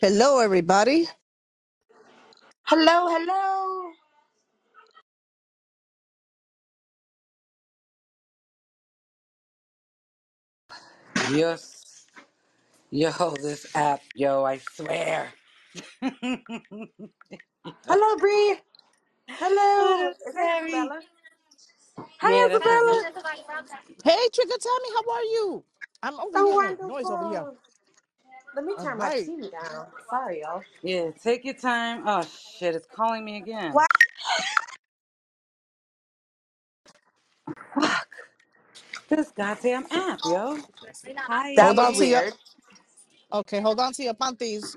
Hello, everybody. Hello, hello. Yes. Yo, this app, yo, I swear. Hello, Bree. Hello. up, Is that Sammy? Isabella? Hi, Yeah, that's Isabella. Hey, Trigger Tammy, how are you? I'm over I'm here. No noise over here. wonderful. Let me All turn my right. TV down. Sorry, y'all. Yeah, take your time. Oh, shit, it's calling me again. What? Fuck. This goddamn app, yo. Hi, That Hold was on to your weird. okay. Hold on to your panties.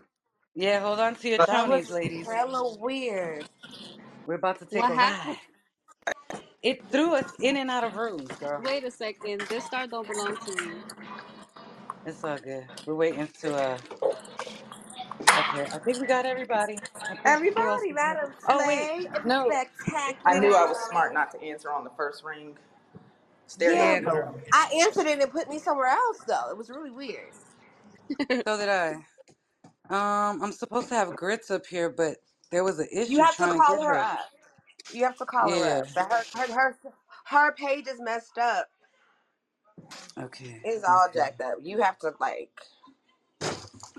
Yeah, hold on to your That chonies, was ladies. hella weird. We're about to take What a happened? ride. It threw us in and out of rooms, girl. Wait a second. This star don't belong to me. It's all good. We're waiting to, uh, okay, I think we got everybody. I think, who else Everybody, is here? Madam Oh, wait. Slay, No. I knew? I was smart not to answer on the first ring. Yeah, Stereo Yeah, but girl. I answered it and it put me somewhere else, though. It was really weird. So did I. Um, I'm supposed to have grits up here, but there was an issue. You issue have to trying to call get her her. up. You have to call her Yeah. up. That her her her her page is messed up. Okay. It's all see. jacked up. You have to like.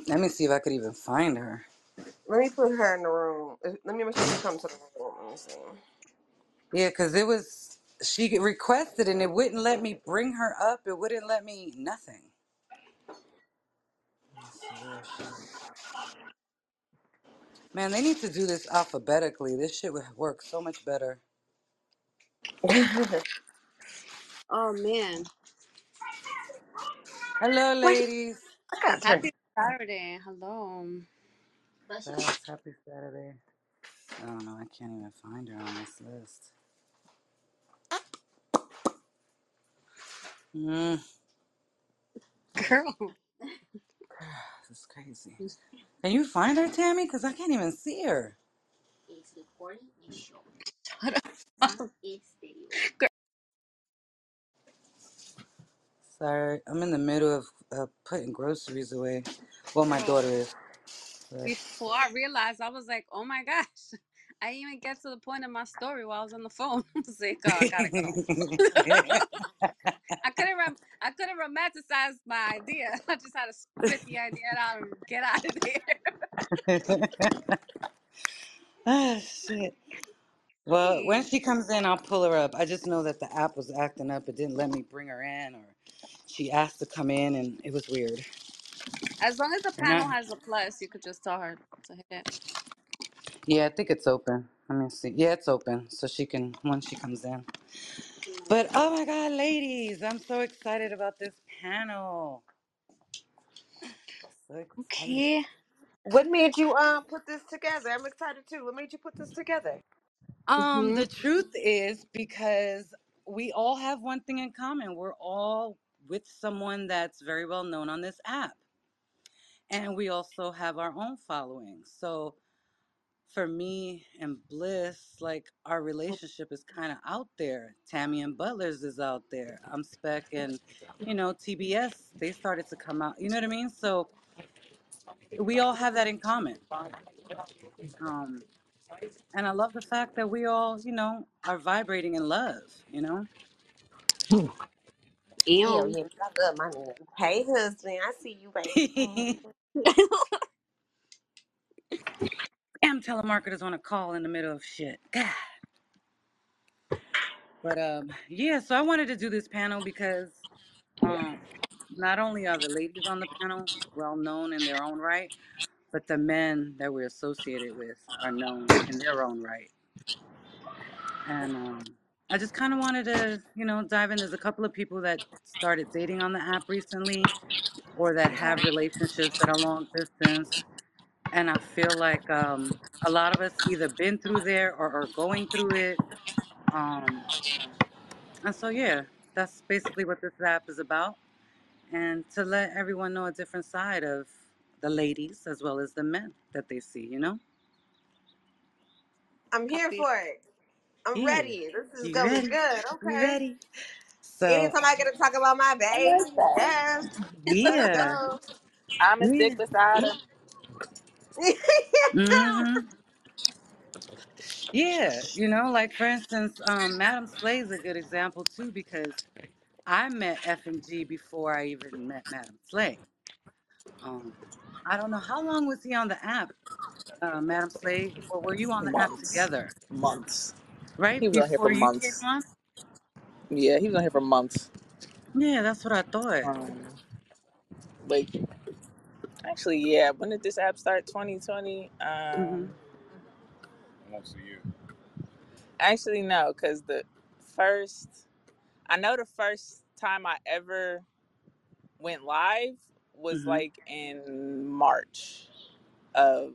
Let me see if I could even find her. Let me put her in the room. Uh, let me make sure she comes to the room. Let me see. Yeah, because it was she requested and it wouldn't let me bring her up. It wouldn't let me nothing. Let me see where is she. Man, they need to do this alphabetically. This shit would work so much better. Oh man. Hello, Wait, ladies. I gotta turn. Happy Saturday. Hello. Facts. Happy Saturday. I don't know. I can't even find her on this list. Mm, Girl. this is crazy. Can you find her, Tammy? Because I can't even see her. Sorry, I'm in the middle of uh, putting groceries away. Well, my daughter is. But Before I realized, I was like, oh my gosh. I didn't even get to the point of my story while I was on the phone. I was like, oh, I gotta go. I couldn't rem- I couldn't romanticize my idea. I just had to spit the idea out and get out of there. ah, shit. Well, when she comes in, I'll pull her up. I just know that the app was acting up. It didn't let me bring her in, or she asked to come in, and it was weird. As long as the And panel I, has a plus, you could just tell her to hit it. yeah, I think it's open. Let me see. Yeah, it's open, so she can when she comes in. But oh my God, ladies, I'm so excited about this panel. So excited. Okay. What made you um put this together? I'm excited too. What made you put this together? Um, Mm-hmm. the truth is because we all have one thing in common. We're all with someone that's very well known on this app. And we also have our own following. So for me and Bliss, like our relationship is kind of out there. Tammy and Butler's is out there. I'm Spec and, you know, TBS, they started to come out. You know what I mean? So we all have that in common. Um, and I love the fact that we all, you know, are vibrating in love, you know? Hell Damn. yeah, I love my man. Hey husband, I see you, baby. Damn telemarketers on a call in the middle of shit. God. But um, yeah, so I wanted to do this panel because um, not only are the ladies on the panel well known in their own right, but the men that we're associated with are known in their own right. And um, I just kind of wanted to, you know, dive in. There's a couple of people that started dating on the app recently or that have relationships that are long distance. And I feel like um, a lot of us either been through there or are going through it. Um, and so, yeah, that's basically what this app is about. And to let everyone know a different side of the ladies as well as the men that they see, you know? I'm here Copy. for it. I'm Yeah. ready. This is You going ready? good. You Okay. ready? So, Anytime I get to talk about my I baby, that. yes, let's yeah. go. I'm a Yeah. stick beside her. hmm Yeah. You know, like for instance, um, Madam Slay is a good example too because I met F and G before I even met Madam Slay. Um, I don't know how long was he on the app, uh, Madam Slay, or were you on the app months. together? Months. Right He was on here for before you came months. on? Yeah, he was on here for months. Yeah, that's what I thought. Um, like, actually, yeah. When did this app start? 2020. hmm Um, actually, no, because the first, I know the first time I ever went live was hmm like in March of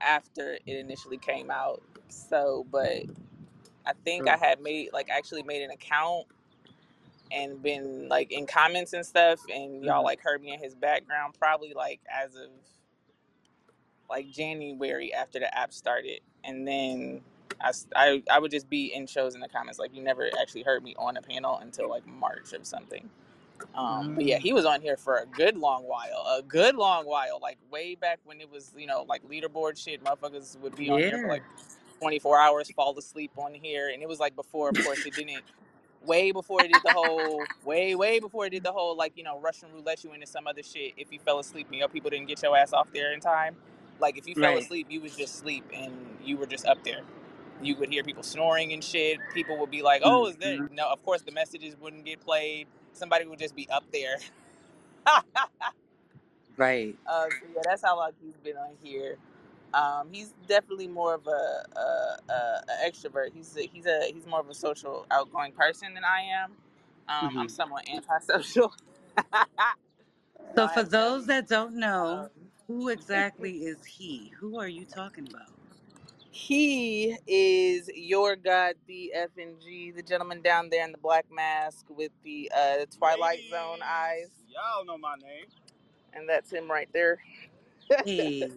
after it initially came out. So, but I think I had made like actually made an account and been like in comments and stuff, and y'all hmm like heard me in his background probably like as of like January after the app started, and then I, s- I I would just be in shows in the comments like you never actually heard me on a panel until like March or something. Um, but yeah, mm he was on here for a good long while, a good long while, like way back when it was, you know, like leaderboard shit. Motherfuckers would be on here for Yeah. like 24 hours, fall asleep on here. And it was like before, of course, it didn't, way before it did the whole, way, way before it did the whole, like, you know, Russian roulette you into some other shit if you fell asleep and your people didn't get your ass off there in time. Like, if you fell Right. asleep, you was just asleep and you were just up there. You would hear people snoring and shit. People would be like, oh, is there? hmm No, of course, the messages wouldn't get played. Somebody would just be up there. uh, Right. so yeah, that's how long he's been on here. Um, he's definitely more of a, a, a, a extrovert. He's a, he's a he's more of a social, outgoing person than I am. Um, hmm I'm somewhat antisocial. So Y'all for those that don't know, Um, who exactly is he? Who are you talking about? He is your god, the FNG, the gentleman down there in the black mask with the uh, Twilight Zone eyes. Y'all know my name. And that's him right there. Hey,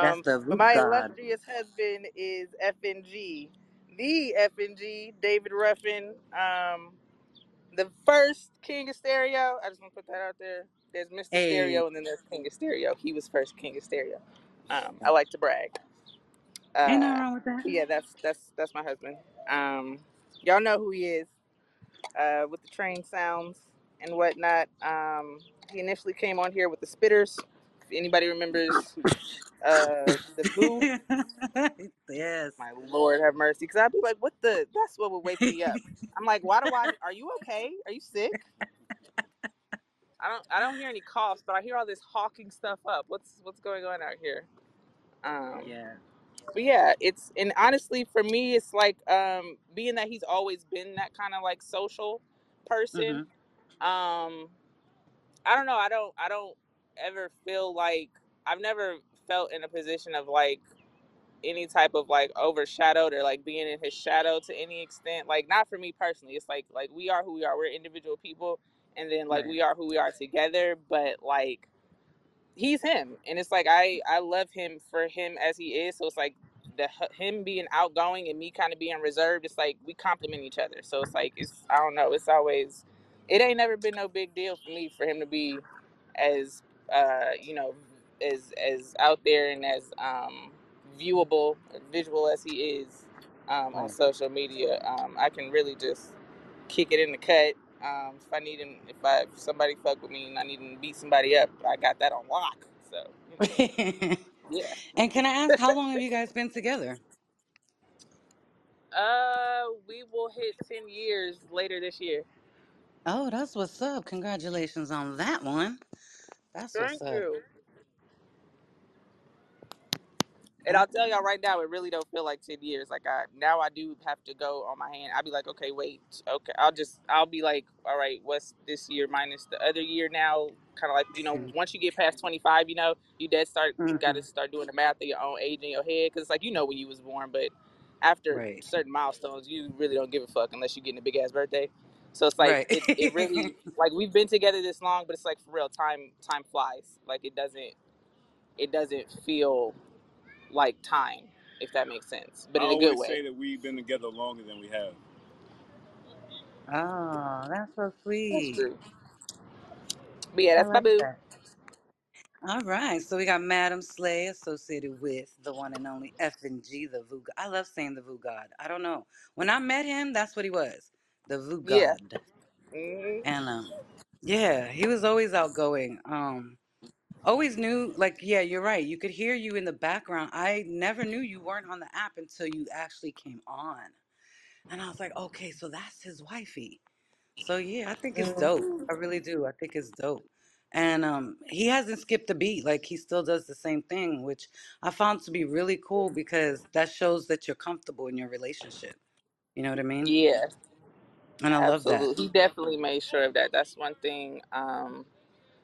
that's Um, the but root my god. illustrious husband is FNG, the FNG, David Ruffin, um, the first King of Stereo. I just want to put that out there. There's Mr. Hey, Stereo, and then there's King of Stereo. He was first King of Stereo. Um, I like to brag. Ain't nothing Uh, wrong with that. yeah, that's that's that's my husband. Um, y'all know who he is uh, with the train sounds and whatnot. Um, he initially came on here with the Spitters. If anybody remembers uh, the Boo yes. My Lord have mercy. Because I'd be like, what the? That's what would wake me up. I'm like, why do I? Are you okay? Are you sick? I don't. I don't hear any coughs, but I hear all this hawking stuff up. What's What's going on out here? Um. yeah. But yeah, it's and honestly, for me, it's like um, being that he's always been that kind of like social person. hmm Um. I don't know. I don't. I don't ever feel like I've never felt in a position of like any type of like overshadowed or like being in his shadow to any extent like not for me personally it's like like we are who we are we're individual people and then like Right. we are who we are together but like he's him and it's like i i love him for him as he is so it's like the him being outgoing and me kind of being reserved it's like we complement each other so it's like it's i don't know it's always it ain't never been no big deal for me for him to be as uh you know as as out there and as um viewable visual as he is um on social media. Um i can really just kick it in the cut um, if I need him, if I if somebody fuck with me and I need him to beat somebody up, I got that on lock. So you know, yeah. and can I ask how long have you guys been together? Uh, we will hit ten years later this year. Oh, that's what's up. Congratulations on that one. That's what's Thank up. you. And I'll tell y'all right now, it really don't feel like ten years. Like I now, I do have to go on my hand. I'll be like, okay, wait, okay. I'll just, I'll be like, all right, what's this year minus the other year now? Kind of like you know, once you get past twenty five, you know, you dead start You got mm-hmm. to start doing the math of your own age in your head because it's like you know when you was born, but after Right. certain milestones, you really don't give a fuck unless you're getting a big ass birthday. So it's like Right. it, it really like we've been together this long, but it's like for real, time time flies. Like it doesn't it doesn't feel like time, if that makes sense, but I in a good always way. say that we've been together longer than we have. oh, that's so That's sweet. true. But yeah, I that's my like boo. that. All right, so we got Madam Slay associated with the one and only F and G, the Voo. I love saying the Voo God. I don't know. When I met him, that's what he was, the Voo Yeah. God. hmm And um, yeah, he was always outgoing. Um, always knew, like, yeah, you're right. You could hear you in the background. I never knew you weren't on the app until you actually came on, and I was like, okay, so that's his wifey. So yeah, I think it's dope. I really do. I think it's dope. And um he hasn't skipped a beat. Like he still does the same thing, which I found to be really cool because that shows that you're comfortable in your relationship. You know what I mean? Yeah, And I love that. absolutely. He definitely made sure of that. That's one thing. Um,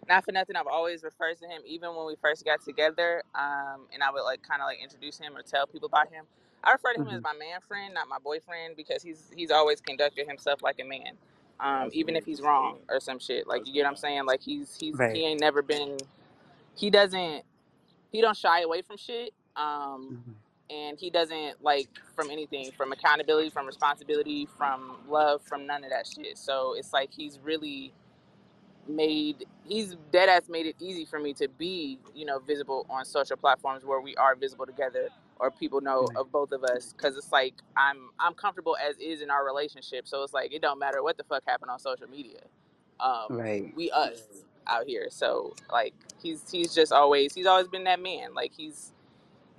not for nothing, I've always referred to him, even when we first got together. Um, and I would like kind of like introduce him or tell people about him. I refer to him as hmm my man friend, not my boyfriend, because he's he's always conducted himself like a man, um, even if he's wrong or some shit. Like you get what I'm saying? Like he's he's Right. he ain't never been. He doesn't he don't shy away from shit. Um, hmm and he doesn't like from anything, from accountability, from responsibility, from love, from none of that shit. So it's like he's really made he's dead ass made it easy for me to be you know visible on social platforms where we are visible together or people know of both of us because it's like i'm i'm comfortable as is in our relationship so it's like it don't matter what the fuck happened on social media. Um Right. we us out here so like he's he's just always he's always been that man like he's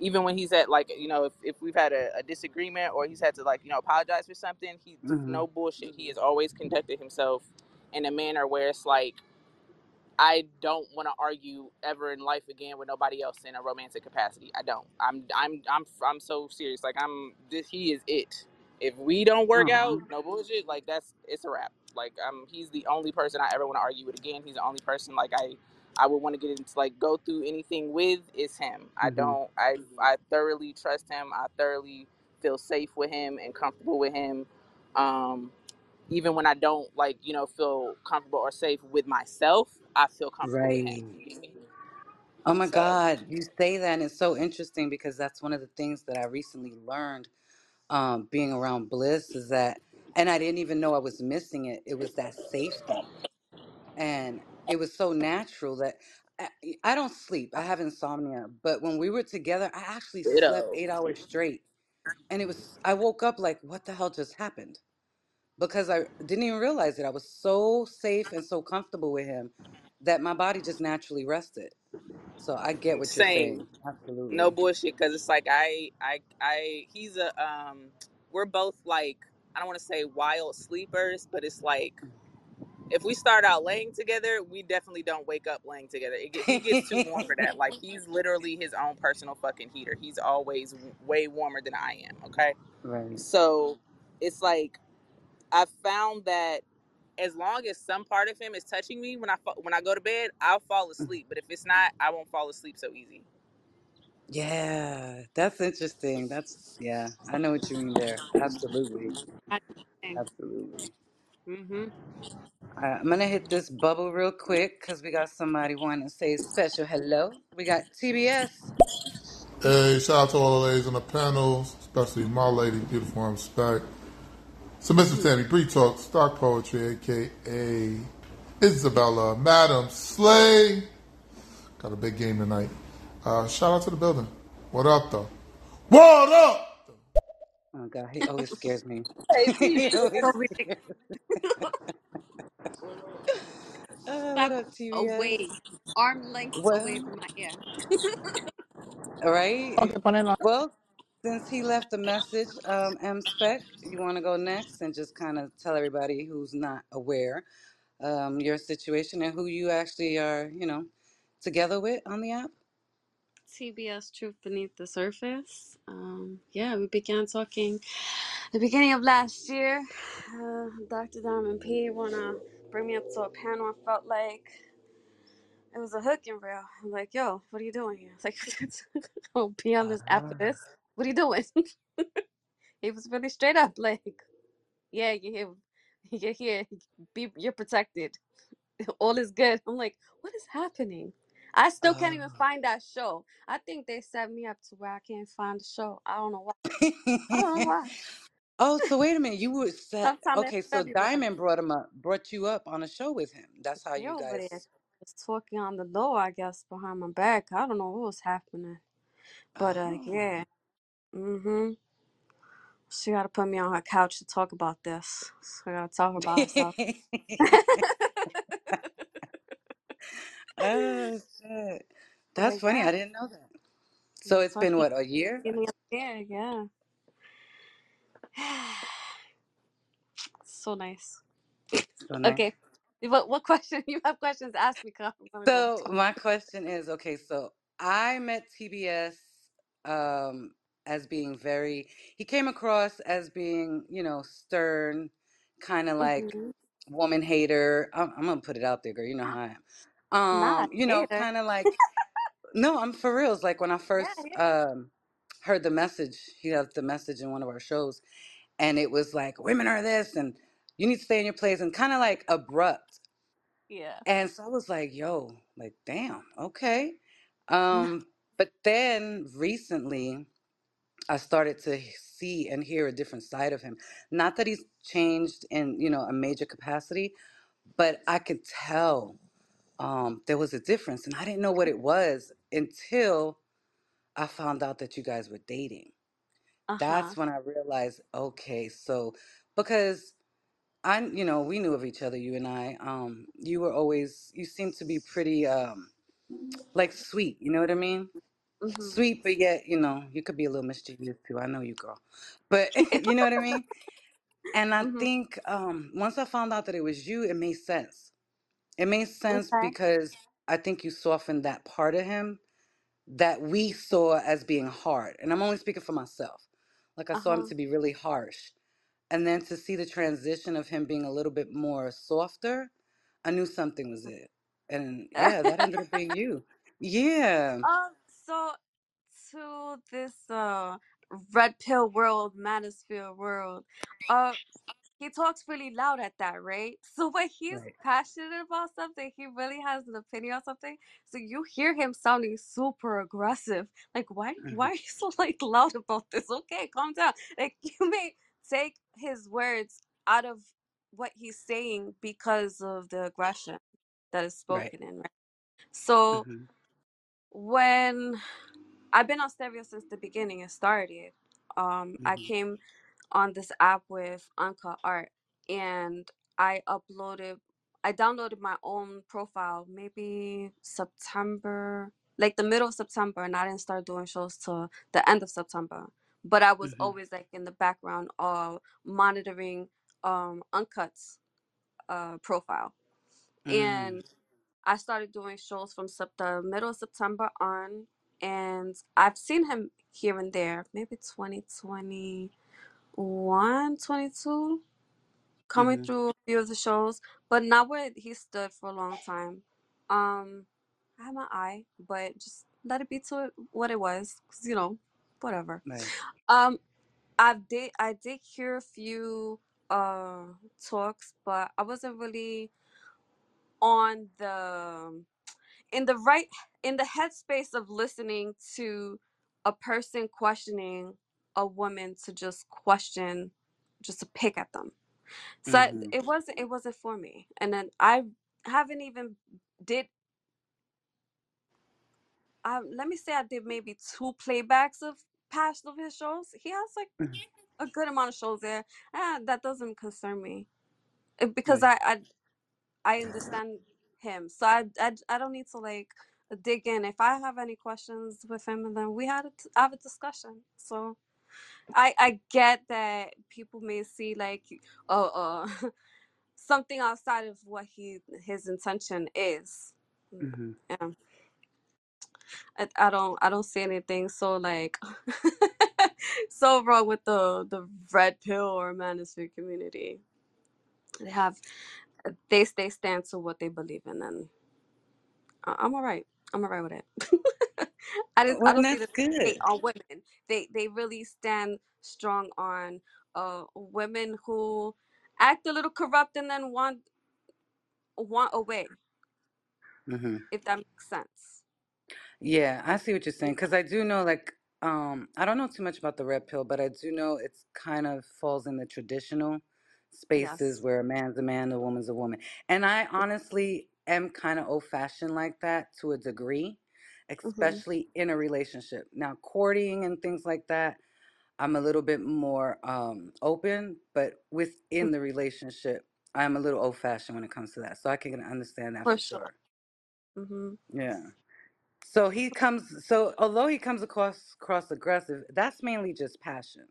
even when he's at like you know if, if we've had a, a disagreement or he's had to like you know apologize for something he hmm no bullshit he has always conducted himself in a manner where it's like I don't want to argue ever in life again with nobody else in a romantic capacity. I don't. I'm I'm I'm I'm so serious. Like I'm this he is it. If we don't work out, no bullshit, like that's it's a wrap. Like um he's the only person I ever want to argue with again. He's the only person like I I would want to get into like go through anything with is him. I hmm don't I I thoroughly trust him. I thoroughly feel safe with him and comfortable with him. Um even when I don't like, you know, feel comfortable or safe with myself, I feel comfortable. Right. Oh my So God, you say that and it's so interesting because that's one of the things that I recently learned um being around Bliss is that and I didn't even know I was missing it. It was that safety and it was so natural that I, I don't sleep. I have insomnia, but when we were together, I actually slept ditto. eight hours straight, and it was. I woke up like, what the hell just happened? Because I didn't even realize it. I was so safe and so comfortable with him that my body just naturally rested. So I get what you're Same. saying. No Absolutely. bullshit. Cause it's like I I I he's a um we're both like I don't want to say wild sleepers, but it's like if we start out laying together, we definitely don't wake up laying together. It get, he gets too warm for that. Like he's literally his own personal fucking heater. He's always way warmer than I am. Okay, right. so it's like I found that as long as some part of him is touching me when I fa- when I go to bed, I'll fall asleep. But if it's not, I won't fall asleep so easy. Yeah, that's interesting. That's yeah. I know what you mean there. Absolutely. Absolutely. Mm-hmm. All right, I'm gonna hit this bubble real quick because we got somebody wanting to say special hello. We got TBS. Hey, shout out to all the ladies on the panel, especially my lady, beautiful and respect. Mr. Tammy, Bree Talk, Stock Poetry, aka Isabella, Madam Slay. Got a big game tonight. Uh, shout out to the building. What up, though? What up? Oh God, he always scares me. Hey, T. he always Over scares. Uh, what Step up, TBS? away. Arm length away Well, from my ear. all right. Okay, ponela. Well, since he left a message, um, M Spec, you want to go next and just kind of tell everybody who's not aware um, your situation and who you actually are, you know, together with on the app. TBS Truth Beneath the Surface. Um, yeah, we began talking the beginning of last year. Uh, Dr. Diamond P wanna bring me up to a panel. I felt like it was a hook and reel. I'm like, yo, what are you doing here? Like, I'll be on this after Ah. this. What are you doing? he was really straight up, like, yeah, you're here. You're here. Be, you're protected. All is good. I'm like, what is happening? I still can't even Ah. find that show. I think they set me up to where I can't find the show. I don't know why. I don't know why. oh, so wait a minute. You were set. Okay, so February. Diamond brought him up, brought you up on a show with him. That's how you over there. guys. was talking on the low, I guess, behind my back. I don't know what was happening. But uh Oh. yeah. Mm-hmm. She gotta put me on her couch to talk about this. So I gotta tell her about herself. oh shit. That's but funny. yeah, I didn't know that. So it's been what, a year? beginning of the year, yeah. so nice. So nice. Okay. What what question? You have questions? Ask me. 'cause I'm gonna go So my question is, okay, so I met TBS um as being very he came across as being, you know, stern, kind of like hmm woman hater. I'm, I'm gonna put it out there, girl. You know how I am. Not Um, you know, hater. kind of like no, I'm for reals. Like when I Yeah, first yeah. um heard the message, he had the message in one of our shows, and it was like women are this and you need to stay in your place and kind of like abrupt Yeah. and so I was like, yo, like, damn, okay. Um, but then recently I started to see and hear a different side of him. Not that he's changed in, you know, a major capacity, but I could tell um, there was a difference. And I didn't know what it was until I found out that you guys were dating. Uh huh. That's when I realized, okay, so because I, you know, we knew of each other, you and I. Um, you were always, you seemed to be pretty, um, like sweet. You know what I mean? Mhm. Sweet, but yet, you know, you could be a little mischievous too. I know you, girl. But you know what I mean? And I mhm. think um, once I found out that it was you, it made sense. It made sense Okay. because I think you softened that part of him that we saw as being hard. And I'm only speaking for myself. Like I saw him huh. to be really harsh. And then to see the transition of him being a little bit more softer, I knew something was it. And yeah, that ended up being you. Yeah. So to this uh red pill world, manosphere world. uh, he talks really loud at that, right? So when he's Right. passionate about something, he really has an opinion on something. So you hear him sounding super aggressive. Like, why hmm why are you so like loud about this? Okay, calm down. Like you may take his words out of what he's saying because of the aggression that is Right. spoken in, right? So hmm when I've been on stereo since the beginning, it started. Um, I hmm came on this app with Anka Art and I uploaded I downloaded my own profile maybe September like the middle of September and I didn't start doing shows till the end of September. But I was hmm always like in the background uh monitoring um Uncut's uh profile. mm And I started doing shows from sep- the middle of September on and I've seen him here and there, maybe 2020 one 22 coming hmm through a few of the shows but not where he stood for a long time. Um i have my eye but just let it be to it what it was 'cause, you know whatever. Right. um i did i did hear a few uh talks but i wasn't really on the in the right in the headspace of listening to a person questioning a woman to just question just to pick at them. So I, hmm it wasn't it wasn't for me. And then i haven't even did um let me say i did maybe two playbacks of past of his shows. He has like hmm a good amount of shows there. And that doesn't concern me. Uh, because Right. i i, I understand him so I, I i don't need to like dig in. If i have any questions with him and then we had a have a discussion. So i i get that people may see like oh uh something outside of what he his intention is. Hmm yeah. I, I don't i don't see anything so like so wrong with the the red pill or manosphere community. They have they they stand to what they believe in and I- i'm all right i'm all right with it. I just i Well, don't see that's the hate good. on women. They they really stand strong on uh women who act a little corrupt and then want want away. Hmm if that makes sense. Yeah, I see what you're saying because I do know, like, um, I don't know too much about the red pill, but I do know it's kind of falls in the traditional spaces yes where a man's a man, a woman's a woman. And I honestly am kind of old fashioned like that to a degree, hmm especially in a relationship. Now, courting and things like that, I'm a little bit more um, open, but within the relationship, I'm a little old fashioned when it comes to that. So I can understand that For for sure. sure. hmm Yeah. So he comes. So although he comes across cross aggressive, that's mainly just passion.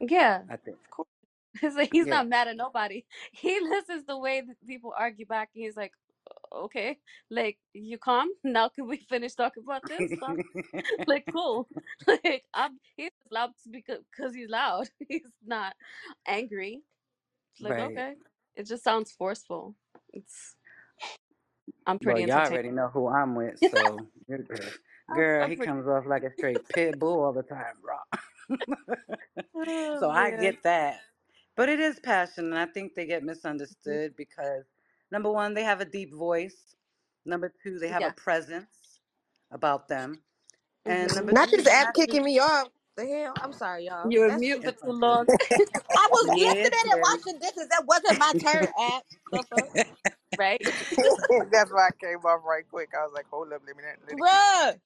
Yeah, I think. of course. Like he's Yeah. not mad at nobody. He listens the way that people argue back, and he's like, "Okay, like you calm now. Can we finish talking about this? Like, cool. Like, I'm he's loud because he's loud. He's not angry. It's like, right. okay, it just sounds forceful. It's I'm pretty. Well, y'all already know who I'm with, so you're good. I'm, Girl, I'm he pretty. comes off like a straight pit bull all the time, bro. Oh so I man. get that. But it is passion, and I think they get misunderstood because number one, they have a deep voice. Number two, they have a Yeah. presence about them. And number hmm Not three, this they app match kicking me off. The hell? I'm sorry, y'all. You were That's mute for it's too okay. long, I was Yeah, listening it's and scary. washing dishes. That wasn't my turn, app. The fuck? right? That's why I came off right quick. I was like, hold up, let me let it go. Bruh.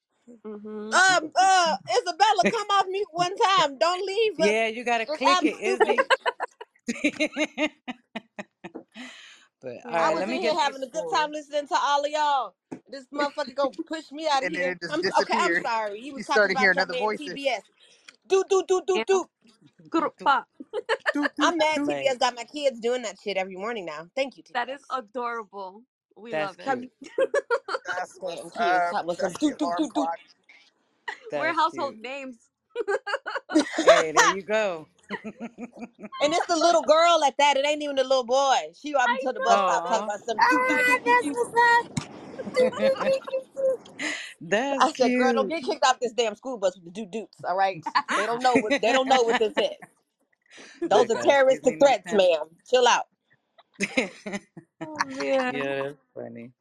hmm Um, uh, Isabella, come off mute one time. Don't leave us. yeah, you gotta click it, stupid. Izzy. but all I right, was let Yeah. me in here get these having a good four. time listening to all of y'all. This motherfucker go push me out of And then here. it just I'm okay. I'm disappeared. sorry. He You was talking started about hearing your other man voices. TBS. Do do do do Yeah. do. Groupa. Doot, doot, I'm mad doot. Right. TBS got my kids doing that shit every morning now. Thank you, That is TBS. adorable. We That's love it. Come, cute. That's damn what's kids up. talking about some That's do the do alarm do do. clock. We're That's household cute. names. Hey, there you go. And it's the little girl at that. It ain't even the little boy. She ride me I to the bus stop talking Aw. about some do do Ah, do do that's do. what's up. Doot, doot, doot, doot, doot. That's I said, girl, don't cute. get kicked off this damn school bus with the do doots. All right, they don't know what they don't know what this is. Those are excuse me, terroristic Miss threats, Tammy. ma'am. Chill out. oh man. yeah, that's funny.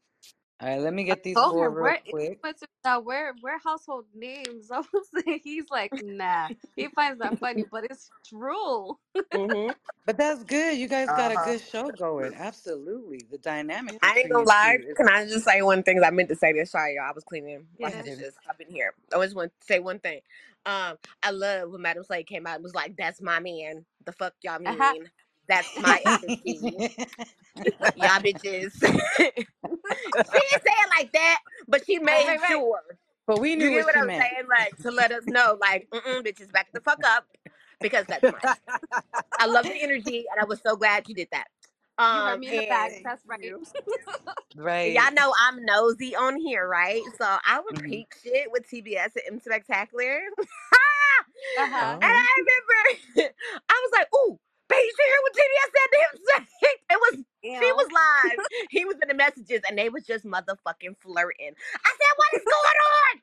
All right, let me get these told four him real we're quick. that we're we're household names. I was like, he's like, nah. He finds that funny, but it's true. hmm But that's good. You guys got a Uh-huh. good show going. Absolutely. The dynamic I ain't between gonna you lie. two is Can I just say one thing? I meant to say this. Sorry, y'all. I was cleaning washing Yeah. baby. dishes. I've been here. I always want to say one thing. Um, I love when Madam Slay came out and was like, "That's my man." The fuck y'all Uh-huh. mean? That's my FFG. Y'all bitches. she didn't say it like that, but she made right, right. sure. but we knew get what what she I'm meant. saying? Like to let us know, like, mm bitches, back the fuck up, because that's my man. I love the energy, and I was so glad you did that. You heard Um, me in the back. That's right. Right. y'all know I'm nosy on here, right? So I would hmm peep shit with TBS and M Spectacular. and Uh-huh. Oh. I remember I was like, "Ooh, babe, you hear what TBS said to him?" It was she was Ew. live. He was in the messages, and they was just motherfucking flirting. I said, "What is going on,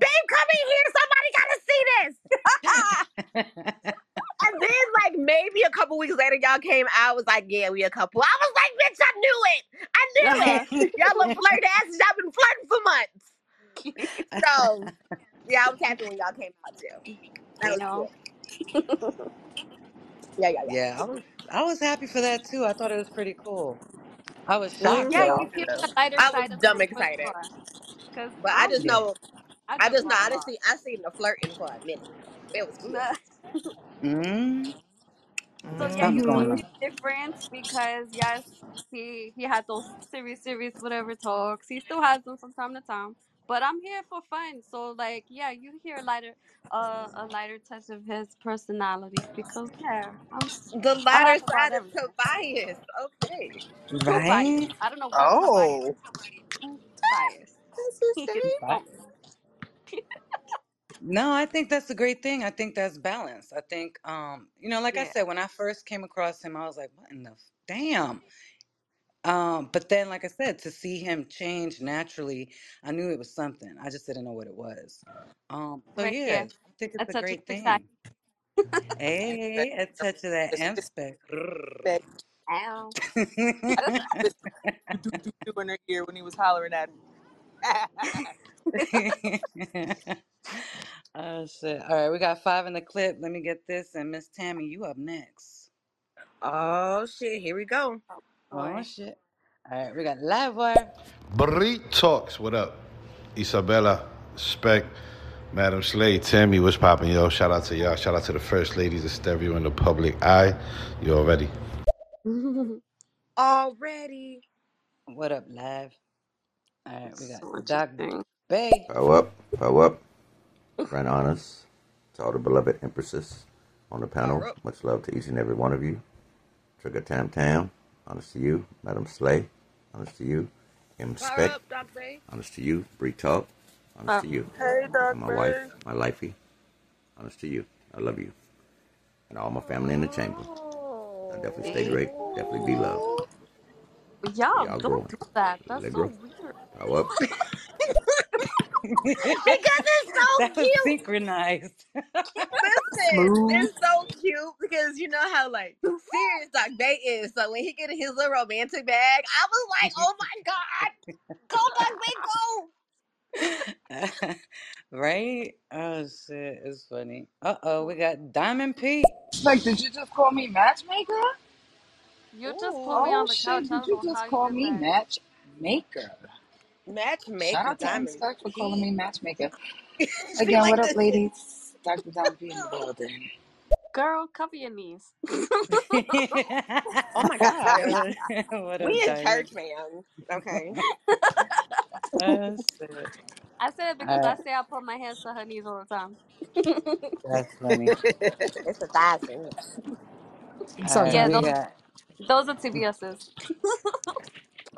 babe? Come in here. Somebody gotta see this." And then, like maybe a couple weeks later, y'all came out I was like, "Yeah, we a couple." I was like, "Bitch, I knew it. I knew it. Y'all little flirt asses. Y'all been flirting for months." So yeah, I was happy when y'all came out too. That was know. cute. Yeah, yeah, yeah, I was I was happy for that too. I thought it was pretty cool. I was yeah. Me shocked Yeah, though. you too. the lighter I was side of dumb him for excited, sure. Cause but I I'm just Yeah. know, I I just just know, love I just Ross. see, I seen the flirting for a minute. It was cute. mm So yeah, you Something's do going Mm-hmm. see the difference because yes, he he had those serious, serious whatever talks. He still has them from time to time. But I'm here for fun. So like, yeah, you hear a lighter, uh, a lighter touch of his personality because yeah, I'm The lighter laugh side of everything. Tobias. Okay, Too biased. Right? I don't know what Tobias. Oh. Too biased. that's He just thing. Right. don't. No, I think that's a great thing. I think that's balance. I think, um, you know, like I Yeah. said, when I first came across him, I was like, what in the f- damn? Um, but then, like I said, to see him change naturally, I knew it was something. I just didn't know what it was. Um, so Right. Yeah. yeah, I think A it's a touch of great spectacular. thing. Hey, a touch of that It's a M spec. spec. Ow. I just do, do, do, do in her ear when he was hollering at her. oh shit! All right, we got five in the clip. Let me get this, and Miss Tammy, you up next. Oh shit, here we go. Oh boy. shit! All right, we got live wire. Bree Talks, what up? Isabella, Spec, Madam Slay, Tammy, what's poppin', yo? Shout out to y'all. Shout out to the first ladies of stereo in the public eye. You already. Already. What up, live? All right, we got so Doc interesting. Bay. Power up, power up. Grand honors to all the beloved empresses on the panel. Up. Much love to each and every one of you. Trigger Tam Tam, honest to you. Madam Slay, honest to you. M Power Spec, up, Dr. Bay. honest to you. Bree Talk, honest Uh, to you. Hey, And my Doctor. wife, my lifey, honest to you. I love you. And all my family in the chamber. I definitely stay great. Definitely be loved. y'all Y'all don't growing. do that. That's Let so grow. weird. Power up. Because it's so that was cute. synchronized. Listen, Smooth. it's so cute because you know how like serious Doc Bay is. So when he get in his little romantic bag, I was like, oh my god, go Doc Bay, go. right? Oh shit, it's funny. Uh oh, we got Diamond P. Like, did you just call me matchmaker? You just put me Ooh, Oh on the couch. shit, I did don't you know how just you call did me that. matchmaker? Shout matchmaker out to M Diamond Spec for calling P. me matchmaker. she Again, like what up, this. ladies? Dr. Don B in the building. Girl, cover your knees. Oh my god, what we up, in Diamond? church, man. Okay, Oh shit. I said it because uh, I Alright, say I put my hands to her knees all the time. that's funny. it's a thousand. So Alright, Yeah, we those got those are TBS's.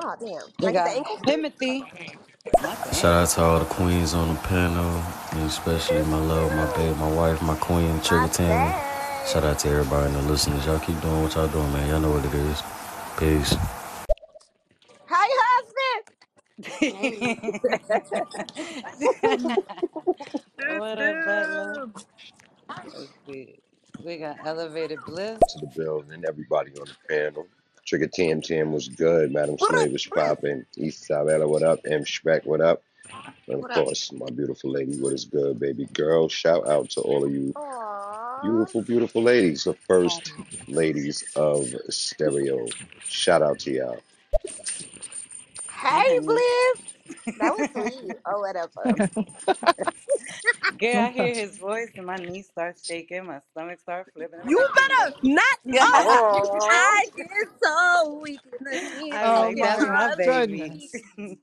Oh damn, we can get the got ankle? Timothy. Not Shout out ankle. to all the queens on the panel, and especially my love, my babe, my wife, my queen, My Trigger Tammy. Shout out to everybody in the listeners. Y'all keep doing what y'all doing, man. Y'all know what it is. Peace. Hi, husband. What up, Butler? doo. Let's. We got Elevated Bliss. to the building, everybody on the panel. Trigger Tim Tim was good. Madam Slay was popping. Isabella, what up? M Spec, what up? And of course, my beautiful lady, what is good, baby girl? Shout out to all of you Aww. beautiful, beautiful ladies, the first ladies of stereo. Shout out to y'all. Hey. Bliss. That was sweet. Oh, whatever. Girl, I hear his voice and my knees start shaking, my stomach start flipping. You better not. Oh, Aww. I get so weak in the skin I was Oh of like, that's my my baby. heartbeat. goodness. yeah,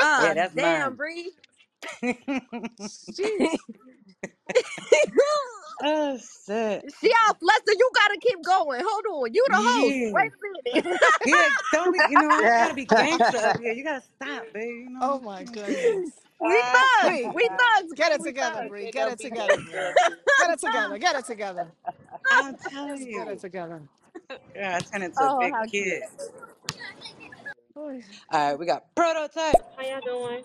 Uh, that's damn, mine. Bree. Jeez. oh shit. she all flustered. You gotta keep going. Hold on. You the host. Yeah. Wait a minute. Yeah, don't be, you know, I Yeah. gotta be gangster up here. You gotta stop, babe. You Oh my goodness. Ah, we thugs. Bree, We thugs, get it We together, thugs. Bree. Get it together, gangster Bree. up here. Get it together. Get it together. I'm telling Just get it you. together. Girl, I turned into a oh, big how cute. kid. All right, we got prototype. How y'all doing?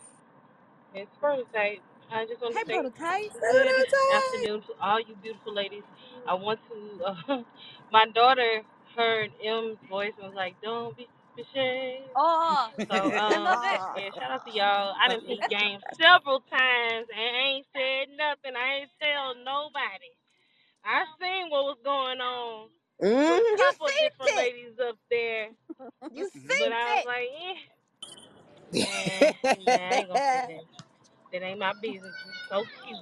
It's prototype. I just want Hey, to say prototype. good afternoon to all you beautiful ladies. I want to. Uh, my daughter heard M's voice and was like, "Don't be ashamed." Oh, So, I love um, it. Ah. yeah, shout out to y'all. I done peeped game several times and ain't said nothing. I ain't tell nobody. I seen what was going on with a you couple different it. ladies up there, You but I was seen like, eh, it. nah, yeah, I ain't gonna say that. That ain't my business. You so cute.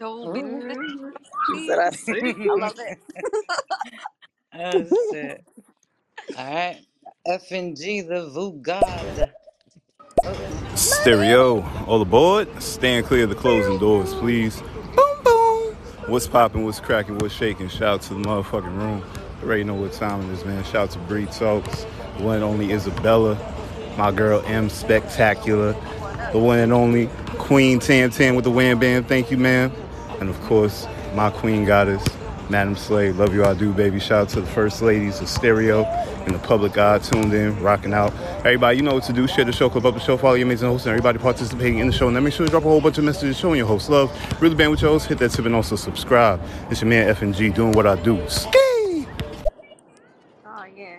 Don't be Mhm. She said, I see. I love it. oh shit. All right. F and G the Voo God. Oh, Stereo, all aboard. Stand clear of the closing doors, please. Boom, boom. What's popping? What's cracking? What's shaking? Shout out to the motherfucking room. You already know what time it is, man. Shout out to Bree Talks, the one and only Isabella, my girl M Spectacular, the one and only Queen Tan Tan with the Wham Bam. Thank you, ma'am. And of course, my queen goddess, Madam Slay. Love you, I do, baby. Shout out to the first ladies of stereo and the public eye tuned in, rocking out. Everybody, you know what to do. Share the show, clip up the show, follow your amazing host, and everybody participating in the show. And then make sure you drop a whole bunch of messages showing your host love. Really band with your host. Hit that tip and also subscribe. It's your man FNG doing what I do. Ski! Oh yeah.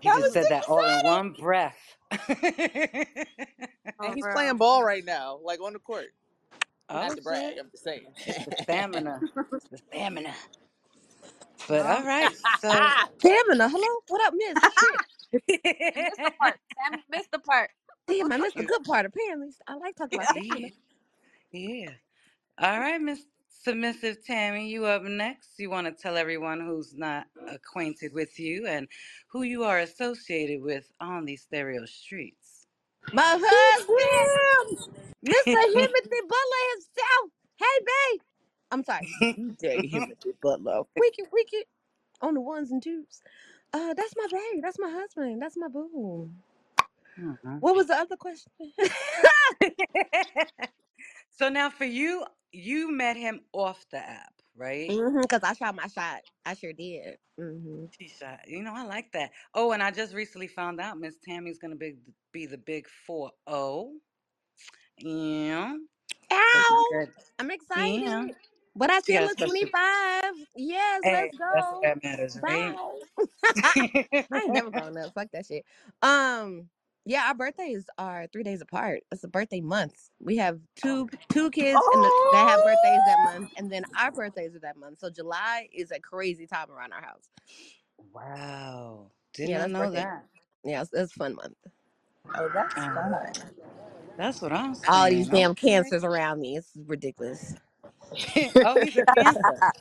he just said that all in one breath. And Oh, he's playing ball right now, like on the court. Not oh to brag, shit. I'm just saying. It's the stamina. It's the stamina. But all right, so and hello, what up, Miss? Shit, You missed the part. Sammy missed the part. damn, I missed the good part. Apparently, I like talking about stamina. yeah. All right, Miss Submissive Tammy, you up next. You want to tell everyone who's not acquainted with you and who you are associated with on these stereo streets. My husband, Mr. Himothy Butler himself. Hey, babe. I'm sorry, DJ Himothy Butler. Wicked, wicked on the ones and twos. Uh, that's my babe. That's my husband. That's my boo. Mhm. What was the other question? So now for you, you met him off the app, right? mm-hmm, Cause I shot my shot. I sure did. She shot. You know, I like that. Oh, and I just recently found out Miss Tammy's gonna be be the big four zero. Yeah. So she Ow! said, I'm yeah. excited. But I She still got a look special. 25. Yes, Hey, let's that's what go. that matters, right? Bye. I ain't never grown up. Fuck that shit. Um, yeah, our birthdays are three days apart. It's a birthday month. We have two two kids in the, that have birthdays that month, and then our birthdays are that month. So July is a crazy time around our house. wow. Did Yeah, not that's know birthday. that. Yeah, it's, it's a fun month. Oh, that's Um, fun. that's what I'm All these saying. damn Okay. cancers around me. It's ridiculous. oh, he's a cancer.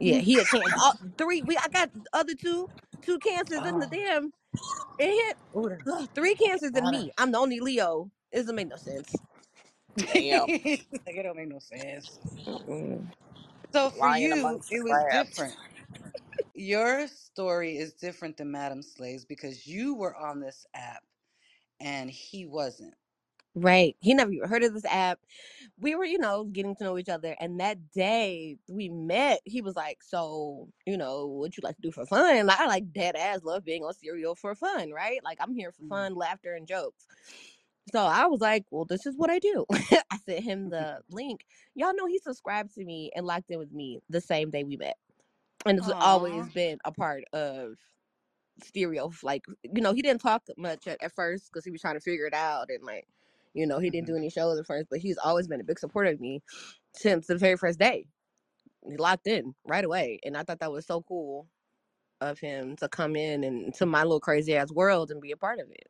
Yeah, he a cancer. All, three. We I got other two two cancers in the Oh, damn. It hit ooh, ugh, three cancers in me. I'm the only Leo. It doesn't make no sense. Damn. like it don't make no sense. Mm-mm. So for Lying you, amongst it was crabs. different. Your story is different than Madam Slay's because you were on this app and he wasn't. Right. He never even heard of this app. We were, you know, getting to know each other. And that day we met, he was like, So, you know, what you like to do for fun? Like, I like dead ass love being on stereo for fun, right? Like, I'm here for Mm. fun, laughter, and jokes. So I was like, Well, this is what I do. I sent him the link. Y'all know he subscribed to me and locked in with me the same day we met. And it's Aw. always been a part of stereo like you know he didn't talk much at, at first because he was trying to figure it out and like you know he didn't do any shows at first but he's always been a big supporter of me since the very first day. He locked in right away and i thought that was so cool of him to come in and to my little crazy ass world and be a part of it.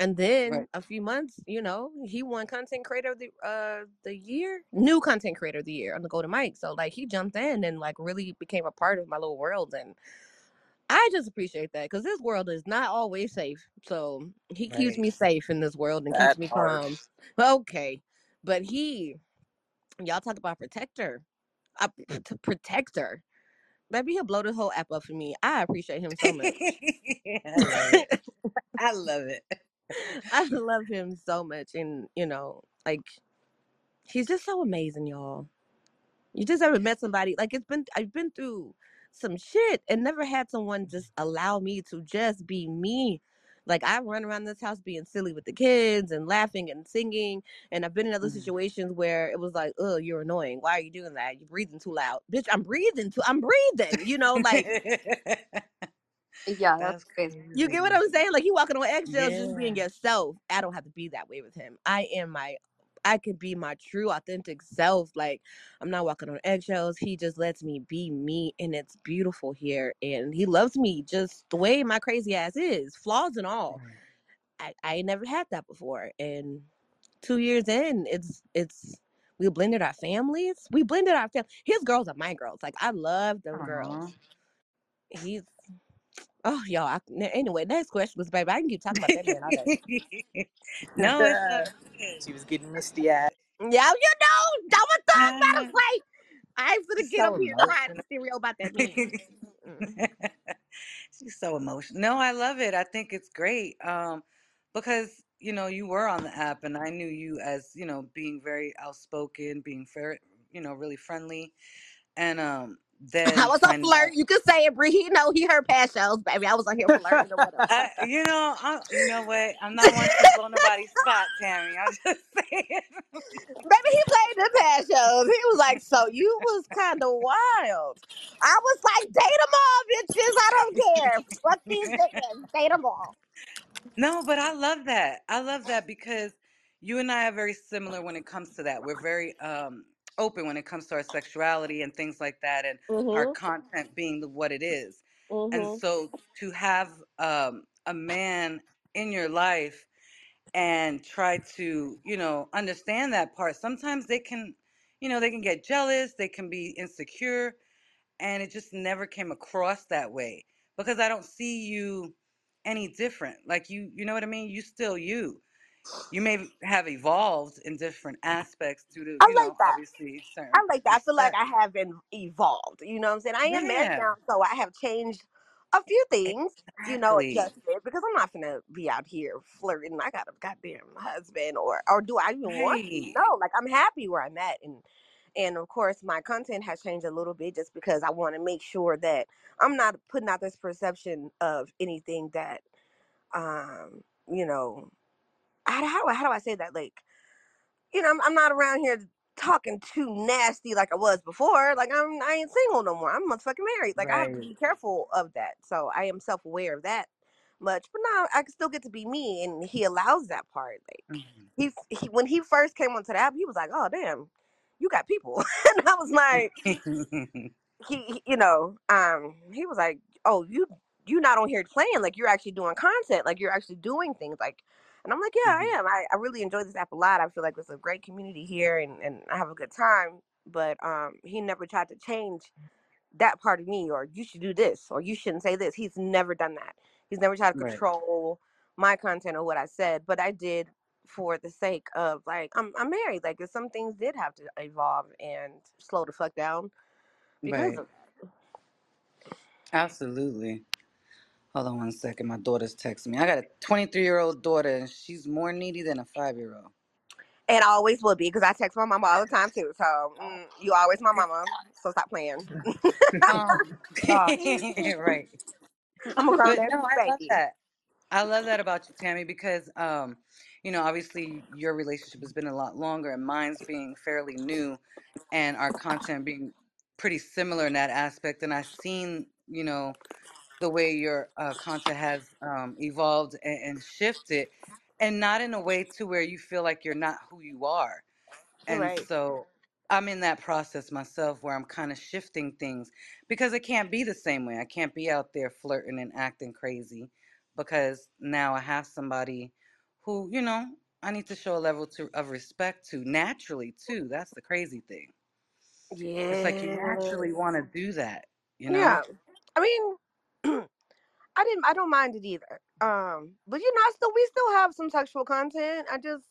And then Right. a few months you know he won content creator of the uh the year new content creator of the year on the golden mic. So like he jumped in and like really became a part of my little world and I just appreciate that because this world is not always safe. So he keeps me safe in this world and keeps That me part. calm. Okay. But he, y'all talk about protector, a p- mm. t- protector. Maybe he'll blow this whole app up for me. I appreciate him so much. I love it. I love it. I love him so much. And, you know, like, he's just so amazing, y'all. You just ever met somebody like it's been I've been through some shit and never had someone just allow me to just be me. Like I run around this house being silly with the kids and laughing and singing, and I've been in other Mm. situations where it was like, "Oh, you're annoying. Why are you doing that? You're breathing too loud, bitch. I'm breathing too. I'm breathing. You know, like Yeah, that's That's crazy. you get what. I'm saying? Like you walking on eggshells, just being yourself. I don't have to be that way with him. I am my I can be my true authentic self. Like I'm not walking on eggshells. He just lets me be me and it's beautiful here. And he loves me just the way my crazy ass is, flaws and all. I, I never had that before. And two years in, it's it's we blended our families. We blended our family. His girls are my girls. Like I love them girls. He's oh y'all. I, anyway, next question was baby. I can keep talking about that man all day. no, it's she was getting misty eyed. Yeah, you know, that was thought about Uh, to say. I ain't finna She's get up so here crying emotional. stereo about that man. Mm. She's so emotional. No, I love it. I think it's great. Um, because you know you were on the app, and I knew you as you know being very outspoken, being very you know really friendly, and um I was a flirt. You could say it, Bree. He know he heard past shows, baby. I was on here flirting or whatever. I, you know, I, you know what? I'm not one to blow nobody's spot, Tammy. I'm just saying. Baby, he played the past shows. He was like, so you was kind of wild. I was like, date them all, bitches. I don't care. Fuck these niggas. Date them all. No, but I love that. I love that because you and I are very similar when it comes to that. We're very um open when it comes to our sexuality and things like that, and our Mhm. content being the, what it is. And Mhm. so to have um, a man in your life and try to, you know, understand that part, sometimes they can, you know, they can get jealous, they can be insecure, and it just never came across that way because I don't see you any different. Like you, you know what I mean? You still you. You may have evolved in different aspects due to, I you like know, that. obviously I like that. I feel like respect. I have been evolved. You know what I'm saying? I am married Yeah, now, so I have changed a few things, you know, exactly. adjusted because I'm not gonna be out here flirting. I got a goddamn husband or or do I even want to? Right. No, like I'm happy where I'm at and and of course my content has changed a little bit just because I want to make sure that I'm not putting out this perception of anything that um, you know, how, how, do I- how do I say that? Like you know, I'm, I'm not around here talking too nasty like I was before. Like I'm, I ain't single no more. I'm motherfucking married. Like I have to Right. be careful of that. So I am self aware of that much. But now I can still get to be me, and he allows that part. Like he, he when he first came onto the app, he was like, "Oh damn, you got people," and I was like Mhm. he, he- you know, um, he was like, "Oh, you you not on here playing, like you're actually doing content, like you're actually doing things, like." And I'm like, "Yeah, I Mhm. am. I, I really enjoy this app a lot. I feel like it's a great community here, and and I have a good time." But um, he never tried to change that part of me, or you should do this, or you shouldn't say this. He's never done that. He's never tried to right. control my content or what I said, but I did for the sake of like I'm I'm married. Like some things did have to evolve and slow the fuck down because Right. of Absolutely. Hold on one second. My daughter's texting me. I got a 23 year old daughter, and she's more needy than a five year old. And always will be because I text my mama all the time too. So mm, you always my mama. So stop playing. Um, right. I'm a grown But no, I love baby. that. I love that about you, Tammy, because um, you know, obviously your relationship has been a lot longer, and mine's being fairly new, and our content being pretty similar in that aspect. And I've seen, you know, the way your uh, content has um, evolved and, and shifted, and not in a way to where you feel like you're not who you are and Right. so I'm in that process myself where I'm kind of shifting things because it can't be the same way. I can't be out there flirting and acting crazy because now I have somebody who, you know, I need to show a level to, of respect to naturally too. That's the crazy thing. It's like you naturally want to do that, you know? Yeah. I mean, I didn't. I don't mind it either. Um, but you know, I still we still have some sexual content. I just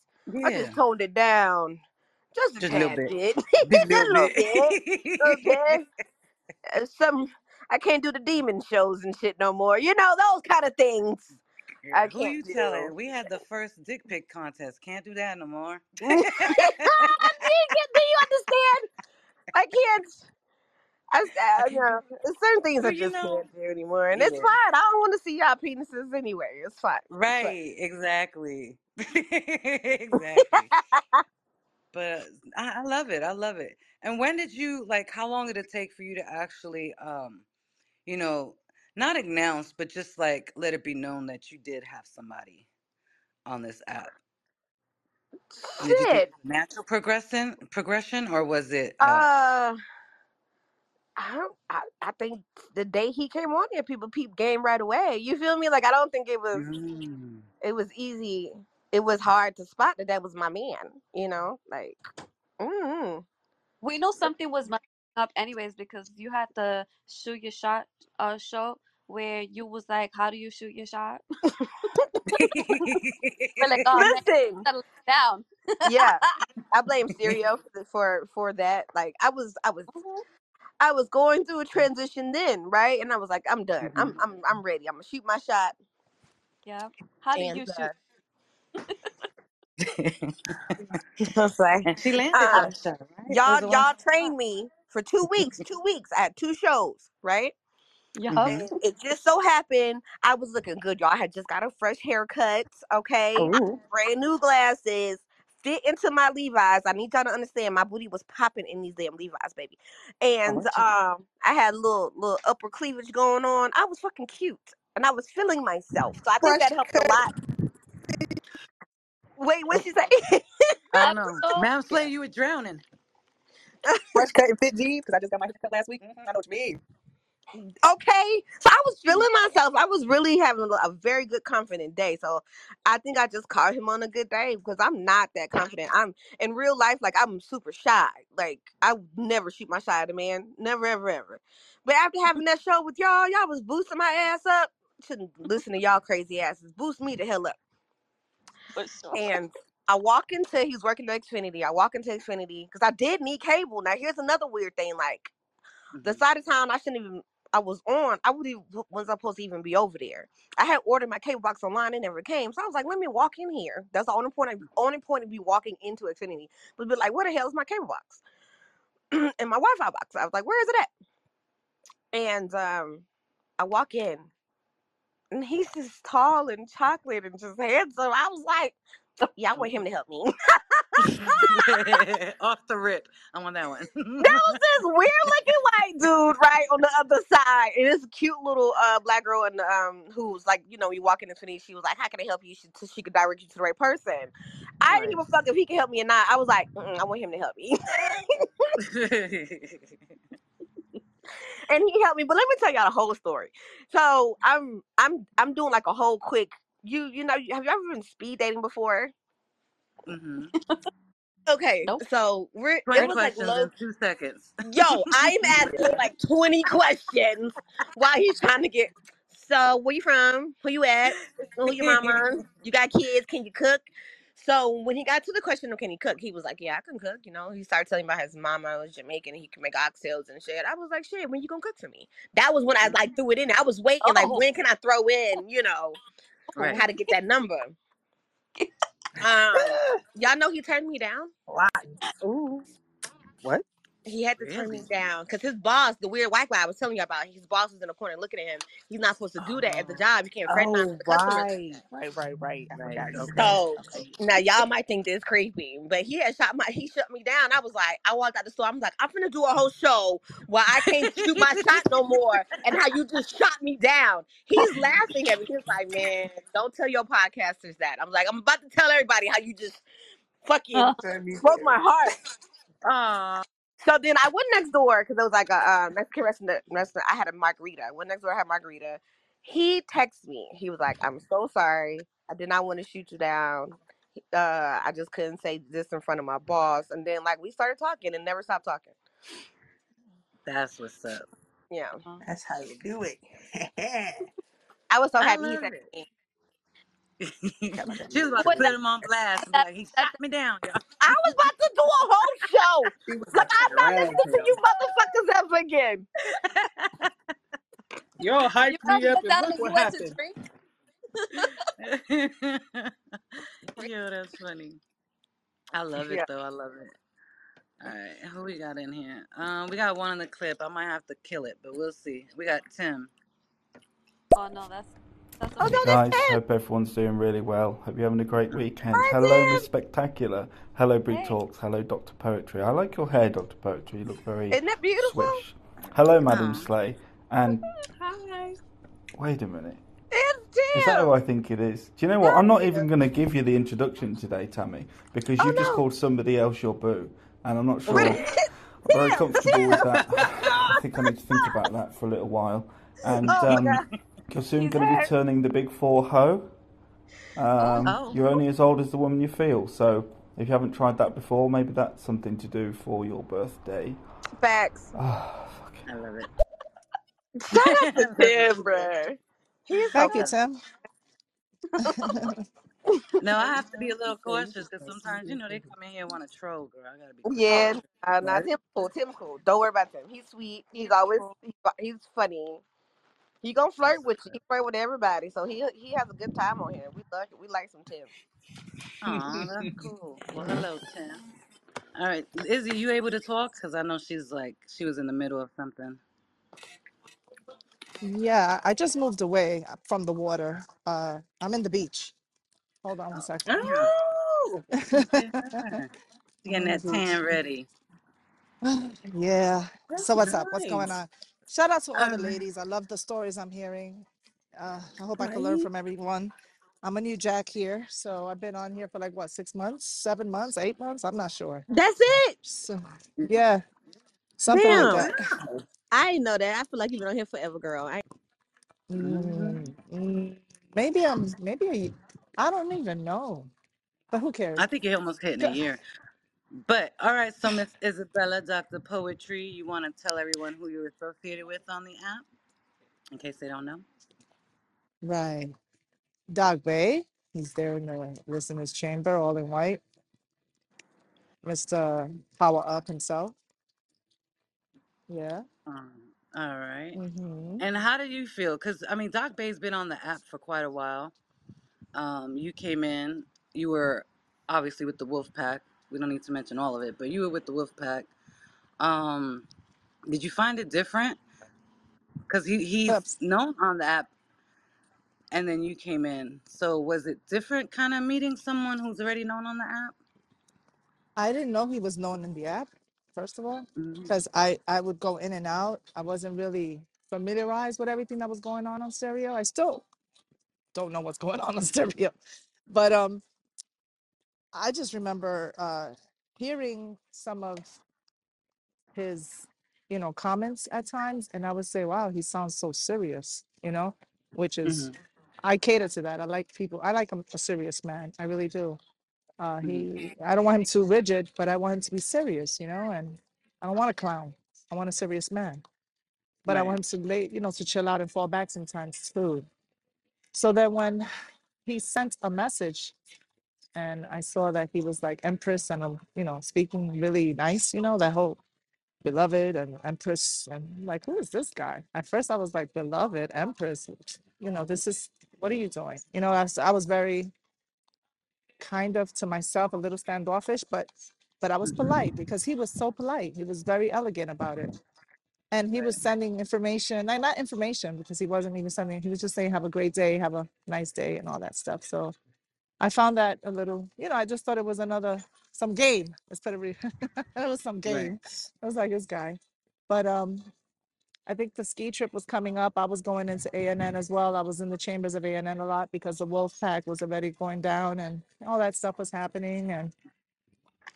I just toned it down just a just a little tad bit, bit, just a a little little bit. bit, a little bit. Uh, Some I can't do the demon shows and shit no more. You know those kind of things I Girl, Who can't you do. telling? We had the first dick pic contest. Can't do that no more. get? Do you understand? I can't. I, know certain things I Well, you just know, can't do anymore, and it's yeah, fine. I don't want to see y'all penises anyway. It's fine. It's fine. right, exactly, exactly. But I, I love it. I love it. And when did you like? How long did it take for you to actually, um, you know, not announce, but just like let it be known that you did have somebody on this app? Did you think Shit. natural progression, progression, or was it? Uh, Uh, I, I I think the day he came on here, people peep game right away. You feel me? Like I don't think it was mm, it was easy. It was hard to spot that that was my man. You know, like. mm We know something was messing up anyways because you had the shoot your shot uh show where you was like, How do you shoot your shot? We're like, oh man, Listen, settle down. yeah, I blame Stereo for for for that. Like I was I was Mhm. I was going through a transition then, right? And I was like, I'm done. I'm Mhm. I'm I'm ready. I'm gonna shoot my shot. Yeah. How did And you shoot? uh, I was like, and she landed uh, that shot, right? It y'all a one y'all two trained me for two weeks. Two weeks. I had two shows, right? Yup. Mm-hmm. And it just so happened I was looking good, y'all. I had just got a fresh haircut, okay? Brand new glasses, fit into my Levi's. I need y'all to understand my booty was popping in these damn Levi's, baby. And oh, um I had a little little upper cleavage going on. I was fucking cute. And I was feeling myself. So I think Fresh that helped a lot. Wait, what Oh, she say? I don't know, Episode? Ma'am yeah. Slay, you were drowning. Fresh cut and fit jeans because I just got my hair cut last week. Mhm, I know what you mean. Okay. So I was feeling myself. I was really having a a very good, confident day. So I think I just caught him on a good day because I'm not that confident. I'm in real life, like I'm super shy. Like I would never shoot my shot at a man. Never, ever, ever. But after having that show with y'all, y'all was boosting my ass up. Shouldn't listen to y'all crazy asses. Boost me the hell up. But. And I walk into he's working at Xfinity. I walk into Xfinity because I did need cable. Now here's another weird thing. Like the Mhm. side of town I shouldn't even I was on, I would even was supposed to even be over there. I had ordered my cable box online, it never came. So I was like, let me walk in here. That's the only point I only point of me walking into Xfinity. But be like, where the hell is my cable box? and my Wi-Fi box. I was like, where is it at? And um I walk in and he's just tall and chocolate and just handsome. I was like, yeah, I want him to help me. Off the rip. I want that one. There was this weird looking white dude right on the other side, and this cute little uh black girl and um who was like, you know, you walk in the Xfinity, she was like, "How can I help you?" She, so she could direct you to the right person. I didn't right. give a fuck if he could help me or not. I was like, I want him to help me, and he helped me. But let me tell y'all the whole story. So I'm I'm I'm doing like a whole quick. You you know have you ever been speed dating before? hmm Okay, Nope. so we're it 20 was like questions low in two seconds. Yo, I'm asking like 20 questions while he's trying to get. So, where you from? Who you at? Who your mama? You got kids? Can you cook? So when he got to the question of can he cook, he was like, "Yeah, I can cook." You know, he started telling me about his mama was Jamaican and he can make oxtails and shit. I was like, "Shit, when you gonna cook for me?" That was when I like threw it in. I was waiting, like, Oh, when can I throw in? You know, right. how to get that number. Um, y'all know he turned me down. Why? Ooh. What? He had to turn me down because his boss, the weird white guy I was telling you about, his boss is in the corner looking at him. He's not supposed to do that at the Oh, job. You can't fraternize with Oh, the customers. right. Right, right, right. Right. forgot. You said Okay. So Okay. now y'all might think this creepy, but he had shot my he shut me down. I was like, I walked out the store. I'm like, I'm gonna do a whole show where I can't shoot my shot no more, and how you just shot me down. He's laughing at me. He's like, man, don't tell your podcasters that. I'm like, I'm about to tell everybody how you just fucking Send me broke my there. heart. Aw. So then I went next door because it was like a um, Mexican restaurant. restaurant. I had a margarita. I went next door. I had margarita. He texted me. He was like, "I'm so sorry. I did not want to shoot you down. Uh, I just couldn't say this in front of my boss." And then like we started talking and never stopped talking. That's what's up. Yeah, That's how you do it. I was so I happy he love texted it. Me. Got my she was about to what put that, him on blast and be that, like, he that, shot me down, y'all. I was about to do a whole show. She was Like about to I'm not drag listening to him. you motherfuckers ever again. Y'all you hyped me up put and that look on you what to happened. drink. Yo, that's funny. I love it Yeah. though. I love it. All right, who we got in here? Um, we got one in the clip. I might have to kill it, but we'll see. We got Tim. Oh no, that's that's Oh no, Guys, him. hope everyone's doing really well. Hope you're having a great weekend. Hi, Hello, Tim. Miss Spectacular. Hello, Bree Hey. Talks. Hello, Dr. Poetry. I like your hair, Dr. Poetry. You look very Isn't that beautiful? swish. Hello, Madam Aw. Slay. And Hi. wait a minute. Is that who I think it is? Do you know what? I'm not even going to give you the introduction today, Tammy, because Oh you just no. called somebody else your boo. And I'm not sure I'm very comfortable with that. I think I need to think about that for a little while. And Oh um, god. You're soon He's going to be turning the big four ho. Um, Oh. you're only as old as the woman you feel. So if you haven't tried that before, maybe that's something to do for your birthday. Facts. Oh, fuck. I love it. Shout out to. Tim, bruh. He's so Thank you, Tim. No, I have to be a little cautious because sometimes, you know, they come in here and want to troll, girl. I gotta be yeah, cautious. uh, nah, Right? Tim cool. Tim cool. Don't worry about Tim. He's sweet. He's always he's, he's funny. He gonna flirt That's with you. He flirt with everybody, so he he has a good time on here. We love we like some Tim. Aw, that's cool. Well, hello, Tim. All right, Izzy, you able to talk? Because I know she's like, she was in the middle of something. Yeah, I just moved away from the water. Uh, I'm in the beach. Hold on one second. Yeah. Oh, Yeah. I'm getting in the that beach. tan ready. Yeah. So that's what's up? What's going nice. on? Shout out to all the Um, ladies. I love the stories I'm hearing. Uh, I hope I can learn Right? from everyone. I'm a new jack here, so I've been on here for like what six months, seven months, eight months. I'm not sure. That's it. So yeah, something like Damn. that. Wow. I didn't know that. I feel like you've been on here forever, girl. I Mm, mm, maybe I'm maybe I don't even know, but who cares? I think it almost hit in a year. But all right, so Miss Isabella, Dr. Poetry, you want to tell everyone who you're associated with on the app, in case they don't know? Right, Doc Bay. He's there in the listener's chamber, all in white. Mr. Power Up himself. Yeah. Um, all right. Mm-hmm. And how do you feel? Because I mean, Doc Bay's been on the app for quite a while. Um, you came in, you were obviously with the Wolf Pack. We don't need to mention all of it, but you were with the Wolf Pack. Um, did you find it different? Because he, he's known on the app, and then you came in. So was it different, kind of meeting someone who's already known on the app? I didn't know he was known in the app, first of all, hmm because I, I would go in and out. I wasn't really familiarized with everything that was going on on stereo. I still don't know what's going on on stereo. But um, I just remember uh, hearing some of his, you know, comments at times, and I would say, wow, he sounds so serious, you know, which is, hmm I cater to that. I like people, I like a, a serious man. I really do. Uh, hmm he, I don't want him too rigid, but I want him to be serious, you know, and I don't want a clown. I want a serious man, but I want Right. him to lay, you know, to chill out and fall back sometimes too. So that when he sent a message and I saw that he was like Empress and, um, you know, speaking really nice, you know, that whole beloved and Empress and like, who is this guy? At first I was like, beloved, Empress, you know, this is, what are you doing? You know, I was, I was very kind of to myself, a little standoffish, but but I was polite because he was so polite. He was very elegant about it. And he was sending information, not information because he wasn't even sending, he was just saying, have a great day, have a nice day, and all that stuff. So I found that a little, you know, I just thought it was another, some game instead of, re- it was some Right. game. I was like, this guy. But um, I think the ski trip was coming up. I was going into ANN as well. I was in the chambers of ANN a lot because the Wolf Pack was already going down and all that stuff was happening. And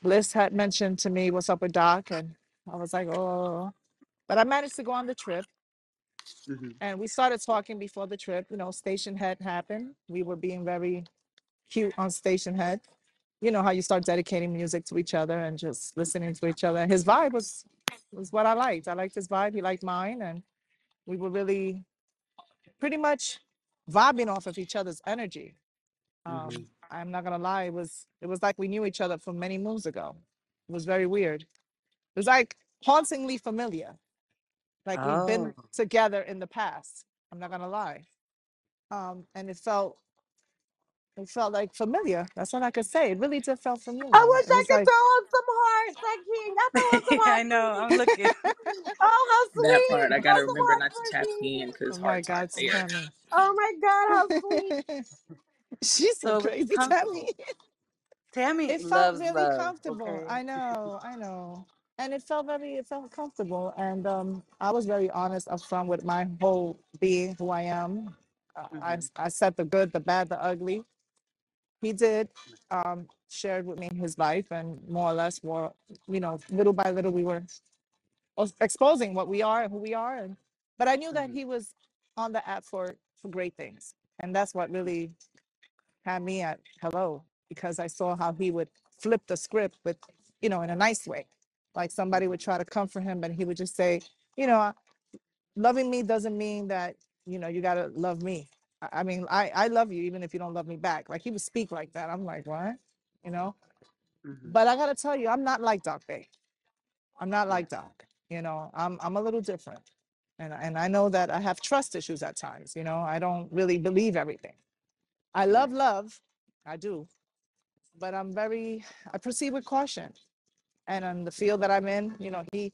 Bliss had mentioned to me what's up with Doc, and I was like, oh. But I managed to go on the trip, hmm and we started talking before the trip. You know, Stationhead happened. We were being very cute on Stationhead. You know how you start dedicating music to each other and just listening to each other. His vibe was was what I liked. I liked his vibe. He liked mine, and we were really pretty much vibing off of each other's energy. hmm Um, I'm not gonna lie, it was it was like we knew each other from many moons ago. It was very weird. It was like hauntingly familiar, like we've Oh. been together in the past. I'm not gonna lie. Um, and it felt it felt like familiar. That's all I could say. It really did felt familiar. I familiar. wish It I was could like, throw up some hearts, like King. I throw up some I hearts for know. I'm me. looking. Oh, how That sweet! part, I Throw gotta some remember hearts not to for tap in me. oh because my hearts God, aren't there. Tammy. Oh my God, how sweet! She's so So it was crazy, Tammy. comfortable. Tammy It felt loves really love. comfortable. Okay. I know, I know. And it felt very, it felt comfortable. And um, I was very honest upfront with my whole being, who I am. Uh, I, hmm I said the good, the bad, the ugly. He did um, shared with me his life and more or less more, you know, little by little we were ex- exposing what we are and who we are. And but I knew that hmm he was on the app for for great things. And that's what really had me at hello because I saw how he would flip the script with, you know, in a nice way. Like somebody would try to comfort him, but he would just say, you know, loving me doesn't mean that, you know, you got to love me. I I mean, I, I love you even if you don't love me back. Like he would speak like that. I'm like, what? You know? hmm But I got to tell you, I'm not like Doc Bay. I'm not like Doc. You know, I'm, I'm a little different. And, and I know that I have trust issues at times. You know, I don't really believe everything. I love Right. love. I do but I'm very, I proceed with caution. And on the field that I'm in, you know, he,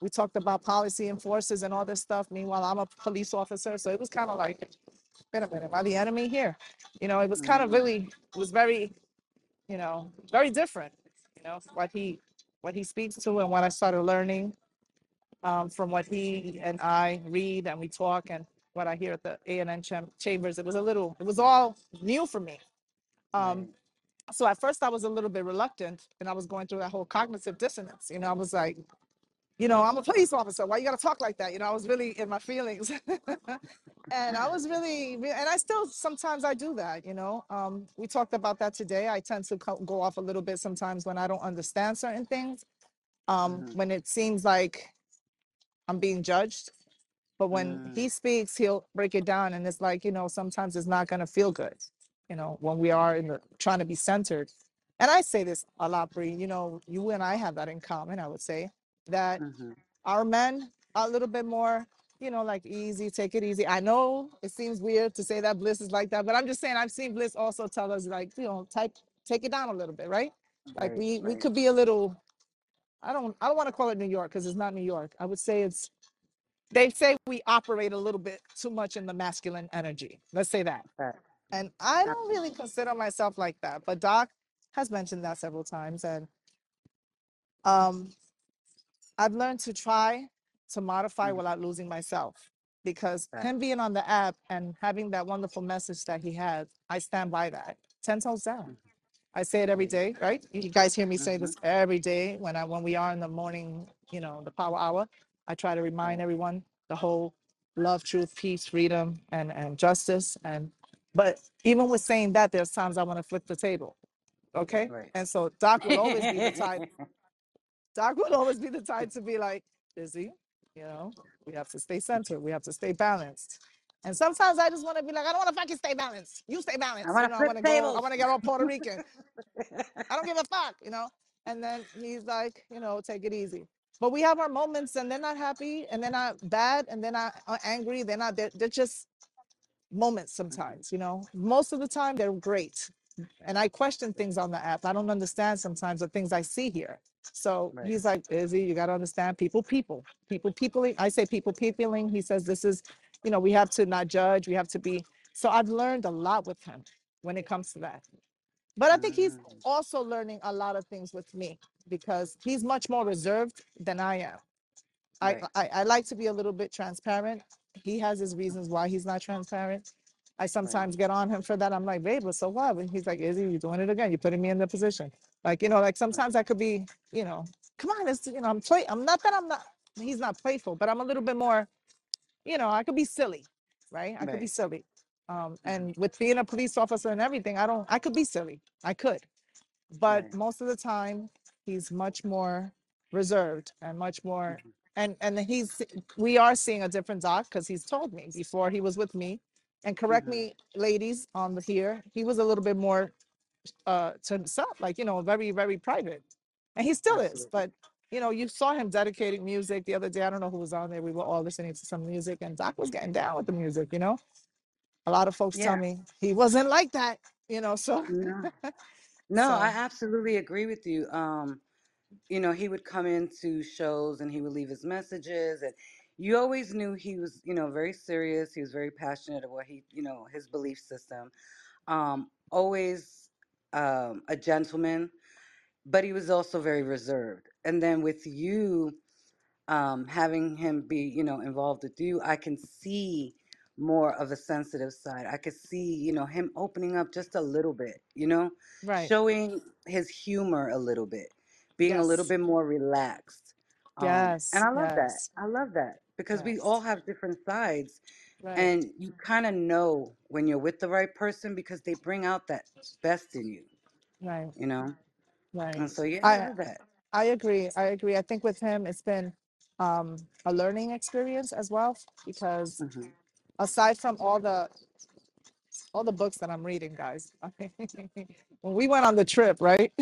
we talked about policy enforcers and all this stuff. Meanwhile, I'm a police officer. So it was kind of like, wait a minute, am I the enemy here? You know, it was kind of hmm really, it was very, you know, very different, you know, what he, what he speaks to and what I started learning um, from what he and I read and we talk and what I hear at the A and N cham- chambers. It was a little, it was all new for me. Um, so at first I was a little bit reluctant, and I was going through that whole cognitive dissonance. You know, I was like, you know, I'm a police officer. Why you gotta talk like that? You know, I was really in my feelings, and I was really, and I still sometimes I do that. You know, um, we talked about that today. I tend to co- go off a little bit sometimes when I don't understand certain things. Um, Mm-hmm. when it seems like I'm being judged, but when Mm, he speaks, he'll break it down, and it's like you know, sometimes it's not gonna feel good. You know, when we are in the trying to be centered. And I say this a lot, Bree. You know, you and I have that in common. I would say that mm-hmm. our men are a little bit more, you know, like easy, take it easy. I know it seems weird to say that Bliss is like that, but I'm just saying I've seen Bliss also tell us like, you know, type take it down a little bit, right? Like Right, we we right. could be a little I don't I don't want to call it New York because it's not New York. I would say it's they say we operate a little bit too much in the masculine energy. Let's say that. And I don't really Absolutely. consider myself like that, but Doc has mentioned that several times and um I've learned to try to modify Mm-hmm. without losing myself because Right. him being on the app and having that wonderful message that he had, I stand by that 10 toes down. I say it every day, right? You guys hear me say Mm-hmm. this every day when I when we are in the morning, you know, the power hour. I try to remind everyone the whole love, truth, peace, freedom, and and justice. And but even with saying that, there's times I want to flip the table. Okay. Right. And so Doc will always be the type Doc would always be the time to be like, busy, you know, we have to stay centered, we have to stay balanced. And sometimes I just want to be like, I don't want to fucking stay balanced. You stay balanced. You want to I want flip to go, I want to get all Puerto Rican. I don't give a fuck, you know. And then he's like, you know, take it easy. But we have our moments and they're not happy and they're not bad and they're not uh, angry. They're not, they're, they're just moments sometimes, you know. Most of the time they're great. And I question things on the app. I don't understand sometimes the things I see here. So Right. he's like, Izzy, you got to understand people, people, people, peopling. I say people, peopling. He says, this is, you know, we have to not judge. We have to be. So I've learned a lot with him when it comes to that. But I think he's Mm, also learning a lot of things with me because he's much more reserved than I am. I, Right. I, I like to be a little bit transparent. He has his reasons why he's not transparent. I Right. sometimes get on him for that. I'm like, babe, but so what? And he's like, Izzy, you're doing it again. You're putting me in the position. Like, you know, like sometimes I could be, you know, come on, it's you know, I'm play. I'm not that I'm not. He's not playful, but I'm a little bit more. You know, I could be silly, right? I could be Right. silly. Um, Mm-hmm. and with being a police officer and everything, I don't. I could be silly. I could but Right. most of the time he's much more reserved and much more Mhm. and and he's we are seeing a different doc because he's told me before he was with me and correct Mhm. me ladies on the here he was a little bit more uh to himself like you know very very private and he still is but you know you saw him dedicating music the other day i don't know who was on there we were all listening to some music and doc was getting down with the music you know a lot of folks tell Yeah. me he wasn't like that you know so No. No, I so absolutely agree with you. Um, you know, he would come into shows and he would leave his messages and you always knew he was, you know, very serious. He was very passionate about he, you know, his belief system. Um, always um a gentleman, but he was also very reserved. And then with you, um, having him be, you know, involved with you, I can see more of a sensitive side. I could see, you know, him opening up just a little bit, you know, right showing his humor a little bit, being a little yes bit more relaxed. Um, and Yes, I love that. yes, I love that because we all yes. have different sides Right, and you kind of know when you're with the right person because they bring out that best in you, right, you know? right. And so, yeah, I I love that. I agree. I agree. I think with him, it's been um, a learning experience as well because hmm aside from all the all the books that I'm reading, guys, when we went on the trip, right?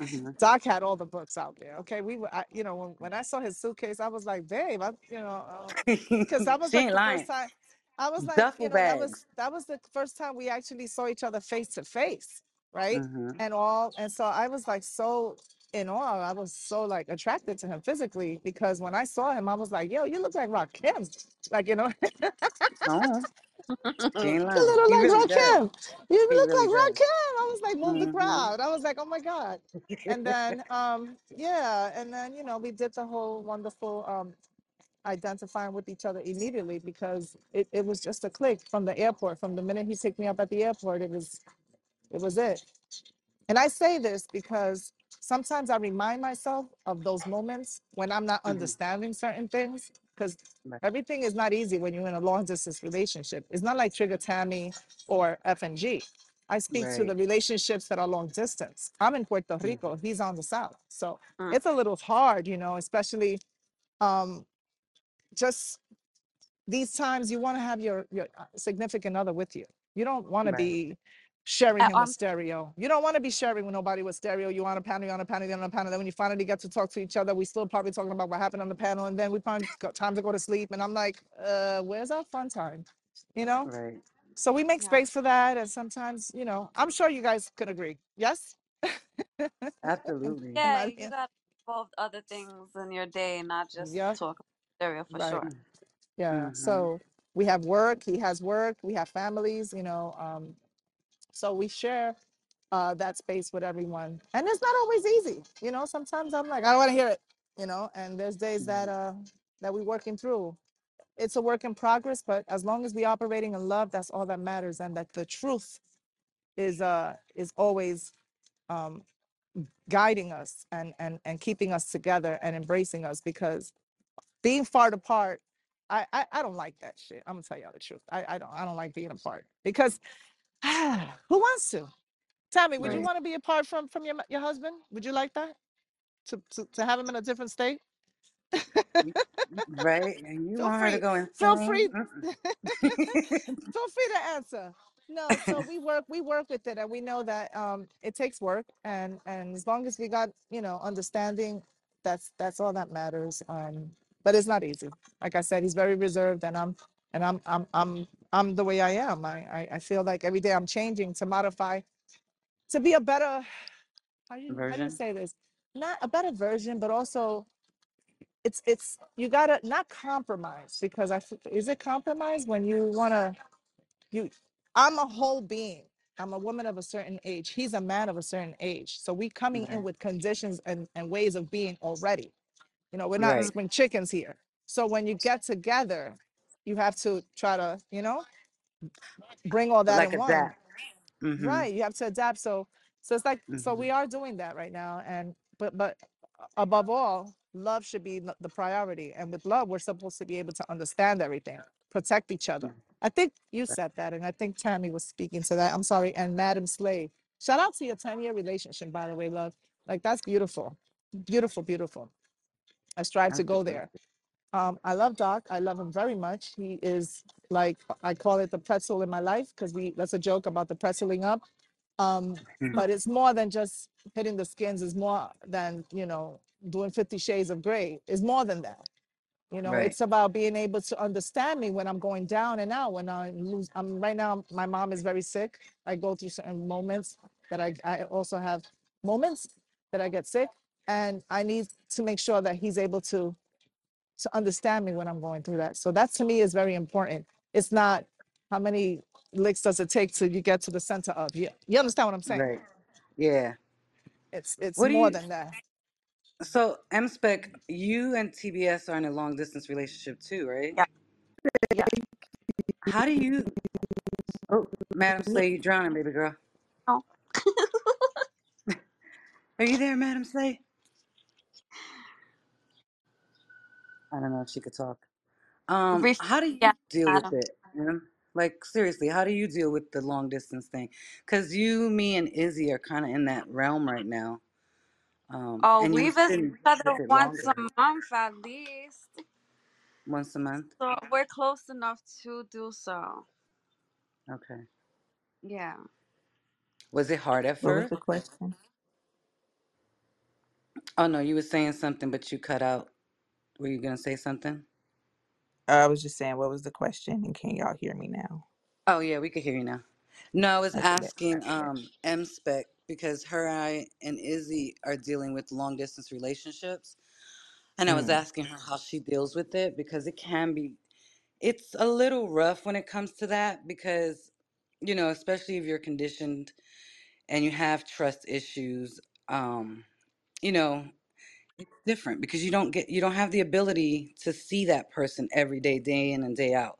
hmm Doc had all the books out there. Okay, we were, I, you know, when, when I saw his suitcase, I was like, babe, I, you know, uh, because that was she like ain't the first lying. time. I was like, you Duffel know, that was bags. that was the first time we actually saw each other face to face, right? hmm And all, and so I was like so in awe. I was so like attracted to him physically because when I saw him, I was like, yo, you look like Rakim, like you know, Oh, she ain't a lying. little He like really does. Rakim. You He look really like does. Rakim. I was like, move the hmm crowd. I was like, oh my God. And then um, yeah, and then you know, we did the whole wonderful um identifying with each other immediately because it, it was just a click from the airport. From the minute he picked me up at the airport, it was it was it. And I say this because sometimes I remind myself of those moments when I'm not hmm understanding certain things because everything is not easy when you're in a long distance relationship. It's not like Trigger Tammy or F and G. I speak to Right. the relationships that are long distance. I'm in Puerto Mm. Rico, he's on the south. So Mm, it's a little hard, you know, especially um just these times you want to have your your uh, significant other with you. You don't want to Right. be sharing I, him with um, stereo. You don't want to be sharing with nobody with stereo. You on a panel, you on a panel, you on a panel. Then when you finally get to talk to each other, we still probably talking about what happened on the panel, and then we find got time to go to sleep. And I'm like, uh, where's our fun time? You know. Right. So we make yeah. space for that, and sometimes, you know, I'm sure you guys could agree. Yes. Absolutely. Yeah, you Yeah. got involved other things in your day, not just Yeah. talk about stereo for Right. sure. Yeah. Mm-hmm. So we have work. He has work. We have families. You know. Um, so we share uh, that space with everyone and it's not always easy you know sometimes i'm like i don't want to hear it you know and there's days that uh that we're working through it's a work in progress but as long as we're operating in love that's all that matters and that the truth is uh is always um guiding us and and and keeping us together and embracing us because being far apart I, I I don't like that shit. I'm gonna tell y'all the truth. I, I don't I don't like being apart because who wants to? Tammy, would you Right. want to be apart from from your ma- your husband? Would you like that to to, to have him in a different state? Y- Right. And you Feel want her to free, go feel insane? free, Mm-mm. feel free to answer. No, so we work we work with it, and we know that um it takes work, and and as long as we got you know understanding, that's that's all that matters. Um, but it's not easy. Like I said, he's very reserved, and I'm and I'm I'm I'm I'm the way I am. I I, I feel like every day I'm changing to modify to be a better how do you how do you Version. say this? Not a better version, but also it's it's you gotta not compromise because I f- is it compromise when you wanna you I'm a whole being. I'm a woman of a certain age. He's a man of a certain age. So we coming in Right. with conditions and, and ways of being already. You know, we're not Right. spring chickens here. So when you get together, you have to try to, you know, bring all that Like in a one. Mm-hmm. Right, you have to adapt. So, so it's like, so Mm-hmm. we are doing that right now. And, but, but above all, love should be the the priority. And with love, we're supposed to be able to understand everything, protect each other. I think you said that. And I think Tammy was speaking to that. I'm sorry. And Madam Slay, shout out to your 10 year relationship, by the way, love. Like, that's beautiful. Beautiful, beautiful. I strive to go there. Um, I love Doc. I love him very much. He is like I call it the pretzel in my life because we that's a joke about the pretzeling up. Um, Mm. but it's more than just hitting the skins. It's more than you know doing Fifty Shades of Grey. It's more than that. You know, Right. it's about being able to understand me when I'm going down and out. When I lose, I'm right now. My mom is very sick. I go through certain moments that I I also have moments that I get sick, and I need to make sure that he's able to to understand me when I'm going through that. So that to me is very important. It's not how many licks does it take till you get to the center of you. You understand what I'm saying? Right. Yeah. It's it's What do more you than that. so M spec, you and TBS are in a long distance relationship too, right? yeah, yeah. How do you oh Madam Slay, you drowning, baby girl. Oh, Are you there, Madam Slay? I don't know if she could talk. Um, brief. how do Yeah, you deal with Adam. it? You know? Like seriously, how do you deal with the long distance thing? Because you, me, and Izzy are kind of in that realm right now. Um, Oh, and we you've visit been each with other it once a month at least, once a month. so we're close enough to do so. Okay. Yeah. Was it hard at What was first? the question? Oh no, you were saying something, but you cut out. Were you gonna say something? I was just saying, what was the question? And can y'all hear me now? Oh yeah, we could hear you now. No, I was Okay, asking um M Spec because her I and Izzy are dealing with long distance relationships. And I was Mm, asking her how she deals with it because it can be it's a little rough when it comes to that because you know, especially if you're conditioned and you have trust issues, um, you know, it's different because you don't get you don't have the ability to see that person every day, day in and day out.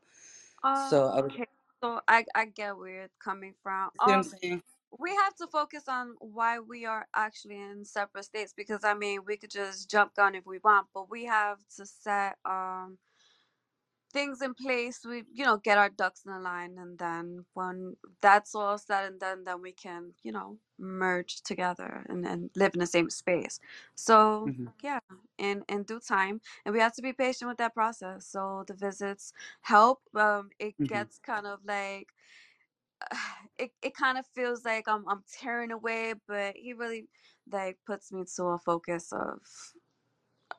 Uh, So I was, okay. So I I get where you're coming from. see what I'm Um, saying? we have to focus on why we are actually in separate states because I mean we could just jump gun if we want, but we have to set um things in place. We you know get our ducks in a line, and then when that's all said and done, then we can you know merge together and and live in the same space. So hmm yeah, in in due time, and we have to be patient with that process. So the visits help. Um, it hmm gets kind of like it, it kind of feels like I'm I'm tearing away, but he really like puts me to a focus of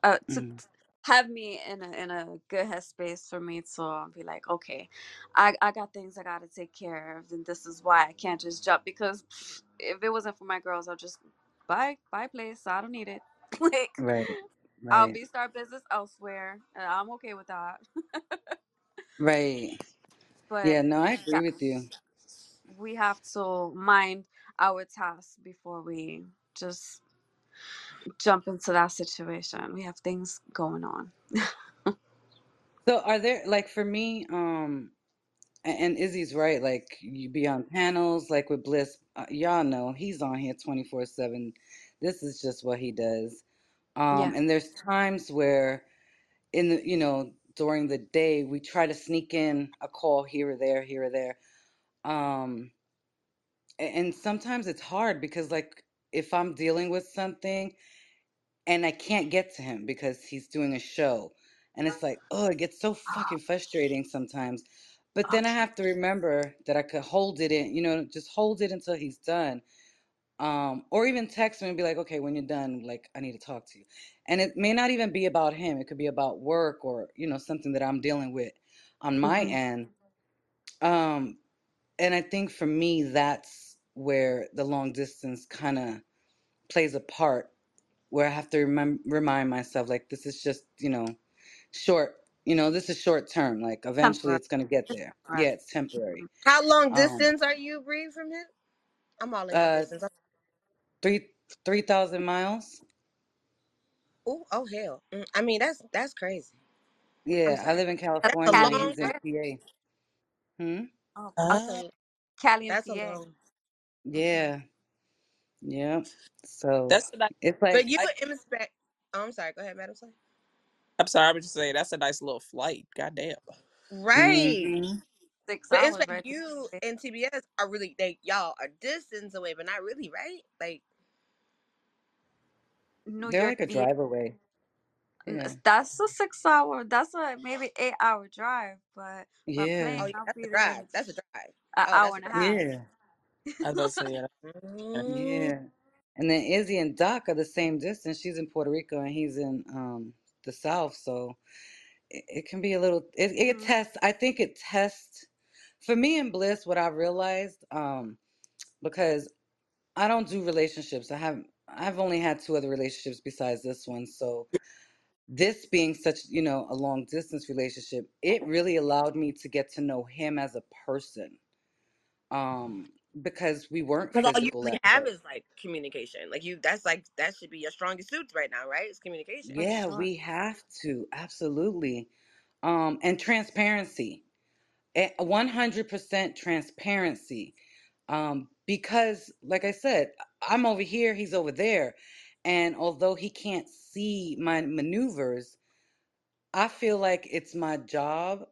uh to hmm have me in a in a good headspace for me to uh, be like, okay, I I got things I gotta take care of, and this is why I can't just jump because if it wasn't for my girls, I'll just buy buy a place. So I don't need it. like Right, I'll right, be start business elsewhere, and I'm okay with that. right. But Yeah, no, I yeah, agree with you. we have to mind our tasks before we just jump into that situation. We have things going on. So are there like for me, um, and Izzy's right, like you be on panels like with Bliss, uh, y'all know he's on here 24/7. This is just what he does. Um, Yeah. and there's times where in the, you know, during the day we try to sneak in a call here or there, here or there. Um, and sometimes it's hard because like if I'm dealing with something and I can't get to him because he's doing a show. And it's like, oh, it gets so fucking frustrating sometimes. But then I have to remember that I could hold it in, you know, just hold it until he's done. Um, or even text him and be like, okay, when you're done, like, I need to talk to you. And it may not even be about him. It could be about work or, you know, something that I'm dealing with on my hmm end. Um, and I think for me, that's where the long distance kind of plays a part where I have to remem- remind myself, like, this is just, you know, short, you know, this is short term. Like, eventually Temporary. it's going to get It's there. Yeah, it's temporary. How long Um, distance are you, Bree, from him? I'm all in your uh, business. three, 3,000 miles. Oh, oh hell. Mm, I mean, that's that's crazy. I'm Yeah, I sorry. live in That's That's a California and long. he's in right? PA. Hmm? Oh, I That's said Cali and that's a PA. long. Hmm Yeah, yeah. So That's a nice. it's like, But you I, M Spec. Oh, I'm sorry. Go ahead, Madam. Sorry. I'm sorry, I was just saying that's a nice little flight. Goddamn. Right. hmm Six But hours M Spec right you there. and TBS are really they y'all are distance away, but not really, right? Like New they're York, like a yeah. drive away. N- Yeah, That's a six hour, that's a maybe eight hour drive, but by yeah, oh yeah, I'll that's a there drive. in That's a drive. an Oh, hour that's a and a drive. half. yeah, I was about to say yeah. Mm, yeah. And then Izzy and Doc are the same distance. She's in Puerto Rico and he's in um the South, so it, it can be a little it, it Mm, tests i think it tests for me and bliss what i realized um because i don't do relationships i have i've only had two other relationships besides this one so this being such you know a long distance relationship it really allowed me to get to know him as a person um because we weren't Because all you physical really at have first is like communication. Like you, that's like that should be your strongest suits right now, right? It's communication. for yeah sure. we have to absolutely um and transparency a 100% transparency um, because like i said i'm over here he's over there and although he can't see my maneuvers i feel like it's my job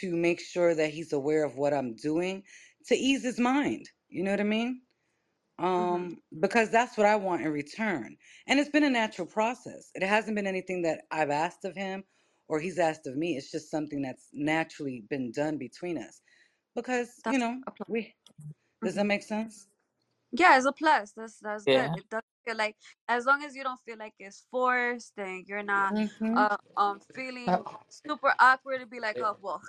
to make sure that he's aware of what i'm doing to ease his mind you know what i mean hmm um, because that's what i want in return and it's been a natural process it hasn't been anything that i've asked of him or he's asked of me it's just something that's naturally been done between us because you know we does Mm-hmm. that make sense Yeah, it's a plus. That's that's good. It doesn't feel like as long as you don't feel like it's forced and you're not mm-hmm uh um feeling super awkward to be like, oh well,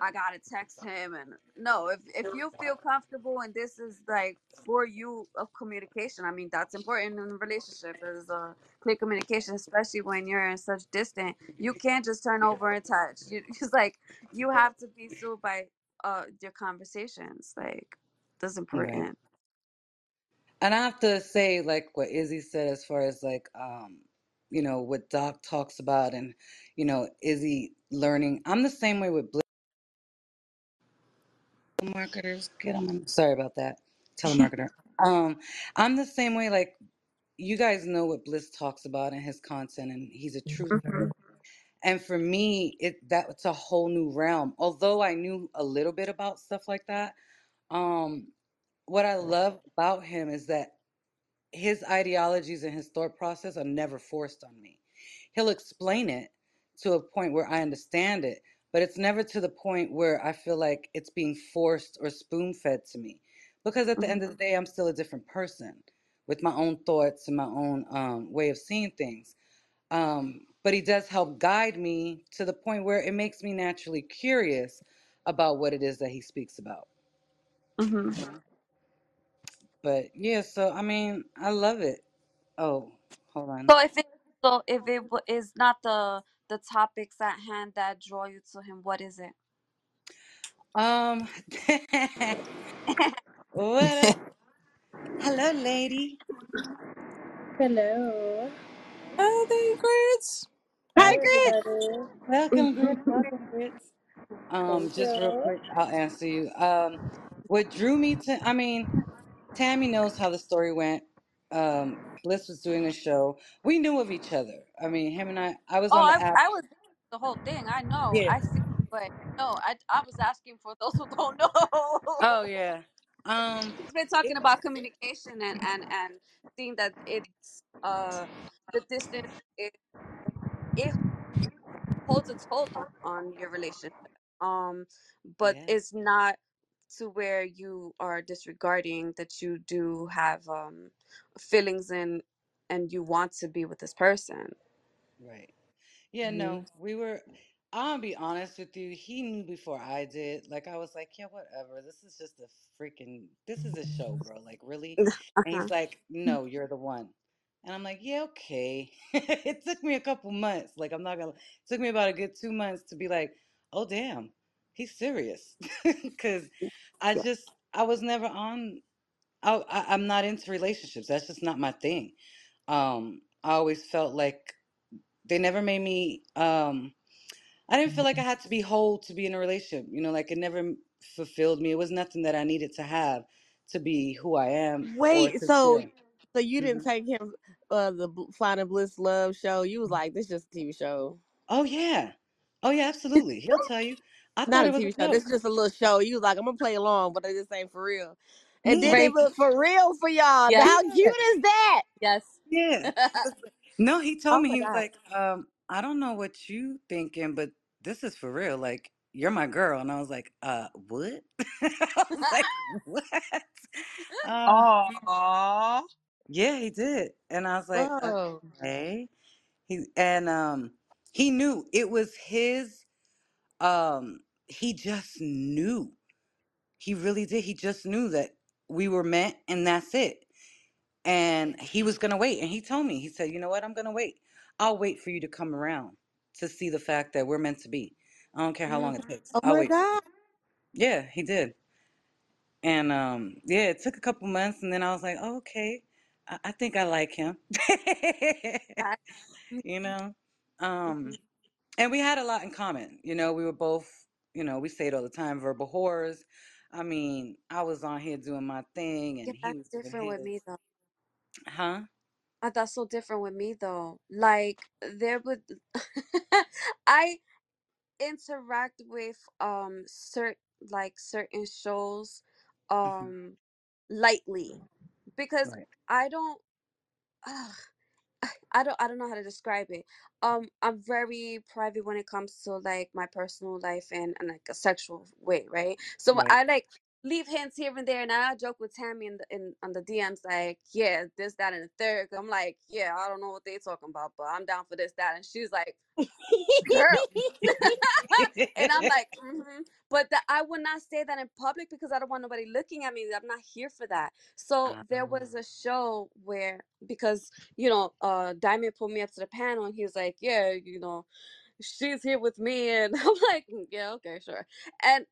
I gotta text him and no, if if you feel comfortable and this is like for you of communication, I mean that's important in a relationship is uh clear communication, especially when you're in such distant. You can't just turn over and touch. You it's like you have to be soothed by uh your conversations. Like that's right important. and i have to say like what izzy said as far as like um you know, what Doc talks about and, you know, Izzy learning? I'm the same way with Bliss marketers. Get on. Sorry about that. Telemarketer. Um, I'm the same way. Like you guys know what Bliss talks about in his content, and he's a truther. And for me, it that's a whole new realm. Although I knew a little bit about stuff like that, um, what I love about him is that his ideologies and his thought process are never forced on me. He'll explain it to a point where I understand it, but it's never to the point where I feel like it's being forced or spoon fed to me. Because at the end of the day, I'm still a different person with my own thoughts and my own um, way of seeing things. Um, but he does help guide me to the point where it makes me naturally curious about what it is that he speaks about. hmm But yeah, so I mean, I love it. Oh, hold on. So if it so if it wa- is not the the topics at hand that draw you to him, what is it? Um, what up? Hello, lady. Hello. Oh, they grits. Hi, Hi, Grit. everybody. Welcome, Grits. Welcome, Grits. Um, Thank just real you. quick, I'll answer you. Um, what drew me to, I mean, Tammy knows how the story went. Um, Bliss was doing a show. We knew of each other. I mean, him and I, I was Oh, on I the app. I was the whole thing. I know. Yeah. I see, but no, I I was asking for those who don't know. Oh, yeah. Um, We've been talking about communication and and and seeing that it's uh the distance it it holds its hold on, on your relationship. Um, but yeah, it's not to where you are disregarding that you do have um feelings and and you want to be with this person. right. Yeah, hmm no, we were. I'll be honest with you. He knew before I did. Like I was like, yeah, whatever. This is just a freaking. This is a show, bro. Like really. And Uh-huh. he's like, no, you're the one. And I'm like, yeah, okay. it took me a couple months. Like I'm not gonna. It took me about a good two months to be like, oh damn, he's serious. Because I Yeah. just I was never on. I, I I'm not into relationships. That's just not my thing. Um, I always felt like they never made me um I didn't feel like I had to be whole to be in a relationship. You know, like it never m- fulfilled me. It was nothing that I needed to have to be who I am or Wait, to so so you didn't hmm take him uh the Bl- Finding Bliss Love show? You was like, this just a TV show. Oh yeah. Oh yeah, absolutely. He'll tell you. I thought Not a it was a TV show. This joke. is just a little show. You was like, I'm gonna play along, but this ain't for real. And Yeah. then it Right. was for real for y'all. Yeah. How cute is that? Yes. Yeah. He was like- No, he told Oh me my he was god. like, um, I don't know what you thinking, but this is for real. Like, you're my girl. And I was like, uh, what? I was like, what? Uh, Aww. Yeah, he did. And I was like, Oh. okay. He and um he knew it was his um he just knew. He really did. He just knew that we were meant and that's it. And he was gonna wait. And he told me, he said, you know what, I'm gonna wait. I'll wait for you to come around to see the fact that we're meant to be. I don't care how long it takes. Oh I'll my wait god. Yeah, he did. And um, yeah, it took a couple months, and then I was like, oh, okay, I, I think I like him. I- you know, um, and we had a lot in common. You know, we were both, you know, we say it all the time, verbal whores. I mean, I was on here doing my thing, yeah, and he that's was doing different with me his. though. Huh? Uh, That's so different with me though. Like there would I interact with um cert like certain shows hmm um lightly because Right. I don't I don't I don't know how to describe it. Um, I'm very private when it comes to like my personal life and, and like a sexual way, right? So Right. I like leave hints here and there, and I joke with Tammy in the in on the DMs like, yeah, this, that, and the third. I'm like, yeah, I don't know what they're talking about, but I'm down for this, that, and she's like, girl. and I'm like, mm-hmm. but that I would not say that in public because I don't want nobody looking at me. I'm not here for that. So Ah, there was a show where because you know, uh, Diamond pulled me up to the panel and he was like, yeah, you know, she's here with me, and I'm like, "Mm, yeah, okay, sure. And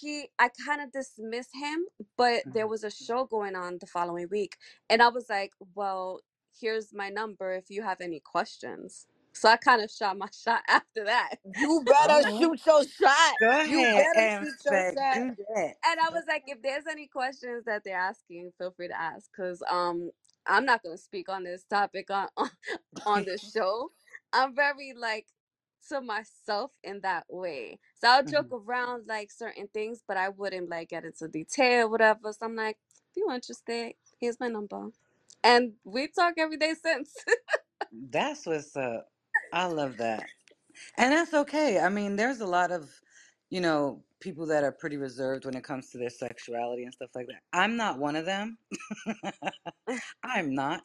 he, I kind of dismissed him, but there mhm. was a show going on the following week, and I was like, well. here's my number if you have any questions. So I kind of shot my shot after that. You better Oh, shoot your shot. go You ahead better and shoot your spec. shot. Do that. and I was like, if there's any questions that they're asking, feel free to ask, because um, I'm not gonna speak on this topic on on, on the show. I'm very like to myself in that way, so I'll joke Mhm. around like certain things, but I wouldn't like get into detail, whatever. So I'm like, if you're interested, here's my number, and we talk every day since. That's what's up. I love that. And that's okay. I mean, there's a lot of, you know, people that are pretty reserved when it comes to their sexuality and stuff like that. I'm not one of them. I'm not.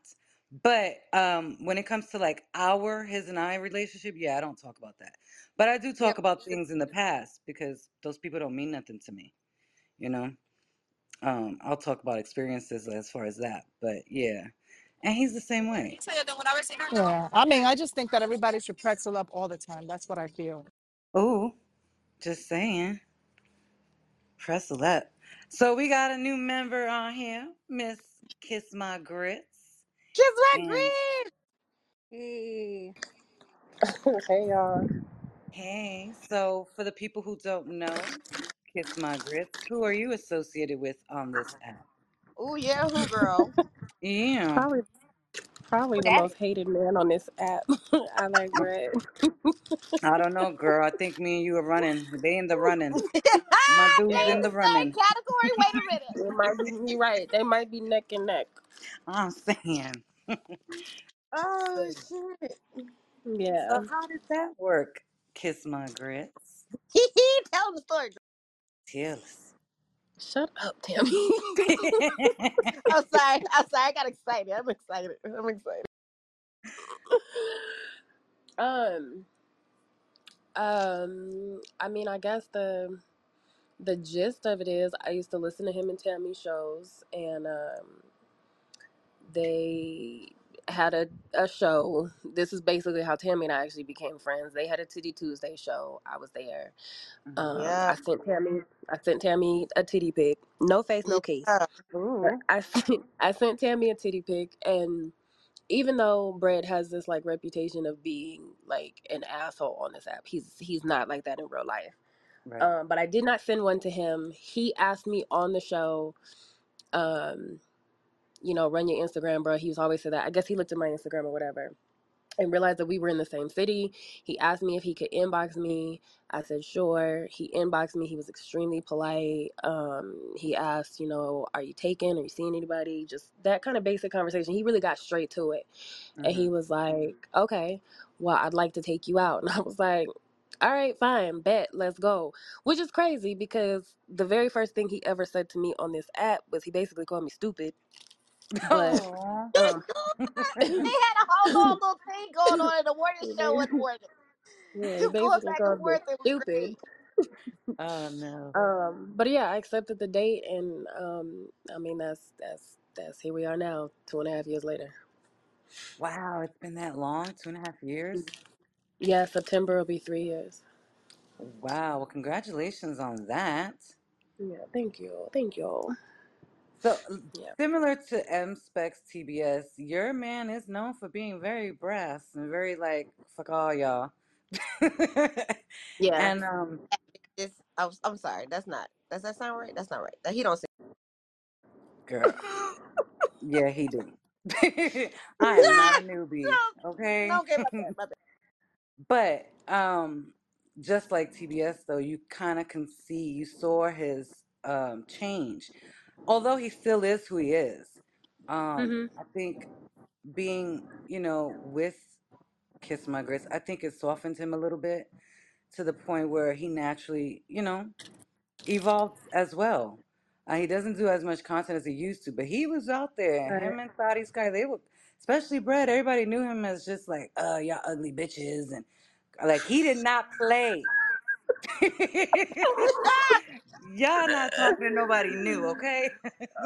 But um when it comes to like our his and I relationship, yeah, I don't talk about that. But I do Yeah. talk about things in the past because those people don't mean nothing to me, you know? Um I'll talk about experiences as far as that. But yeah. And he's the same way. Yeah. I mean, I just think that everybody should pretzel up all the time. That's what I feel. Oh, just saying. Press up. So we got a new member on here, Miss Kiss My Grits. Kiss my mm. And grid. hey, hey y'all. hey, so for the people who don't know, Kiss My Grits, who are you associated with on this app? Oh yeah, who girl? Yeah. Probably probably the that most hated man on this app. I like Brad. I don't know, girl. I think me and you are running. They in the running. they My dude's in in the the same running. category. Wait a minute. it might be you right. They might be neck and neck. I'm saying. Oh So, shit. Yeah. so how did that work, Kiss My Grits? Tell the story. Tell us. Shut up, Tammy. I'm sorry. I'm sorry. I got excited. I'm excited. I'm excited. um um I mean I guess the the gist of it is I used to listen to him and Tammy shows and um they had a, a show. This is basically how Tammy and I actually became friends. They had a Titty Tuesday show. I was there. Mhm. Um, Yeah. I sent Tammy I sent Tammy a titty pic. No face, no case. Yeah. But Ooh. I sent I sent Tammy a titty pic and even though Brad has this like reputation of being like an asshole on this app, he's he's not like that in real life. Right. Um, but I did not send one to him. He asked me on the show, um, you know, run your Instagram, bro. He was always said that. I guess he looked at my Instagram or whatever and realized that we were in the same city. He asked me if he could inbox me. I said sure. He inboxed me. He was extremely polite. Um, he asked, you know, are you taken? Are you seeing anybody? Just that kind of basic conversation. He really got straight to it. And he Mhm. was like, okay, well, I'd like to take you out. And I was like, all right, fine, bet, let's go. Which is crazy because the very first thing he ever said to me on this app was he basically called me stupid. But Aw. um, they had a whole long little thing going on in the morning show yeah, one morning. he Them going basically back and called me forth. It was stupid. great. Oh no. Um, but yeah, I accepted the date, and um, I mean that's that's that's here we are now, two and a half years later. Wow, it's been that long? Two and a half years? Yeah, September will be three years. Wow. Well, congratulations on that. Yeah, thank you, thank you. So, Yeah, similar to M Specs TBS, your man is known for being very brass and very like, fuck all y'all. yeah. and, um, It's, I was, I'm sorry. That's not. Does that sound right? That's not right. That He don't say. girl, yeah, he do. I am not a newbie, no, okay? no, okay, my bad, my bad. But um just like TBS though, you kind of can see you saw his um change. Although he still is who he is. Um Mhm. I think being, you know, with Kiss My Grits, I think it softened him a little bit to the point where he naturally, you know, evolved as well. Uh, he doesn't do as much content as he used to, but he was out there. Right. Him and Thotty Sky, they were, especially Brett. Everybody knew him as just like, uh, y'all ugly bitches, and like he did not play. y'all not talking to nobody new, okay?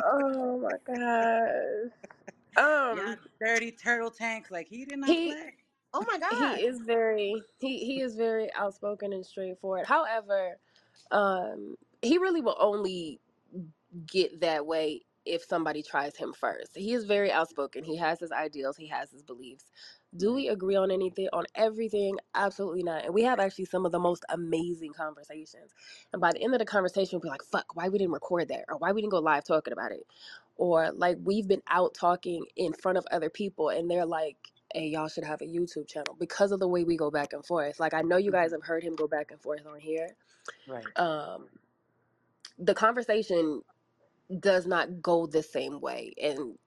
Oh my gosh. y'all Um, dirty turtle tanks. Like he did not he play. Oh my god. he is very he he is very outspoken and straightforward. However, um, he really will only get that way if somebody tries him first. He is very outspoken. He has his ideals, he has his beliefs. Do we agree on anything, on everything? Absolutely not. And we have actually some of the most amazing conversations. And by the end of the conversation, we'll be like, fuck, why we didn't record that? Or why we didn't go live talking about it? Or like we've been out talking in front of other people and they're like, hey, y'all should have a YouTube channel because of the way we go back and forth. Like I know you guys hmm have heard him go back and forth on here. Right. Um, the conversation does not go the same way. And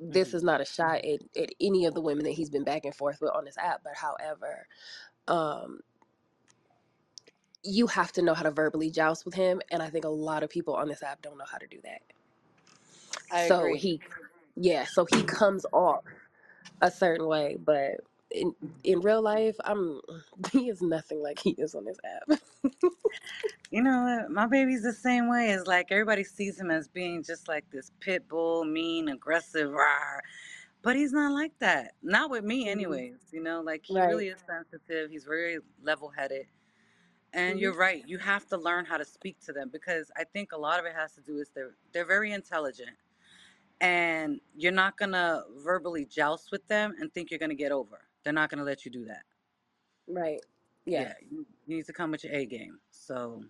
this hmm is not a shot at, at any of the women that he's been back and forth with on this app. But however, um, you have to know how to verbally joust with him. And I think a lot of people on this app don't know how to do that. I So agree. he, yeah, so he comes off a certain way. But in, in real life, I'm, he is nothing like he is on this app. You know what? My baby's the same way. It's like everybody sees him as being just like this pit bull, mean, aggressive, rah. But he's not like that. Not with me, hmm anyways. You know, like he Right. really is sensitive. He's very level headed. And hmm you're right. You have to learn how to speak to them because I think a lot of it has to do is they're they're very intelligent, and you're not gonna verbally joust with them and think you're gonna get over. They're not gonna let you do that. Right. Yeah. Yeah, you you need to come with your A game. So.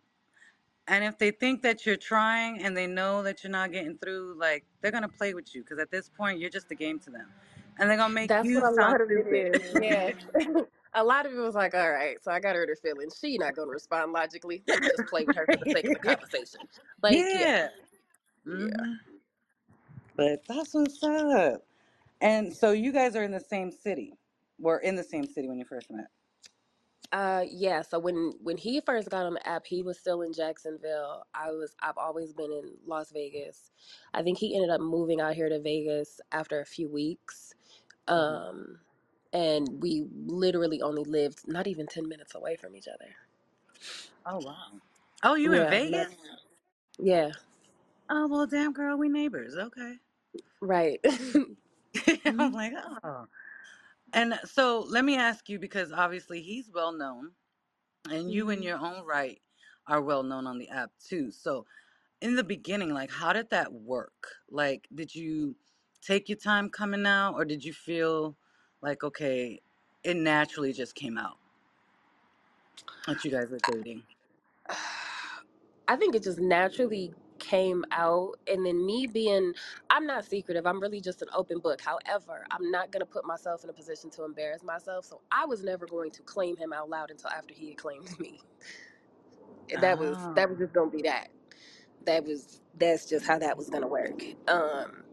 And if they think that you're trying and they know that you're not getting through, like they're gonna play with you because at this point you're just a game to them, and they're gonna make That's what you a sound lot of it stupid. is. Yeah. a lot of it was like, all right, so I got her to hurt her feelings. She not going to respond logically. Let me just play with her for the sake of the conversation. Like, yeah. yeah. Yeah. hmm But that's what's up. And so you guys are in the same city. Were in the same city when you first met. Uh yeah, so when when he first got on the app, he was still in Jacksonville. I was I've always been in Las Vegas. I think he ended up moving out here to Vegas after a few weeks. hmm Um and we literally only lived not even 10 minutes away from each other. Oh wow. Oh, you in Yeah, not, Vegas? yeah, Oh well, damn girl, we neighbors. Okay. right. I'm like, oh. And so let me ask you because obviously he's well known. and you in Mhm. your own right are well known on the app too so in the beginning like how did that work like did you take your time coming out or did you feel like okay it naturally just came out that you guys were dating I think it just naturally came out. And then me being, I'm not secretive. I'm really just an open book. However, I'm not going to put myself in a position to embarrass myself. So I was never going to claim him out loud until after he had claimed me. That was, that oh was just going to be that. That was, that's just how that was going to work. Um,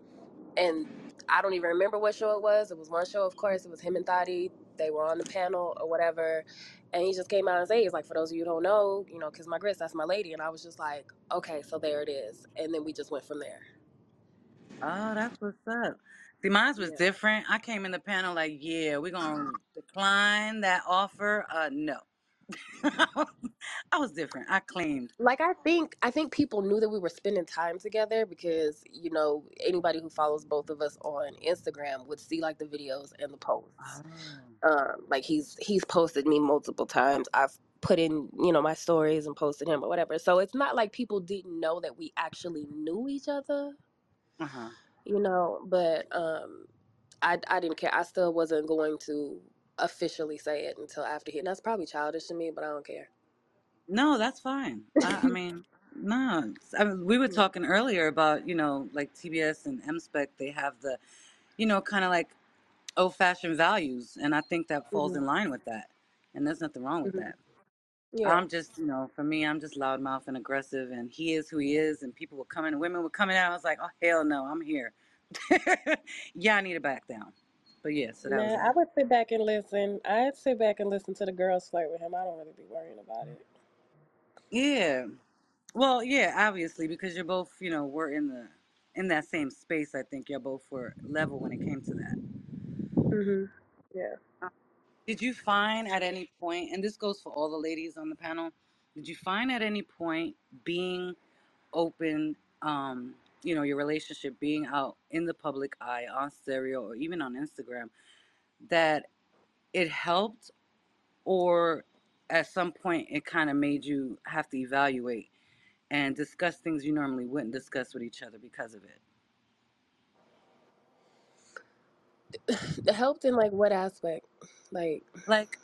and I don't even remember what show it was. It was one show, of course. It was him and Thotty. They were on the panel or whatever, and he just came out and said, "He's like, for those of you who don't know, you know, Kiss My Grits, that's my lady." And I was just like, "Okay, so there it is." And then we just went from there. oh that's what's up see mine was Yeah. different i came in the panel like yeah we're gonna decline that offer uh no i was different i claimed Like I think I think people knew that we were spending time together because you know anybody who follows both of us on Instagram would see like the videos and the posts. oh Um, like he's he's posted me multiple times. I've put in you know my stories and posted him or whatever. So it's not like people didn't know that we actually knew each other, uh-huh you know. But um, I I didn't care. I still wasn't going to officially say it until after he. And that's probably childish to me, but I don't care. No, that's fine. I, I mean, no. I mean, we were talking earlier about, you know, like TBS and MSPEC, they have the, you know, kind of like old fashioned values. And I think that falls hmm in line with that. And there's nothing wrong with hmm that. Yeah. I'm just, you know, for me, I'm just loudmouth and aggressive. And he is who he is. And people were coming, women were coming out. I was like, oh, hell no, I'm here. yeah, I need to back down. But yeah, so that was I would sit back and listen. I'd sit back and listen to the girls flirt with him. I don't really be worrying about it. Yeah. Well, yeah, obviously, because you're both, you know, we're in the in that same space. I think you're both were level when it came to that. Mm hmm Yeah. Uh, Did you find at any point, and this goes for all the ladies on the panel, did you find at any point being open, um, you know, your relationship being out in the public eye on stereo or even on Instagram, that it helped, or at some point it kind of made you have to evaluate and discuss things you normally wouldn't discuss with each other because of it? helped in like what aspect? Like, Like,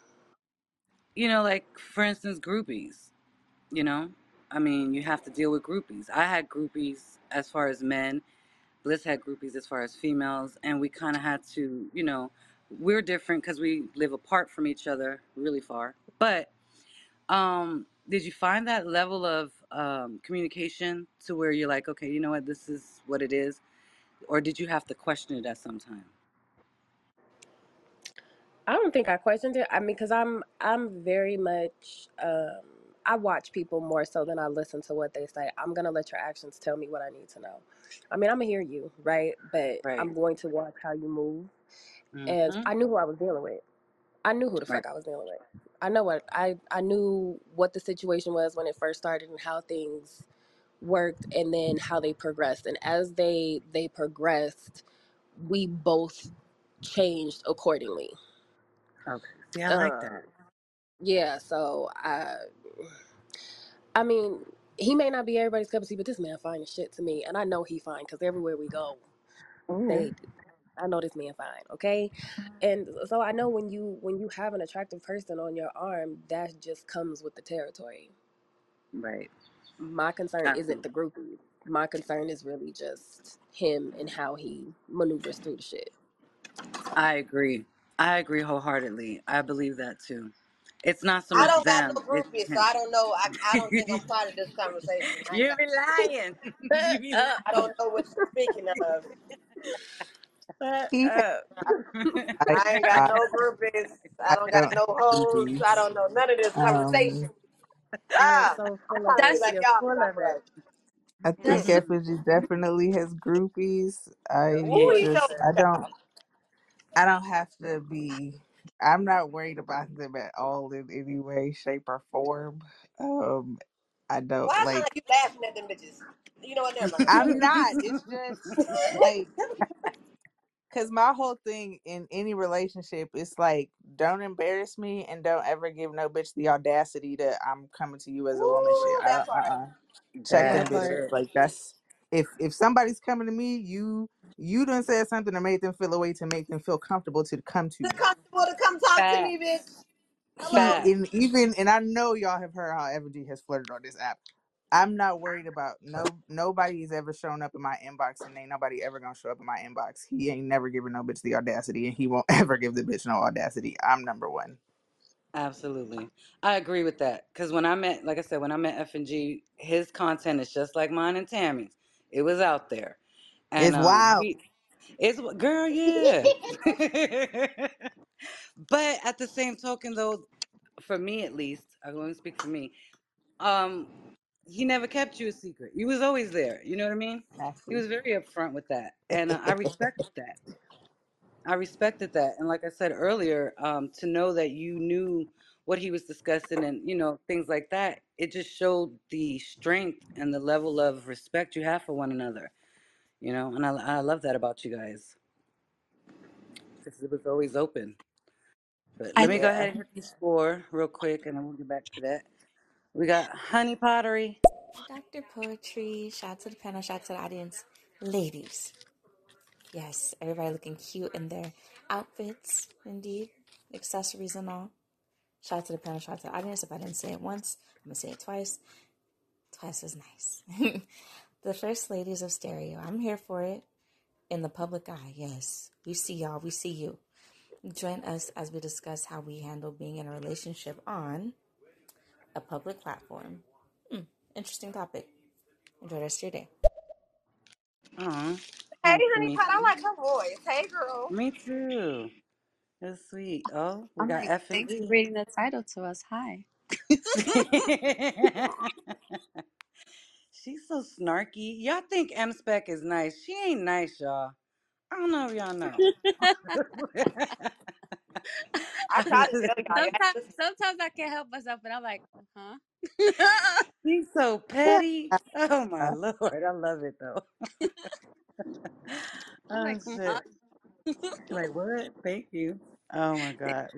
you know, like for instance, groupies. You know, I mean, you have to deal with groupies. I had groupies as far as men. Bliss had groupies as far as females, and we kind of had to, you know, we're different because we live apart from each other, really far. But um, did you find that level of um, communication to where you're like, okay, you know what, this is what it is, or did you have to question it at some time? I don't think I questioned it. I mean, because I'm I'm very much um, I watch people more so than I listen to what they say. I'm gonna let your actions tell me what I need to know. I mean, I'm gonna hear you, right? But Right. I'm going to watch how you move. And Mm-hmm. I knew who I was dealing with. I knew who the Right. fuck I was dealing with. I know what I I knew what the situation was when it first started and how things worked and then how they progressed. And as they they progressed, we both changed accordingly. Okay. See, I like Um, that. Yeah, so I I mean, he may not be everybody's cup of tea, but this man fine as shit to me, and I know he fine because everywhere we go, Ooh. they mm. I know this man fine, okay? Mm. And so I know when you when you have an attractive person on your arm, that just comes with the territory. Right. My concern isn't Absolutely. the groupie. My concern is really just him and how he maneuvers through the shit. I agree. I agree wholeheartedly. I believe that too. It's not so I much don't got no them, it's groupies, so him. I don't know. I, I don't think I'm part of this conversation. I you got. be lying. you be I don't know what you're speaking of. lying. He Shut up. I I ain't got I, no groupies. I I don't got don't no have hoes. I don't know none of this conversation. Um, You're Ah, so I'm full of trying to be it. That's like You're y'all, full of it. black. I think that's FG definitely has groupies. I Ooh, he yeah. just I don't. I don't have to be. I'm not worried about them at all in any way, shape, or form. Um, I don't Why it sound like. like you laughing at them bitches? You know what? Never mind. I'm not. It's just like Cause my whole thing in any relationship is like, don't embarrass me and don't ever give no bitch the audacity that I'm coming to you as a woman. Shit, Ooh, I that don't. Uh, part. uh check that them That bitches. part. Like that's if if somebody's coming to me, you you done said something to make them feel a way to make them feel comfortable to come to It's you. comfortable to come talk to me, bitch. He Hello. in Facts. even and I know y'all have heard how F and G has flirted on this app. I'm not worried about no nobody's ever shown up in my inbox and ain't nobody ever gonna show up in my inbox. He ain't never given no bitch the audacity and he won't ever give the bitch no audacity. I'm number one. Absolutely. I agree with that. Because when I met, like I said, when I met F and G, his content is just like mine and Tammy's. It was out there. And It's um wild. he it's girl, yeah. but at the same token though, for me at least, I'm going to speak for me. Um, he never kept you a secret. You was always there. You know what I mean? He Exactly. was very upfront with that. And uh, I respected that. I respected that. And like I said earlier, um, to know that you knew what he was discussing and, you know, things like that, it just showed the strength and the level of respect you have for one another, you know? And I, I love that about you guys because it was always open. But let I me go ahead and hit the score real quick and then we'll get back to that. We got Honey Pottery. Dr. Poetry, shout out to the panel, shout out to the audience. Ladies, yes, everybody looking cute in their outfits, indeed, accessories and all. Shout out to the panel, shout out to the audience. If I didn't say it once, I'm gonna say it twice. Twice is nice. the first ladies of stereo, I'm here for it. In the public eye, yes. We see y'all, we see you. Join us as we discuss how we handle being in a relationship on a public platform. Hmm, interesting topic. Enjoy the rest of your day. Aw, Hey, thanks, honey pot. I Tamika. like her voice. Hey, girl. Me too. That's sweet. Oh, we I'm got like, F and thanks for G. reading the title to us. Hi. She's so snarky. Y'all think M Spec is nice. She ain't nice, y'all. I don't know if y'all know. I try to tell y'all. y'all sometimes, sometimes I can't help myself, and I'm like, huh? She's so petty. Oh my uh-huh. lord. I love it though. I'm Oh like, huh? shit. Like what? Thank you. Oh my god.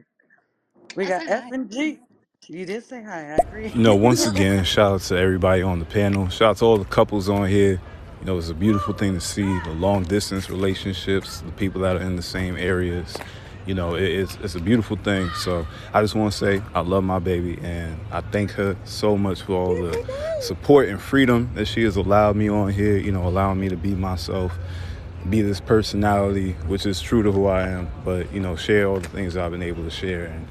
We I got said F hi. and G. You did say hi. I agree. You know, once again, shout out to everybody on the panel. Shout out to all the couples on here. You know, it's a beautiful thing to see the long distance relationships, the people that are in the same areas. You know, it, it's it's a beautiful thing. So I just want to say I love my baby, and I thank her so much for all the support and freedom that she has allowed me on here. You know, allowing me to be myself be this personality, which is true to who I am, but you know, share all the things I've been able to share and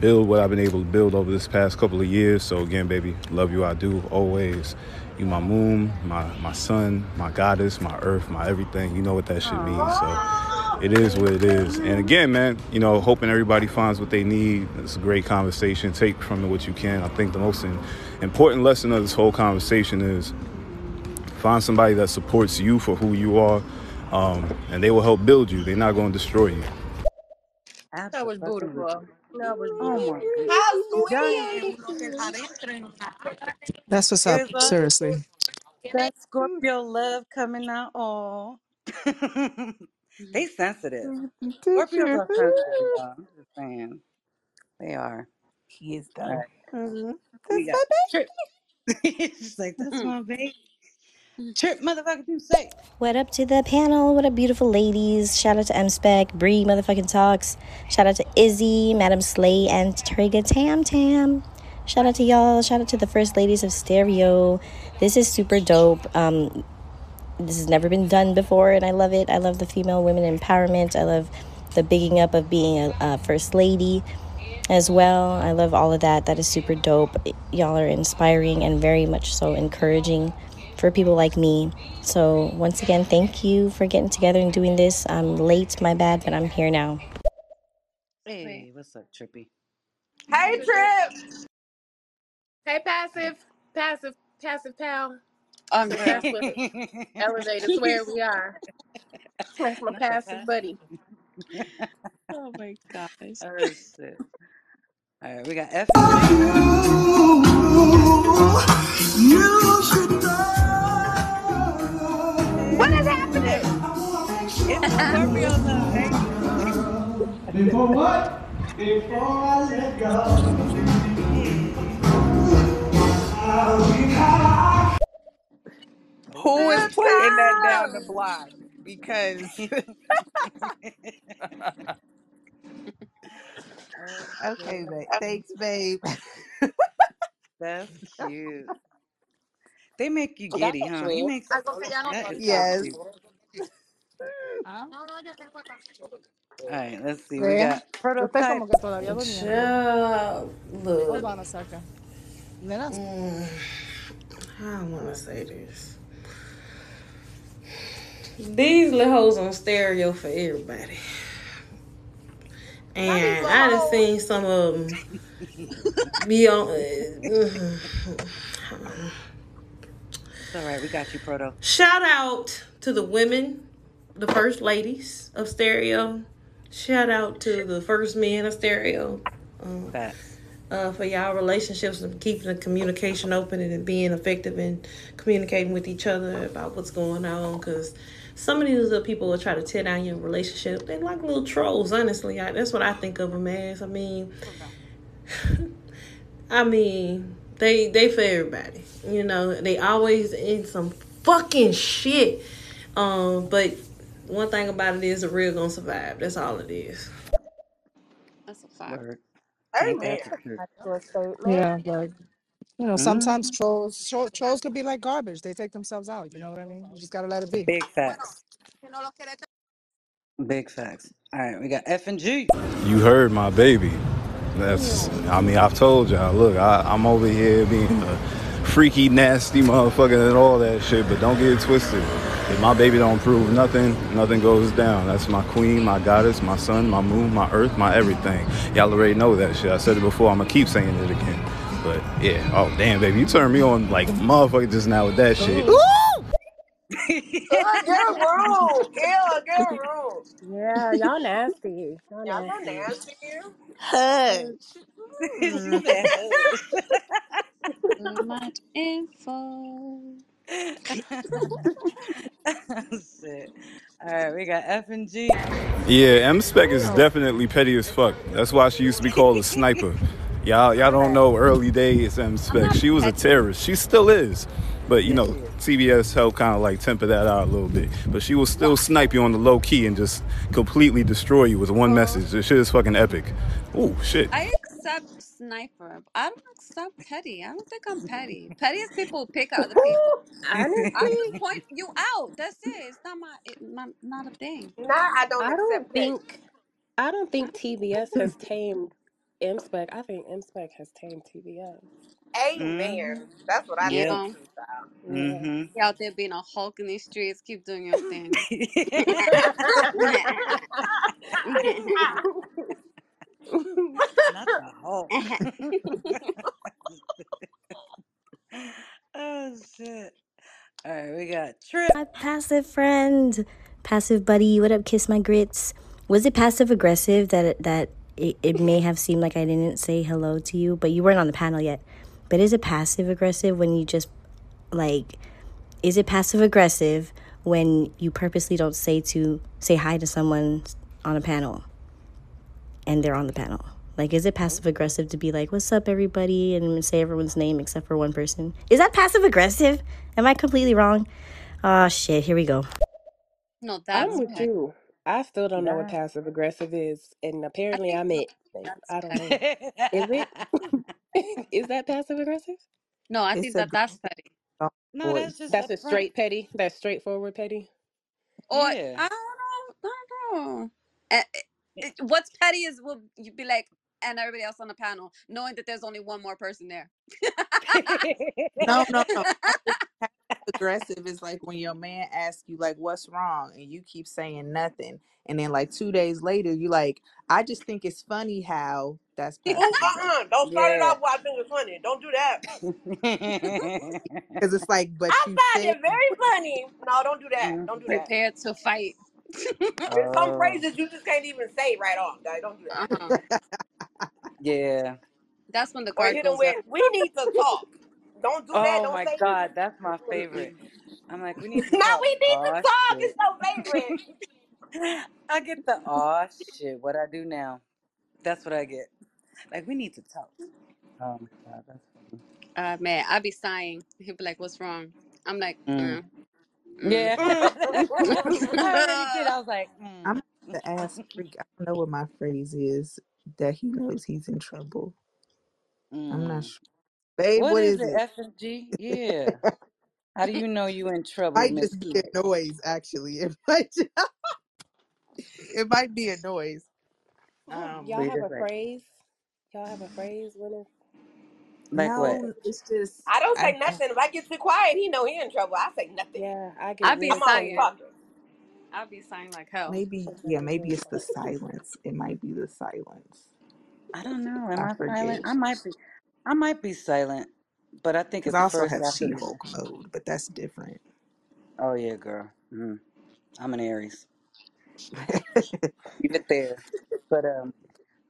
build what I've been able to build over this past couple of years. So again, baby, love you. I do always. You my moon, my my sun, my goddess, my earth, my everything. You know what that shit means. So it is what it is. And again, man, you know, hoping everybody finds what they need. It's a great conversation. Take from it what you can. I think the most important lesson of this whole conversation is find somebody that supports you for who you are um, and they will help build you. They're not going to destroy you. That was beautiful. That was Oh my beautiful. goodness. How Giant sweet. That's what's up. There's a Seriously. that Scorpio love coming out. Oh, they sensitive. Scorpios are sensitive, y'all. I'm just saying. They are. He is All though. right. Mhm. We got my Trip. She's like, that's my baby. Trip, motherfucker, do say. What up to the panel? What up, beautiful ladies? Shout out to M Spec, Bree, motherfucking talks. Shout out to Izzy, Madam Slay, and Triga Tam Tam. Shout out to y'all. Shout out to the first ladies of Stereo. This is super dope. Um, this has never been done before, and I love it. I love the female women empowerment. I love the bigging up of being a, a first lady as well. I love all of that. That is super dope. Y'all are inspiring and very much so encouraging for people like me. So, once again, thank you for getting together and doing this. I'm late, my bad, but I'm here now. Hey, what's up, Trippy? Hey Trip. Hey, passive, passive, passive pal. I'm That's dead. what elevators where we are. That's my passive passive. buddy. Oh my gosh. Oh shit. All right, we got F and G. What is happening? It's the Scorpio love. Before what? Before I let go. I'll be high. Who is Good playing that down the block? Because oh okay, babe. Thanks, babe. That's cute. They make you That's giddy, huh? He true. makes that is so yes. cute. Ah, All right, let's see. We Ve, got yo estoy prototype. como que todavía durmiendo. Child, Hold look, on a second. Nenas, how I want to say this. These little hoes on stereo for everybody. And I done seen some of them be on. All right. We got you, Proto. Shout out to the women, the first ladies of stereo. Shout out to the first men of stereo. Um, uh, for y'all relationships and keeping the communication open and being effective in communicating with each other about what's going on. Because some of these other people will try to tear down your relationship. They're like little trolls, honestly. I, that's what I think of them as. I mean, I mean, they they for everybody. You know, they always in some fucking shit. Um, but one thing about it is the real gonna survive. That's all it is. That's a fact. Word. Ain't Amen. that the truth? Factual statement. yeah, but you know, sometimes Mm-hmm. trolls tro- trolls could be like garbage. They take themselves out. You know what I mean? You just gotta let it be. Big facts. Big facts. All right, we got F and G. You heard my baby. That's, I mean, I've told y'all, look, I, I'm over here being a freaky, nasty motherfucker and all that shit, but don't get it twisted. If my baby don't prove nothing, nothing goes down. That's my queen, my goddess, my sun, my moon, my earth, my everything. Y'all already know that shit. I said it before, I'm gonna keep saying it again. But yeah, oh damn, baby, you turned me on like motherfucker just now with that shit. Ooh! Girl, get rude. Girl, get rude. Yeah, y'all nasty. Y'all Y'all so nasty. nasty. Hush. she said, "Hush." Too much info. Shit. All right, we got F and G. Yeah, M Spec is definitely petty as fuck. That's why she used to be called a sniper. Y'all, y'all don't know early days M Spec. She was a terrorist. She still is. But you know, she is. TBS helped kind of like temper that out a little bit. But she will still snipe you on the low key and just completely destroy you with one Oh, message. This shit is fucking epic. Oh shit. I accept sniper. I don't accept petty. I don't think I'm petty. Petty is people who pick at other people. I Honestly, just point you out. That's it. It's not my, it, my not a thing. now I don't I don't accept petty. think I don't think TBS has tamed M Spec. I think M Spec has tamed TBS. Mm-hmm. Amen. That's what I You Yep. think know, too, child. Yeah. Mm-hmm. you out there being a hulk in these streets. Keep doing your thing. Not the Hulk. oh shit. All right, we got Trip. My passive friend, passive buddy. What up, kiss my grits? Was it passive aggressive that that it, it may have seemed like I didn't say hello to you, but you weren't on the panel yet. But is it passive aggressive when you just like? Is it passive aggressive when you purposely don't say to say hi to someone on a panel and they're on the panel? Like, is it passive aggressive to be like, "What's up, everybody," and say everyone's name except for one person? Is that passive aggressive? Am I completely wrong? Oh shit! Here we go. no, I'm that's with petty. you. I still don't know what Nah. passive aggressive is, and I apparently think I'm it. I don't know. Is it? is that passive aggressive? No, I It's think a that good that's petty. song no, that's just That's a upfront. straight petty. That's straightforward petty. Or I Yeah. don't know. I don't know. Eh, eh, eh, What's petty is will you be like, and everybody else on the panel, knowing that there's only one more person there. No, no, no. Passive passive aggressive is like when your man asks you like what's wrong and you keep saying nothing. And then like two days later you like, I just think it's funny how that's uh-uh. Don't start it yeah. off while I think it's funny. Don't do that. Because it's like, but I you find said it very funny. No, don't do that. Mm. Don't do that. Prepared to fight. There's some oh, phrases you just can't even say right off, guys. Don't do Uh that. huh. yeah. That's when the Or guard hit them goes up. with, we need to talk. Don't do that. Oh Don't my say god, that's my favorite. I'm like, we need to now talk. we need to Oh talk. shit. It's your favorite. I get the oh shit. What I do now? That's what I get. Like we need to talk. Oh my god, that's funny. Uh man, I be sighing. He'll be like, "What's wrong?" I'm like, Mm. mm, mm. Yeah. I already did. I was like, I'm mm. the ass freak. I don't know what my phrase is that he knows he's in trouble. I'm not Mm. sure. Babe, What what is is it? it? F and G? Yeah. How do you know you in trouble, I Miss just get T? a noise, actually. It might it might be a noise. Y'all Um have just a like phrase? Y'all have a phrase when it's like what? no, it's just I don't I say nothing. If I get too quiet, he know he in trouble. I say nothing. yeah, I I get be real I'm always quiet. talking. I be sighing like hell. maybe yeah, get maybe it's the silence. It might be the silence. I don't know. Am I I silent? forget. I might be. I might be silent, but I think Because it's I also first have after the. Mode, but that's different. Oh yeah, girl. Mm. I'm an Aries. Leave it there. But um,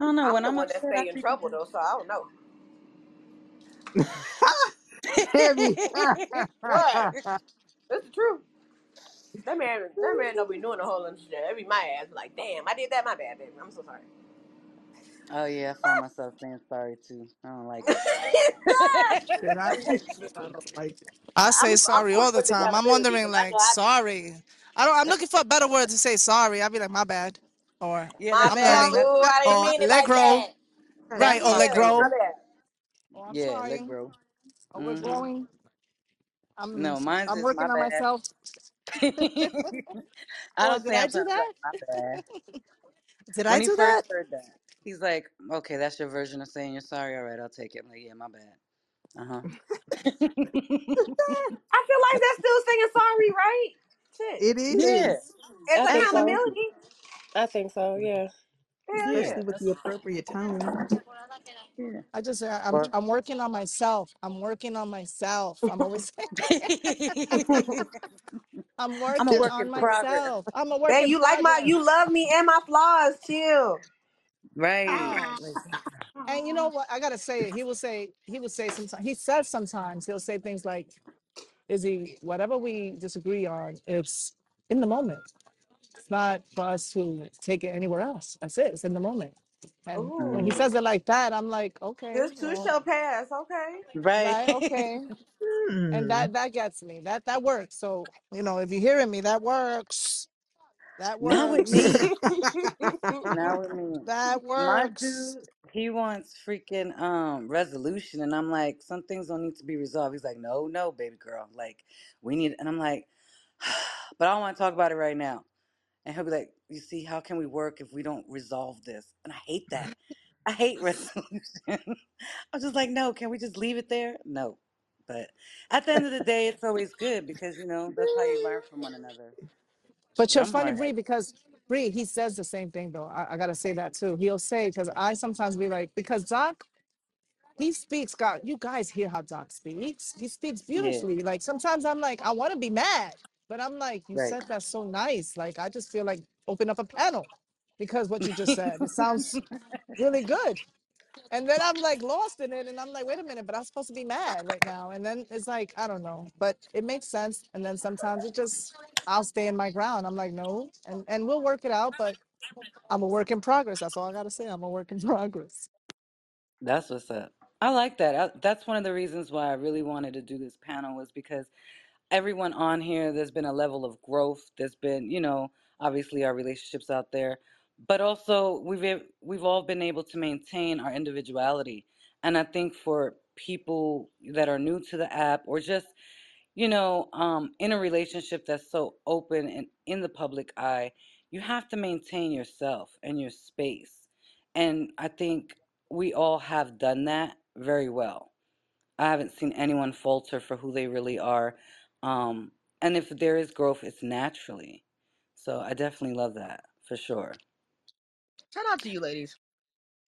I don't know. I'm When the I'm one that upset, I stay in think trouble though, so I don't know. Tammy. What? It's the truth. That man, that man don't be doing a whole lot of shit. Every my ass like, damn, I did that. My bad, baby. I'm so sorry. Oh yeah, I find myself saying sorry too. I don't like it. Shit, I. I don't like it. I I'm say I'm sorry all the time. I'm wondering, because I know like, sorry. I don't. I'm looking for a better word to say sorry. I'll be like, my bad, or yeah, My that's I'm bad, fine. learning, That's. I didn't or mean it let like grow, that. right? that's Or my let Damn, grow. favorite. bad. Or I'm Yeah, let trying, grow. or we're hmm growing. I'm No, mine's I'm is my working on bad. myself. I Or don't did say I I'm do sorry. That? my bad. Did I When he do that? heard that, he's like, "Okay, that's your version of saying you're sorry. All right, I'll take it." I'm like, "Yeah, my bad." Uh huh. I feel like that's still saying sorry, right? Shit. It yeah, is, It's I think so. accountability. I think so, yeah. Hell Yeah, yeah. especially with the appropriate tone. yeah. I just uh, I'm Or I'm working on myself. I'm working on myself. I'm always I'm I'm a working work on in progress. myself. I'm a work Man, in you like my, progress. you love me and my flaws. Chill. Right. Yes. Like, And you know what? I gotta say it. He will say, he will say sometimes, he says sometimes, he'll say things like, Izzy, whatever we disagree on, it's in the moment. It's not for us to take it anywhere else. That's it. It's in the moment. And when he Ooh, says it like that, I'm like, okay, this too well, shall pass. Okay. Right. right, okay. And Hmm. that that gets me. That that works. So, you know, if you're hearing me, that works. That Not with works. me. Not with me. That My works. dude, he wants freaking um resolution, and I'm like, some things don't need to be resolved. He's like, no, no, baby girl, like we need, and I'm like, but I don't want to talk about it right now. And he'll be like, you see, how can we work if we don't resolve this? And I hate that. I hate resolution. I'm just like, no, can we just leave it there? No. But at the end of the day, it's always good because you know that's how you learn from one another. But you're I'm funny, Bree, because Bree, he says the same thing though. I, I gotta say that too. He'll say, because I sometimes be like, because Doc, he speaks, God, you guys hear how Doc speaks. He speaks Yeah. beautifully. Like sometimes I'm like, I want to be mad, but I'm like, you Right. said that so nice. Like I just feel like open up a panel because what you just said. It sounds really good. And then I'm like lost in it, and I'm like, wait a minute, but I'm supposed to be mad right now. And then it's like, I don't know, but it makes sense. And then sometimes it just, I'll stay in my ground. I'm like, no, and and we'll work it out. But I'm a work in progress. That's all I gotta say. I'm a work in progress. That's what's up. I like that. I, that's one of the reasons why I really wanted to do this panel was because everyone on here, there's been a level of growth. There's been, you know, obviously our relationships out there, but also we've we've all been able to maintain our individuality. And I think for people that are new to the app or just you know, um, in a relationship that's so open and in the public eye, you have to maintain yourself and your space. And I think we all have done that very well. I haven't seen anyone falter for who they really are. Um, and if there is growth, it's naturally. So I definitely love that for sure. Shout out to you, ladies.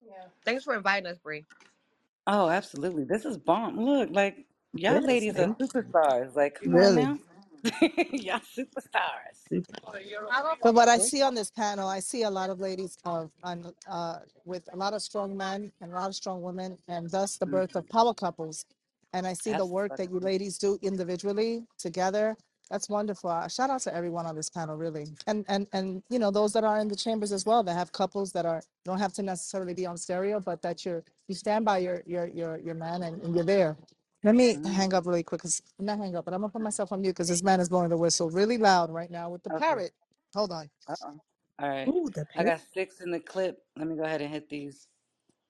Yeah. Thanks for inviting us, Bree. Oh, absolutely. This is bomb. Look, like y'all Yes, ladies are thank superstars. Like, come on Really? now. y'all superstars. you. But what I see on this panel, I see a lot of ladies of on uh, with a lot of strong men and a lot of strong women, and thus the Mhm. birth of power couples. And I see the work that you Absolutely. ladies do individually together. That's wonderful. Uh, Shout out to everyone on this panel, really, and and and you know those that are in the chambers as well that have couples that are don't have to necessarily be on stereo, but that you're you stand by your your your your man and, and you're there. Let me Mhm. hang up really quick, cause not hang up, but I'm gonna put myself on mute because this man is blowing the whistle really loud right now with the Okay. parrot. Hold on. Uh-oh. All right. Ooh, the I parrot. got six in the clip. Let me go ahead and hit these.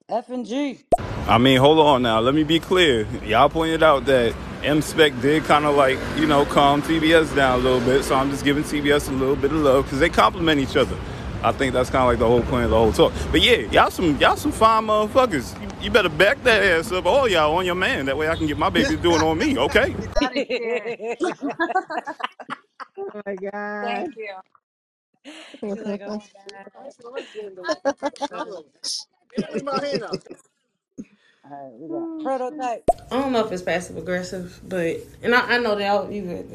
F and G. I mean, hold on now. Let me be clear. Y'all pointed out that M Spec did kind of like, you know, calm TBS down a little bit. So I'm just giving TBS a little bit of love because they complement each other. I think that's kind of like the whole point of the whole talk. But yeah, y'all some y'all some fine motherfuckers. You, you better back that ass up, all y'all on your man. That way I can get my baby doing on me. Okay. Out of here. Oh my god. Thank you. She's like, oh my God. All right, we got oh, prototype. I don't know if it's passive aggressive, but and I, I know that I, you.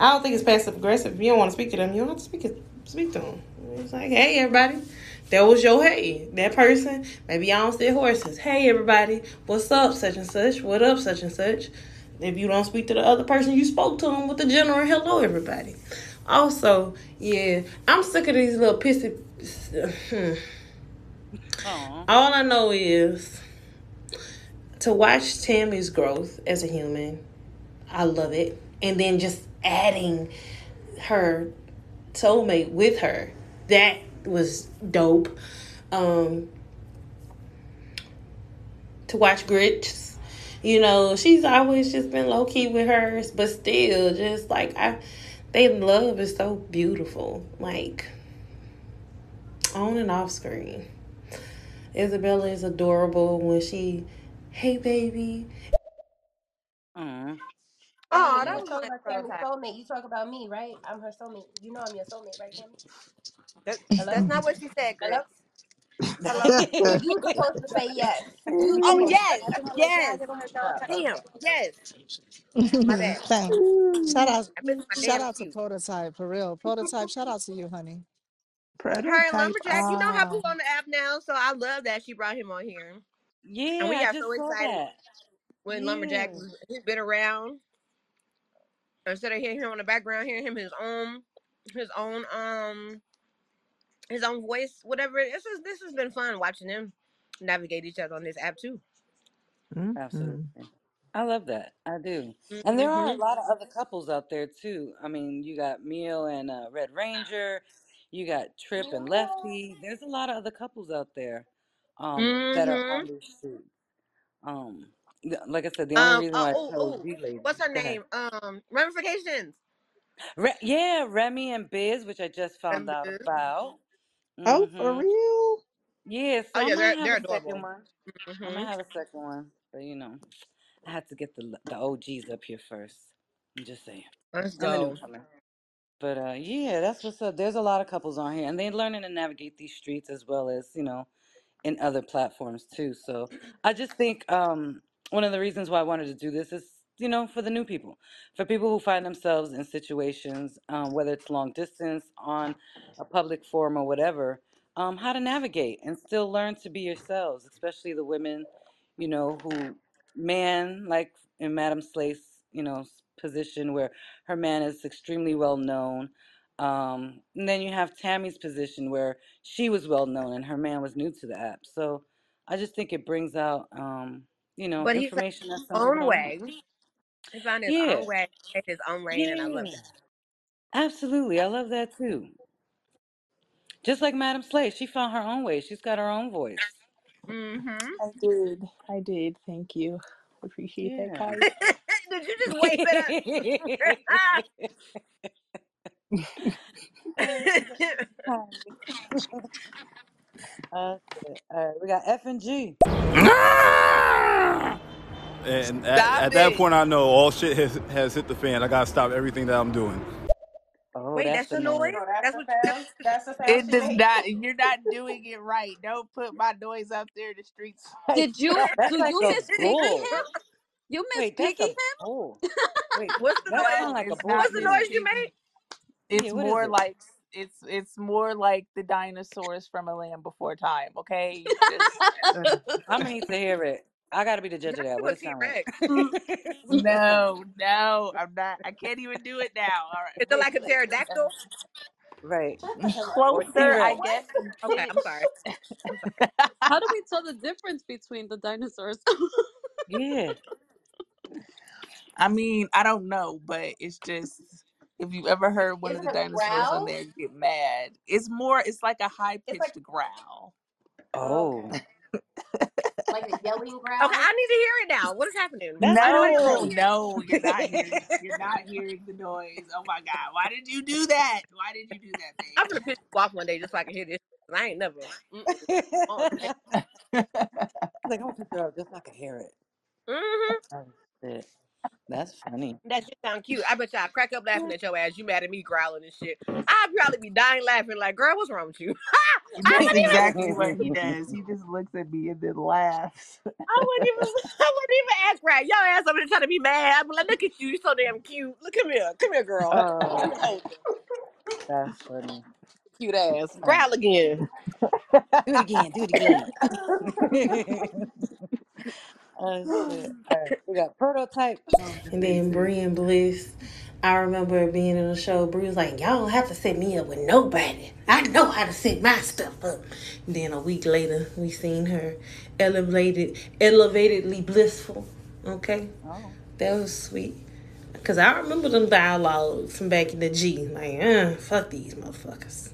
I don't think it's passive aggressive. If you don't want to speak to them, you don't have to speak it, speak to them. It's like, hey, everybody, that was your hey. That person, maybe y'all don't steal horses. Hey, everybody, what's up, such and such? What up, such and such? If you don't speak to the other person, you spoke to them with the general hello, everybody. Also, yeah, I'm sick of these little pissy. Hmm. Aw. All I know is to watch Tammy's growth as a human. I love it. And then just adding her soulmate with her. That was dope. Um to watch Grits. You know, she's always just been low key with hers, but still just like I they love is so beautiful. Like on and off screen. Isabella is adorable when she hey baby. Mm-hmm. Aw. Oh, Emily, you that were was talking nice, about Tammy's prototype. soulmate. You talk about me, right? I'm her soulmate. You know I'm your soulmate, right, Tammy? That, Hello? that's not what she said, Hello? Grits. Hello? You supposed to say yes. You Oh, supposed to say yes. I just want to let y'all Yes. get on her dog. Damn. Yes. My bad. Thanks. Shout out, I missed my shout damn out to cue. Prototype for real. Prototype, shout out to you, honey. Her and Prototype. Lumberjack, you know how boo Ah. on the app now, so I love that she brought him on here. Yeah, And Yeah, we I got so saw excited that. when Yeah. Lumberjack was he's been around. Instead of hearing him on the background, hearing him his own his own um his own voice, whatever. This is this has been fun watching them navigate each other on this app too. Absolutely. Mm-hmm. I love that. I do. And there are a lot of other couples out there too. I mean, you got Mio and uh, Red Ranger, you got Trip and Lefty. There's a lot of other couples out there um, that are hmm on these streets. Um, th- like I said, the only Um. reason Oh. why I Oh. chose Oh. these ladies. What's her Go ahead. name? Um. Ramifications. Re- yeah, Remy and Biz, which I just found out Biz. about. Oh, for hmm real? Yeah, Oh so I yeah, might they're have they're a second adorable. one. I hmm might have a second one, but you know, I had to get the the OGs up here first. I'm just saying. Let's I'm go. newcomer. But uh, yeah, that's what's up. There's a lot of couples on here, and they're learning to navigate these streets as well as you know in other platforms too. So I just think um, one of the reasons why I wanted to do this is, you know, for the new people, for people who find themselves in situations, um, whether it's long distance, on a public forum, or whatever, um, how to navigate and still learn to be yourselves, especially the women, you know, who man, like in Madam Slay's, you know, position where her man is extremely well known. Um, and then you have Tammy's position where she was well known and her man was new to the app. So I just think it brings out, um, you know, But he found information that his some people own don't know. way. He found his Yeah, own way, made his own lane, and I love yeah, absolutely. I love that too. Just like Madam Slay, she found her own way. She's got her own voice. that. hmm I did. I did. Thank you. Appreciate that, Yeah. Kai. Did you just wave it up? okay. All right, we got F and G. And at, Stop at that it. point, I know all shit has, has hit the fan. I gotta stop everything that I'm doing. Oh, Wait, that's that's the noise? noise. That's That's what. Sound. That's the sound It she that's, made. does not. You're not doing it right. Don't put my noise up there in the streets Did you that. That's like you a miss Piggy bull. him? You miss Wait, that's Piggy a him? bull. Oh, wait, what's the noise? like a it's bull not What's the to Miss me. noise you Piggy. made? It's what is more it? like it's it's more like the dinosaurs from A Land Before Time. Okay, just I'm gonna need to hear it. I gotta be the judge Not of that. you What it T sound Rex. like? what it sound no, no. I'm not. I can't even do it now. All right, Is it like a wait. pterodactyl? Right. Closer, I guess, Okay, I'm sorry. I'm sorry. How do we tell the difference between the dinosaurs? Yeah. I mean, I don't know, but it's just if you ever heard one Is of it the a dinosaurs on growl? there get mad, it's more. It's like a high It's like pitched growl. Oh. okay, like a yelling growl. Okay, I need to hear it now. What is happening? That's I know I know. No, funny. no, you're not hearing. You're not hearing the noise. Oh my god! Why did you do that? Why did you do that, I'm gonna piss you off one day just so I can hear this. 'cause I ain't never. Mm-mm. Oh, babe? like, I'm gonna pick her up just so I can hear it. mm-hmm. Oh shit. That's funny. That shit sound cute. I bet y'all crack up laughing at your ass. You mad at me growling and shit. I'd probably be dying laughing like, girl, what's wrong with you? I That's wouldn't even. exactly what he does. He just looks at me and then laughs. I wouldn't even. I wouldn't even act right. Your ass over there trying to be mad. I'm like, look at you. You so damn cute. Look, come here. Come here, girl. Let me oh, hold you. that's funny. Cute ass. Growl again. do it again. Do it again. oh shit. All right. We got prototype. Um, And then Bree and Bliss, I remember being in the show. Bree was like, "Y'all don't have to set me up with nobody. I know how to set my stuff up." And then a week later, we seen her elevated, elevatedly blissful. Okay, oh. that was sweet. Cause I remember them dialogues from back in the G. Like, uh, fuck these motherfuckers.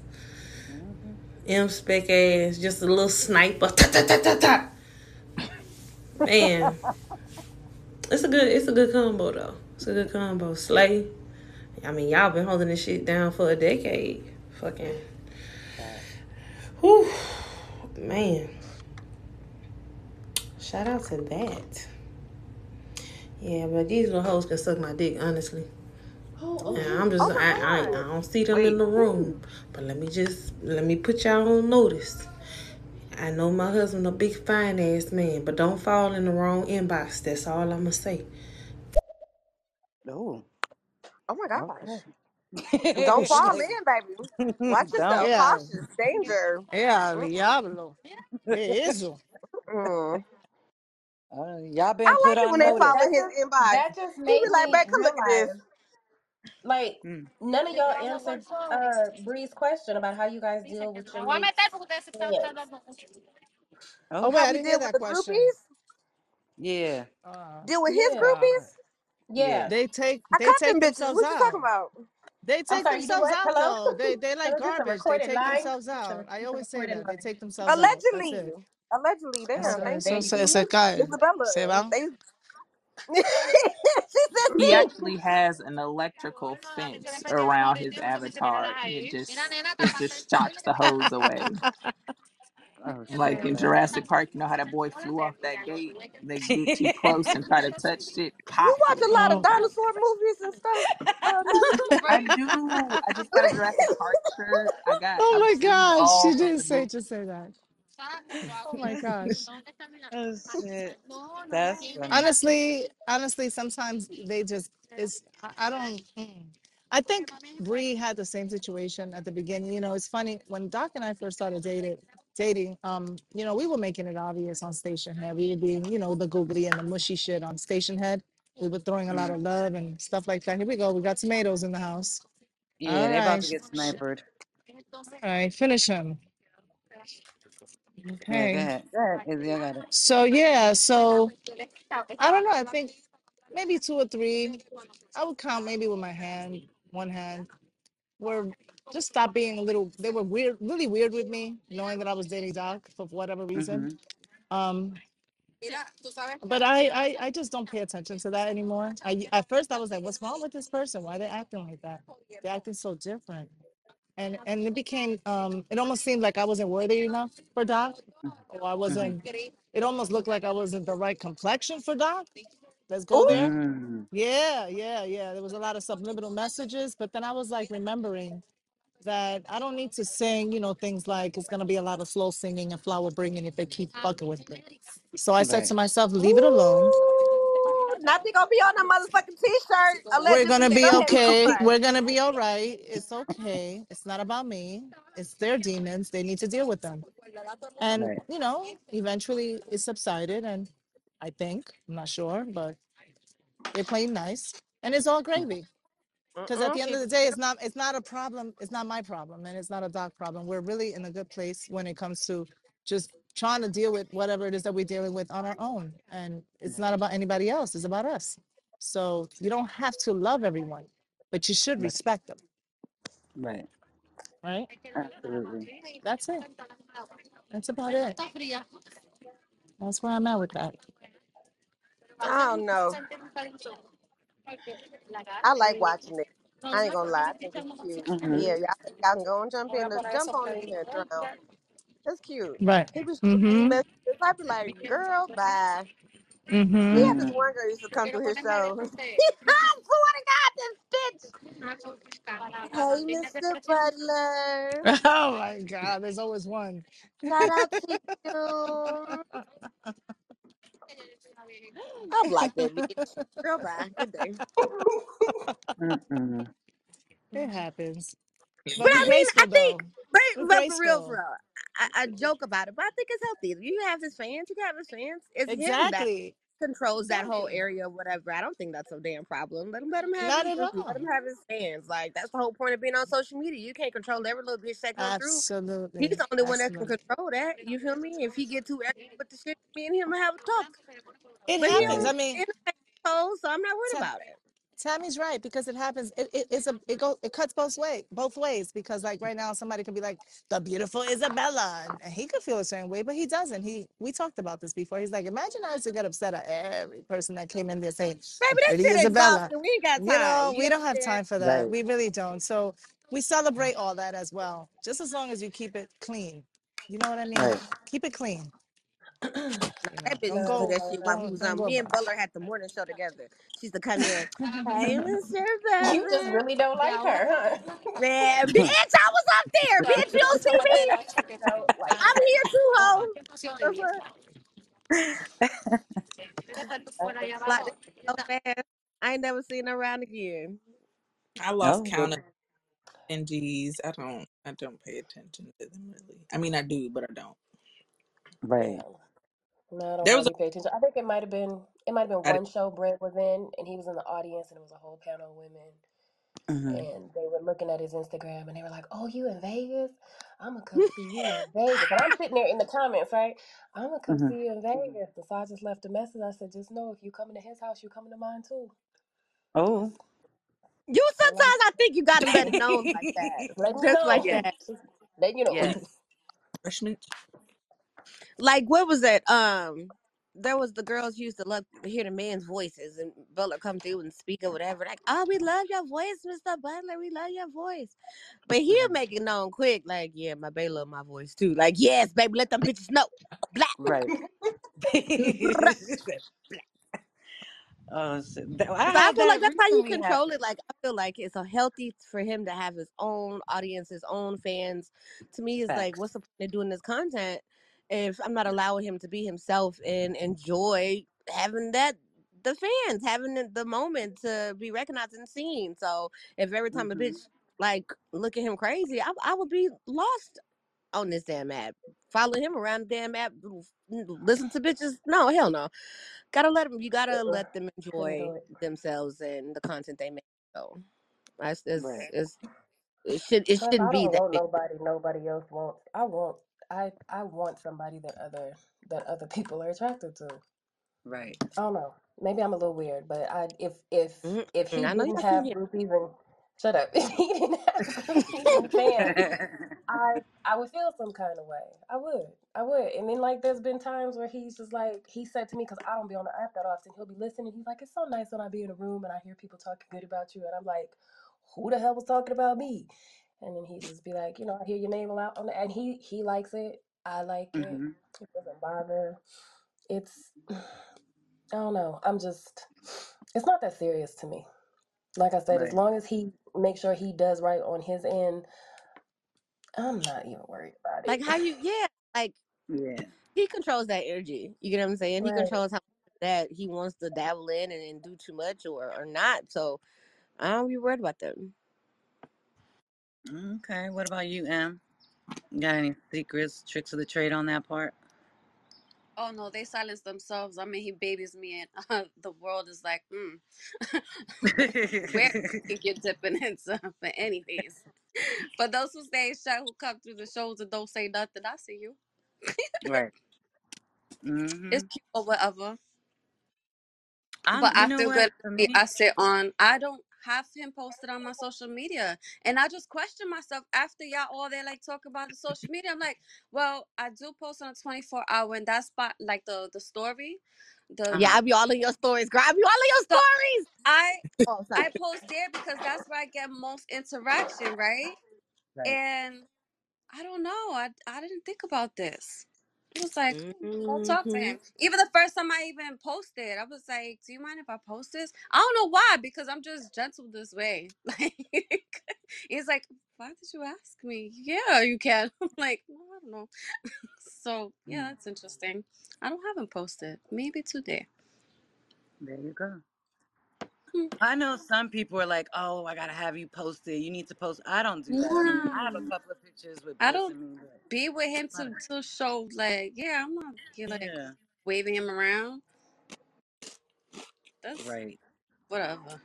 hmm M spec ass, just a little sniper. Ta ta ta ta ta. Man, it's a good, it's a good combo though. It's a good combo. Slay. I mean, y'all been holding this shit down for a decade. Fucking. Whew. Man. Shout out to that. Yeah, but these little hoes can suck my dick, honestly. And I'm just, Oh I, I, I don't see them Wait. in the room. But let me just, let me put y'all on notice. I know my husband a big fine ass man, but don't fall in the wrong inbox. That's all I'm gonna say. Oh. Oh my gosh. Okay. Don't fall in, baby. Watch Don't. yourself. Yeah, Cautious. Danger. yeah, diablo. Que eso? Mm. Uh, y'all I been put like it on when they notice. fall That in his just inbox. that just He made be like, me babe, come look at this. realize Like Mm. none of y'all answered uh Bree's question about how you guys deal with your mates' fans. Oh Oh, wait, How I we didn't hear deal with that the question. groupies? yeah, Uh, Deal with his Yeah, uh, groupies? yeah. yeah. they take I they cut take them bitches. themselves What you talking out. about? They I'm take sorry, you do themselves what? out Hello? though. They they like Hello, this a garbage. They recorded take line. themselves It's a, out. I it's a always say recorded that they line. take themselves out. That's Allegedly. it. Allegedly. That's Damn. Thank so Thank you, so you. se cae. Isabella. Se va. They she said, He actually has an electrical fence around his avatar. and It just it just shocks the hose away. Oh Like in. Jurassic Park, you know how that boy flew off that gate? They get too close and try to touch shit, You pop. watch a lot of Oh, dinosaur movies and stuff, uh, Natalie? I do. I just got a Jurassic Park shirt. I got. oh I've my seen gosh, she of didn't the say movies. to say that. Oh my gosh. oh. That's honestly, honestly, sometimes they just it's I, I don't. mm. I think Bree had the same situation at the beginning. You know, it's funny when Doc and I first started dating. Dating, um, you know, we were making it obvious on Stationhead. We were being, you know, the googly and the mushy shit on Stationhead. We were throwing a lot of love and stuff like that. Here we go. We got tomatoes in the house. Yeah, All they about right, to get sh- sniped. all right, finish him. Yeah, go Okay. ahead. Go ahead, Izzy. I got it. So yeah, so I don't know. I think maybe two or three. I would count maybe with my hand, one hand. Were just stop being a little. They were weird, really weird with me, knowing that I was dating Doc for whatever reason. Mm-hmm. Um, but I, I, I just don't pay attention to that anymore. I at first I was like, what's wrong with this person? Why are they acting like that? They're acting so different. And and it became um, it almost seemed like I wasn't worthy enough for Doc, or I Mm-hmm. wasn't. It almost looked like I wasn't the right complexion for Doc. Let's go there. Mm. Yeah, yeah, yeah. There was a lot of subliminal messages, but then I was like remembering that I don't need to sing, you know, things like it's gonna be a lot of slow singing and flower bringing if they keep fucking with me. So I said Right. to myself, leave it alone. Ooh. Nothing gonna be on the motherfucking t-shirt. We're Allegedly. gonna Go be ahead and okay. clarify. We're gonna be all right. It's okay. It's not about me. It's their demons. They need to deal with them. And Right. you know, eventually it subsided and I think, I'm not sure, but they're playing nice. And it's all gravy. because at Mm-mm. the end of the day it's not it's not a problem it's not my problem and it's not a doc problem we're really in a good place when it comes to just trying to deal with whatever it is that we're dealing with on our own and it's not about anybody else it's about us so you don't have to love everyone but you should respect them Right. right Absolutely. that's it that's about it that's where i'm at with that I don't know. I like watching it. I ain't gonna lie. I think it's cute. Mm-hmm. Yeah, y'all, y'all can go and jump in. Let's jump on in here, and drown. It's cute. right He be shooting me mm-hmm messages. I be like, girl, bye. Mm-hmm this Mm-hmm. one girl used to come through his show. I swear to God, this bitch. Hey, Mr. Butler. oh my god there's always one Shout out to you. I blocked that bitch. Girl, bye. Good day. Mm-mm. it happens But But be I mean, I graceful think, though. but, Be but for real, for graceful. real, I, I mm-hmm. joke about it, but I think it's healthy. You have his fans, you can have his fans. It's him that controls that whole area, or whatever. I don't think that's a damn problem. Let him, let him have Not his at groupies. Let him have his fans. Like that's the whole point of being on social media. You can't control every little bitch that come through. He's Absolutely. the only one that can Absolutely. control that. You feel me? If he get too extra with the shit, me and him will have a talk. It But he happens. I don't mean, so I'm not worried Ta- about it. Tammy's right because it happens. It, it, it's a it go it cuts both way both ways because like right now somebody can be like the beautiful Isabella and, and he could feel a certain way, but he doesn't. He we talked about this before. He's like, imagine I used to get upset at every person that came in there saying the Baby, that pretty Isabella. We ain't got You time. know, You we don't have time for that. Right. We really don't. So we celebrate all that as well, just as long as you keep it clean. You know what I mean? Right. Keep it clean. Nah, You know, that bitch don't used go, that shit while we was on. Me and about. Butler had the morning show together. She used to come in. Hey, Mr. You just Butler. really don't like her, huh? Man, bitch, I was up there. Bitch, you you don't see don't me? like I'm here too, ho. The fuck? Like that so fast. I ain't never seen her around again. I lost oh, count of NGs. I don't. I don't pay attention to them really. I mean, I do, but I don't. Right. No, I don't There was. hardly pay attention. I think it might have been it might have been A, one show Brent was in and he was in the audience and it was a whole panel of women. hmm and they were looking at his Instagram and they were like, "Oh, you in Vegas? I'm gonna come see you in Vegas." And I'm sitting there in the comments, right? I'm gonna come hmm see you in Vegas. And so I just left a message. I said, "Just know if you coming to his house, you're coming to mine too." Oh. You So like, sometimes I think you gotta let it know like that, let me just like know. yes. that. Just let you know. Yes. Like what was that? Um, there was the girls used to love to hear the men's voices, and Bella come through and speak or whatever. Like, oh, we love your voice, Mister Butler. We love your voice. But he'll Mhm. make it known quick. Like, yeah, my baby love my voice too. Like, yes, baby, let them bitches know. Black. Right. Oh shit. That- I I had feel like that that's how you recently control it. Like I feel like it's a healthy for him to have his own audience, his own fans. To me, it's like, Facts. what's the point of doing this content if I'm not allowing him to be himself and enjoy having that the fans having the, the moment to be recognized and seen. So if every time a hmm bitch like look at him crazy, I, I would be lost on this damn app. Follow him around the damn app, listen to bitches. No, hell no gotta let them you gotta let them enjoy themselves and the content they make so that's it's, Right. it's it should it shouldn't be that big nobody. Nobody else wants. I want. I I want somebody that other that other people are attracted to. Right. I don't know. Maybe I'm a little weird, but I if if mm if he i know you didn't have groupies and shut up, if he didn't have groupies and fans, I I would feel some kind of way. I would. I would. And then like there's been times where he's just like he said to me because I don't be on the app that often. He'll be listening. He's like, it's so nice when I be in a room and I hear people talking good about you, and I'm like, who the hell was talking about me? And then he just be like, you know, I hear your name a lot on the, and he he likes it. I like it. hmm It doesn't bother. It's I don't know. I'm just, it's not that serious to me. Like I said, as Right. long as he makes sure he does right on his end, I'm not even worried about it. like how you yeah like Yeah. he controls that energy you get what i'm saying he Right. controls how that he wants to dabble in and, and do too much or or not so i don't be worried about them Okay. What about you, Em? Got any secrets, tricks of the trade on that part? Oh no, they silence themselves. I mean, he babies me, and uh, the world is like, hmm, where you think you're dipping into? But anyways, for those who stay shut, who come through the shows and don't say nothing, I see you. right. It's cute or whatever. But I'm. You I know feel what? good. For me. I sit on. I don't have him posted on my social media, and I just question myself after y'all all they like talk about the social media. I'm like, well, I do post on a 24 hour, and that's spot like the the story, the yeah huh. i be all in your stories Grab you all in your so stories I oh I post there because that's where I get most interaction, right? Right. And I don't know. I I didn't think about this. I was like, go talk to hmm him. Even the first time I even posted, I was like, "Do you mind if I post this?" I don't know why, because I'm just gentle this way. Like, he's like, "Why did you ask me?" Yeah, you can. I'm like, I don't know. So yeah, Mm. that's interesting. I don't have him posted. Maybe today. There you go. Hmm. I know some people are like, "Oh, I gotta have you posted. You need to post." I don't do that. I have a couple of pictures with I Bliss don't. and me, but be with him to to show like yeah i'm not like yeah, waving him around that's right, whatever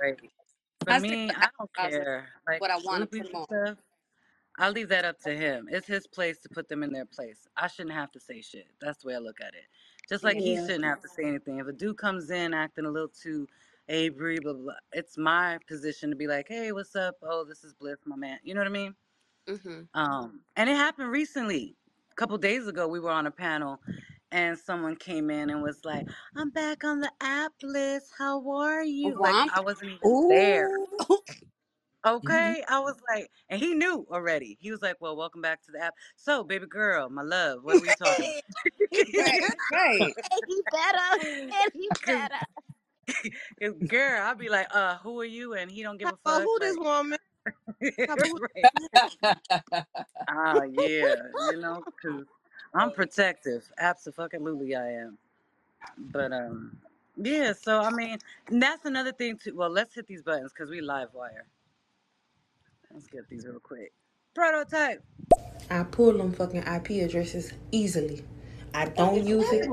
right. For i me, I don't advertising care. Like what i want to groupies and promote stuff. I leave that up to him. It's his place to put them in their place. I shouldn't have to say shit. That's the way I look at it. Just like he yeah shouldn't have to say anything. If a dude comes in acting a little too Avery, blah, blah, blah, it's my position to be like, hey, what's up? Oh, this is Bliss, my man. You know what I mean? hmm Um, and it happened recently. A couple days ago, we were on a panel and someone came in and was like, I'm back on the app list. How are you? Like. I wasn't even there. Ooh. Okay. I was like, and he knew already. He was like, Well, welcome back to the app. So, baby girl, my love, what are we talking he right better right and he better and he better girl, I'd be like, uh, who are you? And he don't give how a about fuck. who this Like, woman how about who right. Ah, yeah, you know, I'm protective. Absolutely, I am. But um, yeah. So I mean, and that's another thing too. Well, let's hit these buttons because we live wire. Let's get these real quick. Prototype. I pull them fucking IP addresses easily. I don't use it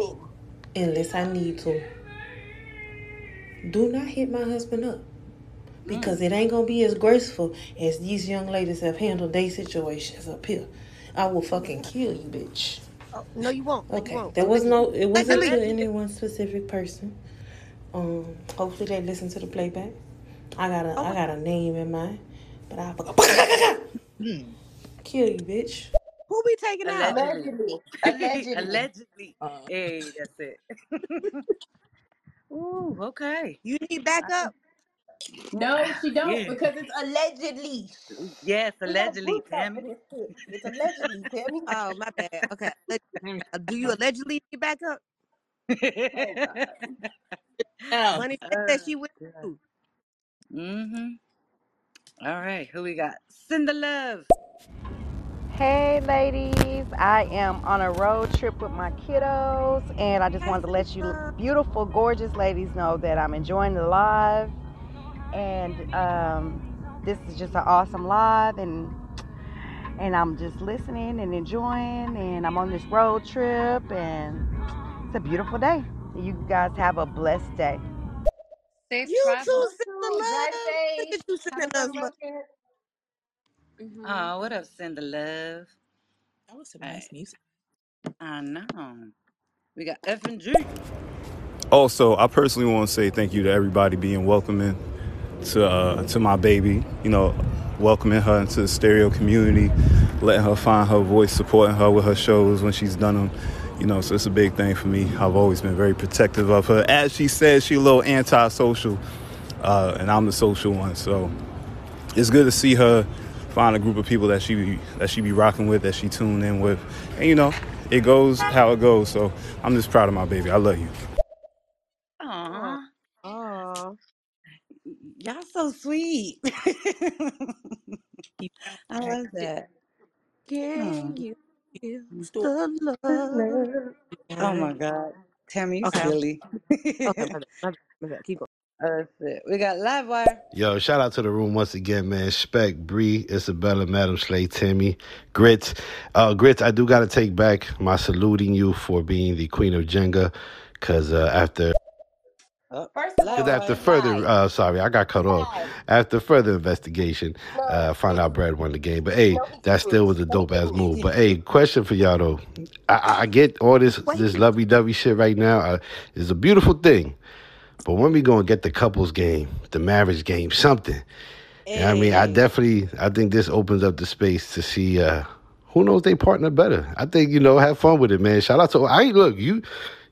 unless I need to. Do not hit my husband up. because Mm. it ain't gonna be as graceful as these young ladies have handled their situations up here. I will fucking kill you, bitch. Oh, no, you won't. No, you Okay, won't. there was no, it wasn't to any one specific person. Um, hopefully they listen to the playback. I got a, Oh, I got a name in mind, but I fucking kill you, bitch. who we taking out? Allegedly. Allegedly. Allegedly. Allegedly. Uh, Hey, that's it. Ooh, okay. You need backup? no, she don't yeah. because it's allegedly. Yes, allegedly, proof up Tammy. this. It's allegedly, Tammy. Oh, my bad. Okay. Do you allegedly need backup? Oh God. Oh, Money said uh, that she will yeah. Mm-hmm. All right, who we got? Send the Love. Hey, ladies. I am on a road trip with my kiddos, and I just wanted to let you beautiful, gorgeous ladies know that I'm enjoying the live, and um, this is just an awesome live, and and I'm just listening and enjoying, and I'm on this road trip, and it's a beautiful day. You guys have a blessed day. Safe You too, travels. Cinda True. Drive Love. Look at you sending us love. record. hmm Oh, what up, Cinda Love? that was some nice Hey, music. I know. We got F and G. Also, I personally want to say thank you to everybody being welcoming to uh, to my baby. You know, welcoming her into the stereo community, letting her find her voice, supporting her with her shows when she's done them. You know, so it's a big thing for me. I've always been very protective of her. As she says, she's a little antisocial, uh, and I'm the social one. So it's good to see her find a group of people that she be, that she be rocking with, that she tuned in with, and you know, it goes how it goes. So I'm just proud of my baby. I love you. Oh, Aw, oh. y'all so sweet. I love that. Can Oh, you feel Store. the love? oh my God. Tammy, you Okay. Silly. Okay. My bad. My bad. My bad. Keep going. That's it. We got Livewire. Yo, shout out to the room once again, man. Spec, Bree, Isabella, Madam Slay, Timmy, Grits. Uh, Grits, I do got to take back my saluting you for being the queen of Jenga. Because uh, after First of all, after further, uh, sorry, I got cut off. After further investigation, No, uh, I found out Brad won the game. But hey, that still was a dope ass move. But hey, question for y'all though. I, I I get all this this lovey dovey shit right now. Uh, it's a beautiful thing. But when we gonna get the couples game, the marriage game, something? You know what I mean, I definitely, I think this opens up the space to see uh, who knows they partner better. I think you know, have fun with it, man. Shout out to I look you,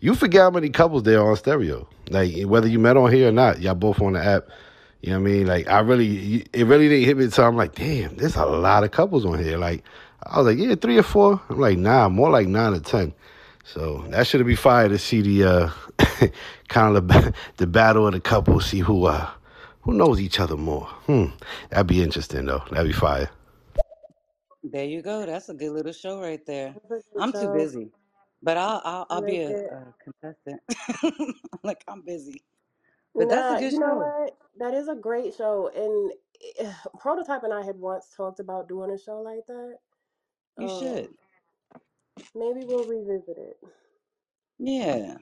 you forget how many couples there are on stereo. Like whether you met on here or not, y'all both on the app. You know what I mean? Like I really, it really didn't hit me until I'm like, damn, there's a lot of couples on here. Like I was like, yeah, three or four. I'm like, nah, more like nine or ten. So that should be fire to see the uh, kind of the, the battle of the couples, see who uh who knows each other more. Hmm, that'd be interesting though. That'd be fire. There you go. That's a good little show right there. That's a good I'm too busy, but I'll I'll, I I'll be like a, it. a contestant. like I'm busy, but that's a Nah, good you know show. what? That is a great show. And eh, Prototype and I had once talked about doing a show like that. You should. Um, maybe we'll revisit it. Yeah,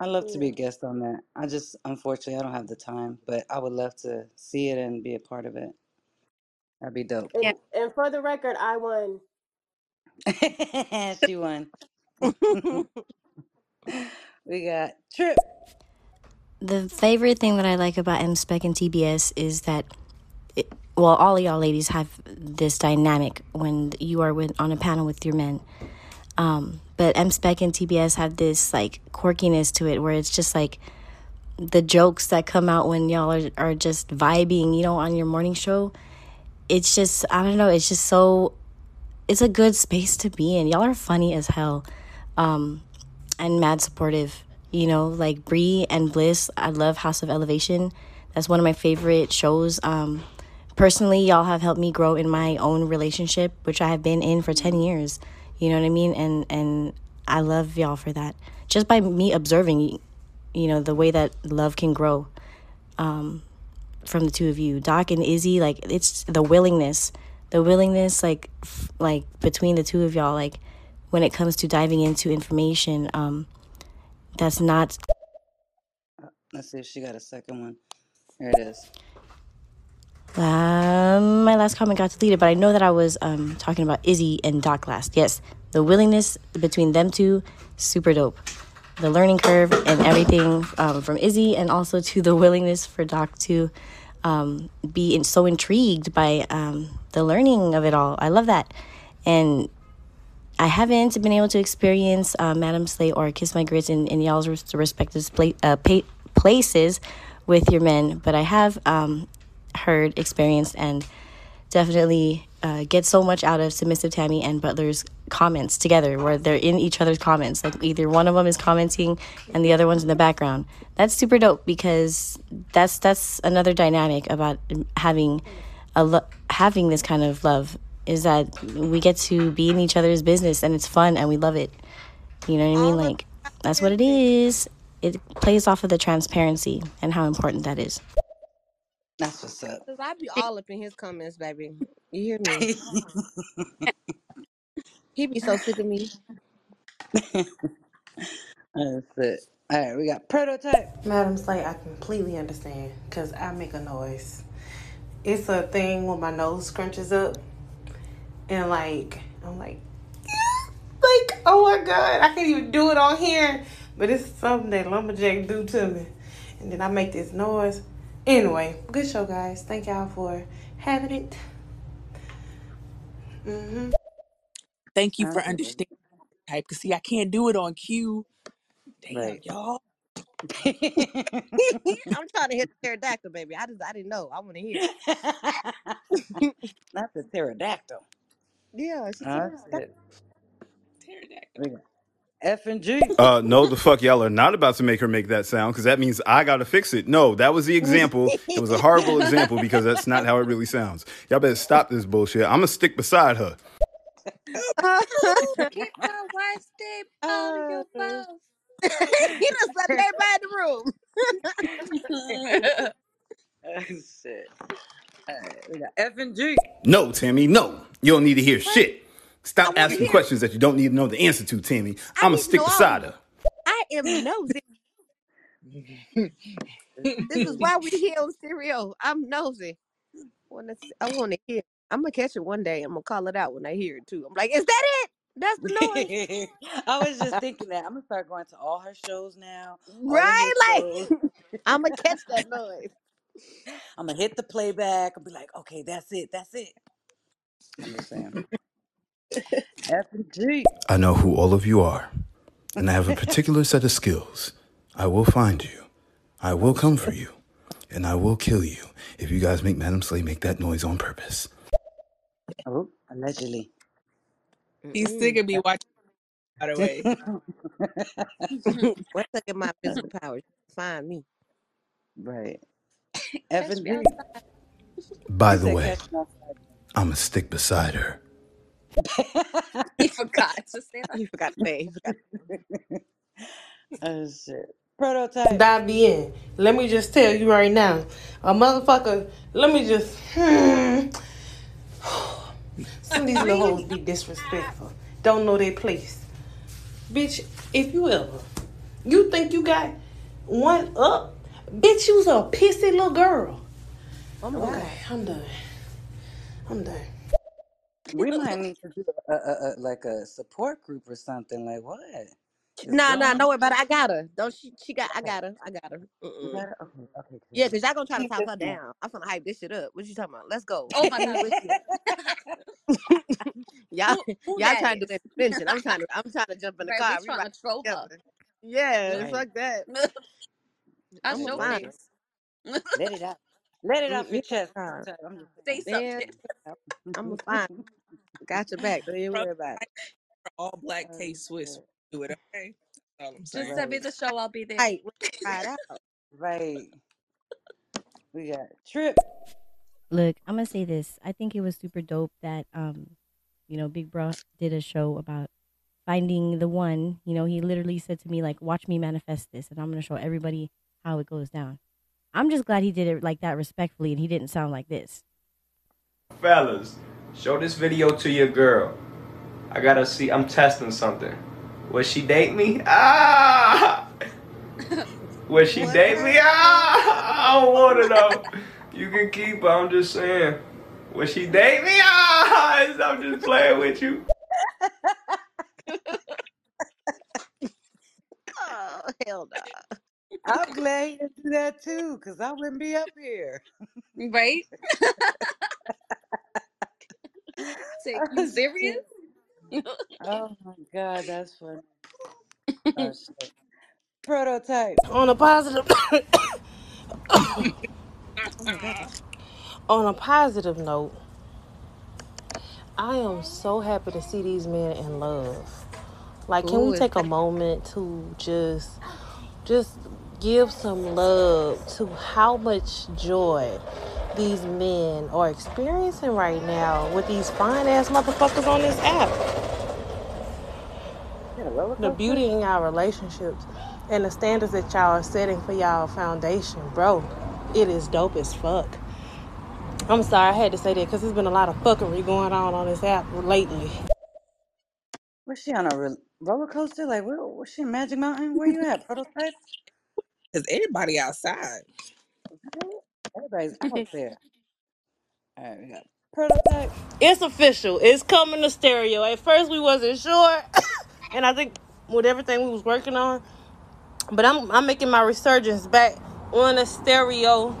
I love to be a Yeah. guest on that. I just unfortunately I don't have the time, but I would love to see it and be a part of it. That'd be dope. Yeah. And and for the record, I won. she won. we got Trip. The favorite thing that I like about M Spec and TBS is that, it, well, all of y'all ladies have this dynamic when you are with on a panel with your men. Um, but M Spec and TBS have this like quirkiness to it where it's just like the jokes that come out when y'all are, are just vibing, you know, on your morning show. It's just, I don't know, it's just so, it's a good space to be in. Y'all are funny as hell um, and mad supportive. You know, like Bree and Bliss. I love House of Elevation. That's one of my favorite shows. Um, personally, y'all have helped me grow in my own relationship, which I have been in for ten years. You know what I mean? And and I love y'all for that. Just by me observing, you know, the way that love can grow um, from the two of you, Doc and Izzy. Like it's the willingness, the willingness, like f- like between the two of y'all, like when it comes to diving into information. Um, that's not Let's see if she got a second one. There it is. Um, my last comment got deleted, but I know that I was um, talking about Izzy and Doc last. Yes, the willingness between them two, super dope. The learning curve and everything um, from Izzy, and also to the willingness for Doc to um, be in, so intrigued by um, the learning of it all. I love that. And I haven't been able to experience uh, Madam Slay or Kiss My Grits in, in y'all's respective pla- uh, pa- places with your men, but I have um, heard, experienced, and definitely uh, get so much out of Submissive Tammy and Butler's comments together, where they're in each other's comments. Like either one of them is commenting and the other one's in the background. That's super dope because that's that's another dynamic about having a lo- having this kind of love is that we get to be in each other's business and it's fun and we love it. You know what I mean? Like that's what it is. It plays off of the transparency and how important that is. That's what's up. Cause I be all up in his comments, baby. You hear me? He'd be so sick of me. That's it. All right, we got prototype. Madam Slay, I completely understand because I make a noise. It's a thing when my nose scrunches up and like I'm like like oh my god, I can't even do it on here. But it's something that lumberjack do to me, and then I make this noise. Anyway, good show, guys. Thank y'all for having it. hmm Thank you for Absolutely. understanding type. Cause see, I can't do it on cue. Damn, Right. y'all. I'm trying to hit the pterodactyl, baby. I just I didn't know. I want to hear. Not the pterodactyl. Yeah, she said. That. it. We got F and G. Uh, no, the fuck y'all are not about to make her make that sound because that means I gotta fix it. No, that was the example. It was a horrible example because that's not how it really sounds. Y'all better stop this bullshit. I'm gonna stick beside her. Keep your white stick out of your mouth. he just let everybody in the room. oh shit. Uh, all right, F and G. No, Tammy, no. You don't need to hear shit. I Stop want to asking hear. questions that you don't need to know the answer to, Tammy. I I'm gonna need to stick know all beside of her. I am nosy. This is why we here on stereo. I'm nosy. Wanna s- I want to hear. I'm gonna catch it one day. I'm gonna call it out when I hear it too. I'm like, is that it? That's the noise, I was just thinking that I'm gonna start going to all her shows now, all of right? Like, shows. I'm gonna catch that noise. I'm gonna hit the playback. I'll be like, okay, that's it, that's it. I'm just saying. F and G. I know who all of you are, and I have a particular set of skills. I will find you. I will come for you, and I will kill you if you guys make Madam Slay make that noise on purpose. Oh, allegedly. He's sick of me watching. By the way, Once I get my physical powers, find me. Right. F Catch me G. outside. By He the said way, catch me outside. I'm gonna stick beside her. He forgot to say that. He forgot to say. it. He forgot. oh shit. Prototype. That be in. Let me just tell you right now, a motherfucker. Let me just. Hmm, some of these little hoes be disrespectful. Don't know their place. Bitch, if you ever, you think you got one up, bitch, you was a pissy little girl. Oh my Okay, god. I'm done. I'm done. We might need to do a, a, a, a like a support group or something. Like what is Nah, nah, going no on? worry about it. I got her. Don't she? She got. I got her. I got her. You Mm-mm. Okay, okay, Yeah, cause y'all gonna try to Keep talk her going. down. I'm gonna hype this shit up. What you talking about? Let's go. Oh my See god. where she at. y'all, Who who y'all that trying to do is? intervention. I'm trying to. I'm trying to jump in the right, car. we We trying ride to troll her. together. Yeah, Right. fuck that. I I'm gonna show find Right. Let it out. Let it off your Yeah, chest, prototype. I'm just Say yeah. something. I'm gonna find. Got your back. Don't even worry about it. all black saying. K Swiss do it. Okay, that's all I'm Just saying. send me right. the show. I'll be there. Right, we ride out. Right. We got Trip. Look, I'm gonna say this. I think it was super dope that um, you know, Big Bro did a show about finding the one. You know, he literally said to me like, "Watch me manifest this," and I'm gonna show everybody how it goes down. I'm just glad he did it like that respectfully, and he didn't sound like this. Fellas, show this video to your girl. I gotta see. I'm testing something. Will she date me? Ah! Will she date me? Ah! I don't wanna know. You can keep her. I'm just saying. Will she date me, ah, I'm just playing with you. Oh hell no. I'm glad you do that too, because I wouldn't be up here. Right? Take you serious? Oh my God, that's funny. Oh shit. Prototype. On a positive, Oh my God. on a positive note, I am so happy to see these men in love. Like, can Ooh, we it's take a moment to just, just give some love to how much joy these men are experiencing right now with these fine ass motherfuckers on this app. The beauty in y'all relationships and the standards that y'all are setting for y'all foundation, bro. It is dope as fuck. I'm sorry I had to say that because there's been a lot of fuckery going on on this app lately. Was she on a ro- roller coaster? Like, where, was she in Magic Mountain? Where you at? Prototype? Cause everybody outside. Everybody's out there. All right, we got prototype. It's official. It's coming to stereo. At first we wasn't sure, and I think with everything we was working on, but I'm I'm making my resurgence back on a stereo.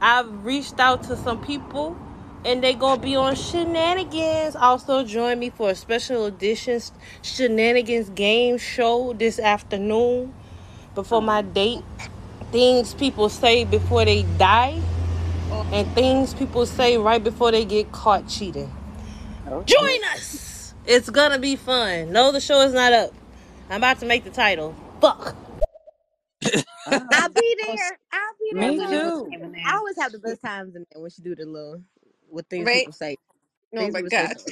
I've reached out to some people, and they gonna be on shenanigans. Also join me for a special edition shenanigans game show this afternoon before my date. Things people say before they die, and things people say right before they get caught cheating. Oh Join us. It's gonna be fun. No, the show is not up. I'm about to make the title. Fuck. I'll be there. I'll be there me too. a too. game in I always have the best times in there when she do the little what things Right? people say. Oh Things my god.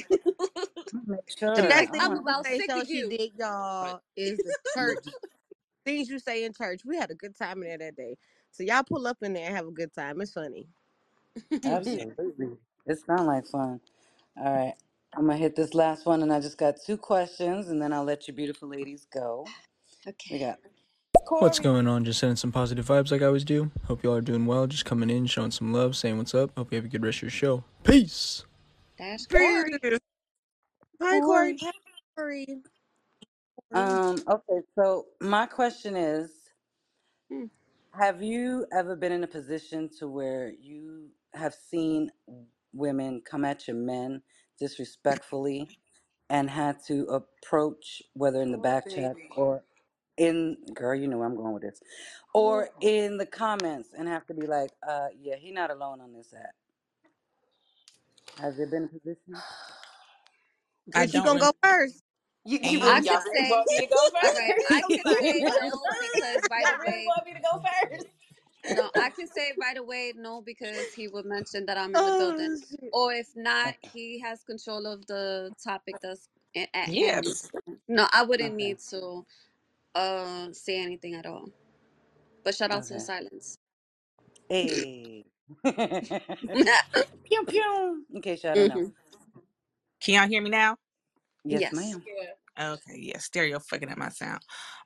So I'm gonna make the sure. best Like, I thing I'm want. she about say sick show of she you. did, y'all, is the church things you say in church. We had a good time in there that day. So y'all pull up in there and have a good time. It's funny. Absolutely. It sounds like fun. All right. I'm gonna hit this last one, and I just got two questions, and then I'll let you beautiful ladies go. We okay. got What's Corey. going on? Just sending some positive vibes like I always do. Hope y'all are doing well. Just coming in, showing some love, saying what's up. Hope you have a good rest of your show. Peace. That's Corey. Peace. Hi, Corey. Corey. Hi, Corey. Corey. Um. Okay. So my question is, Hmm. have you ever been in a position to where you have seen women come at your men disrespectfully and had to approach, whether in the Oh, back chat baby. or in, girl, you know where I'm going with this, Oh, or in the comments and have to be like, uh, yeah, he not alone on this app. Has there been a position? I Guess you don't gonna remember. go first. You, you I want And y'all say, want me to go all right, I can could say no because by the y'all really way, want me to go first? no, I can say right away no because he would mention that I'm in the building. Oh. Or if not, he has control of the topic that's a- at hand. And yes. no, I wouldn't Okay. need to uh say anything at all. But shout out to the Okay. silence. Hey. pew pew. In case y'all don't know. Can y'all hear me now? Yes, Yes. ma'am. Okay, yeah, stereo fucking up my sound.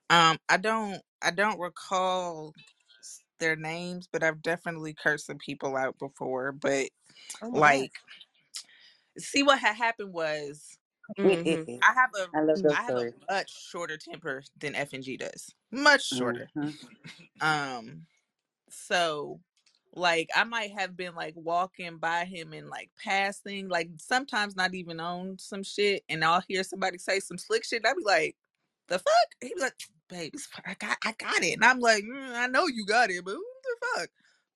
Um, I don't I don't recall s- their names, but I've definitely cursed some people out before. But Oh my like, see what had happened was Mm-hmm. I have I love a those I have a much shorter temper than F and G does. Much shorter. Mm-hmm. Um, so like I might have been like walking by him and like passing, like sometimes not even on some shit, and I'll hear somebody say some slick shit. And I'll be like, "The fuck?" He be like, "Babe, I got, I got it," and I'm like, "Mm, "I know you got it, but what the fuck?"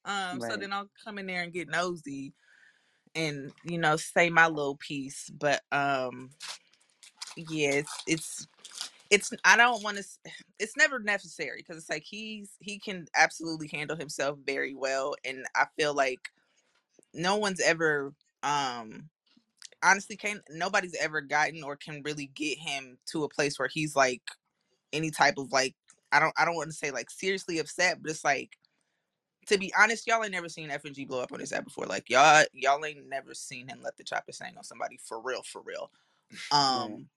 Um, so then I'll come in there and get nosy and you know say my little piece, but um, yeah, it's it's it's I don't want to. It's never necessary because it's like he's he can absolutely handle himself very well, and I feel like no one's ever um honestly can nobody's ever gotten or can really get him to a place where he's like any type of like I don't I don't want to say like seriously upset, but it's like to be honest, y'all ain't never seen F and G blow up on his app before. Like y'all y'all ain't never seen him let the chopper sing on somebody for real, for real. Um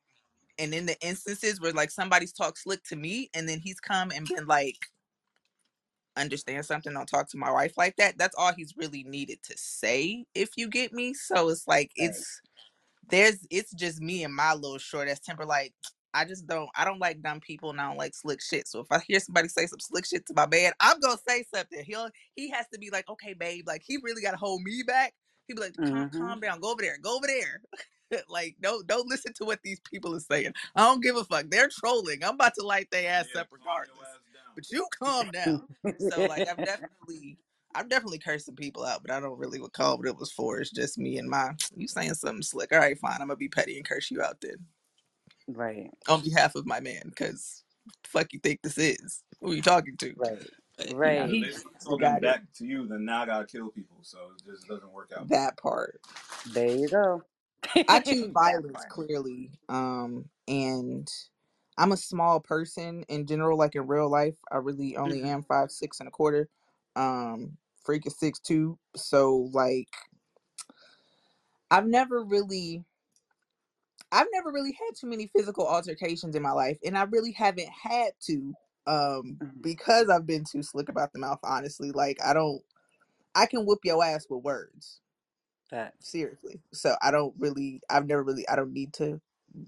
and in the instances where like somebody's talked slick to me and then he's come and been like understand something, don't talk to my wife like that. That's all he's really needed to say, if you get me. So it's like Right. it's there's it's just me and my little short ass temper. Like I just don't I don't like dumb people and I don't like slick shit. So if I hear somebody say some slick shit to my man, I'm gonna say something. He'll he has to be like, okay, babe, like he really gotta hold me back. He'd be like, calm, Mm-hmm. calm down, go over there, go over there. like, don't don't listen to what these people are saying. I don't give a fuck. They're trolling. I'm about to light their ass up regardless. But you calm down. So like I've definitely I've definitely cursed some people out, but I don't really recall what it was for. It's just me and my you saying something slick. All right, fine. I'm gonna be petty and curse you out then right. on behalf of my man, because fuck you think this is? Who are you talking to? Right. But you know, Yeah, Right. they he he talking got it. back to you, then now I gotta kill people, so it just doesn't work out. That part. There you go. I choose violence clearly. Um and I'm a small person in general, like in real life. I really only hmm am five, six and a quarter. Um freak is six two. So like I've never really I've never really had too many physical altercations in my life, and I really haven't had to um hmm because I've been too slick about the mouth, honestly. Like I don't I can whoop your ass with words. Facts. Seriously. So I don't really I've never really I don't need to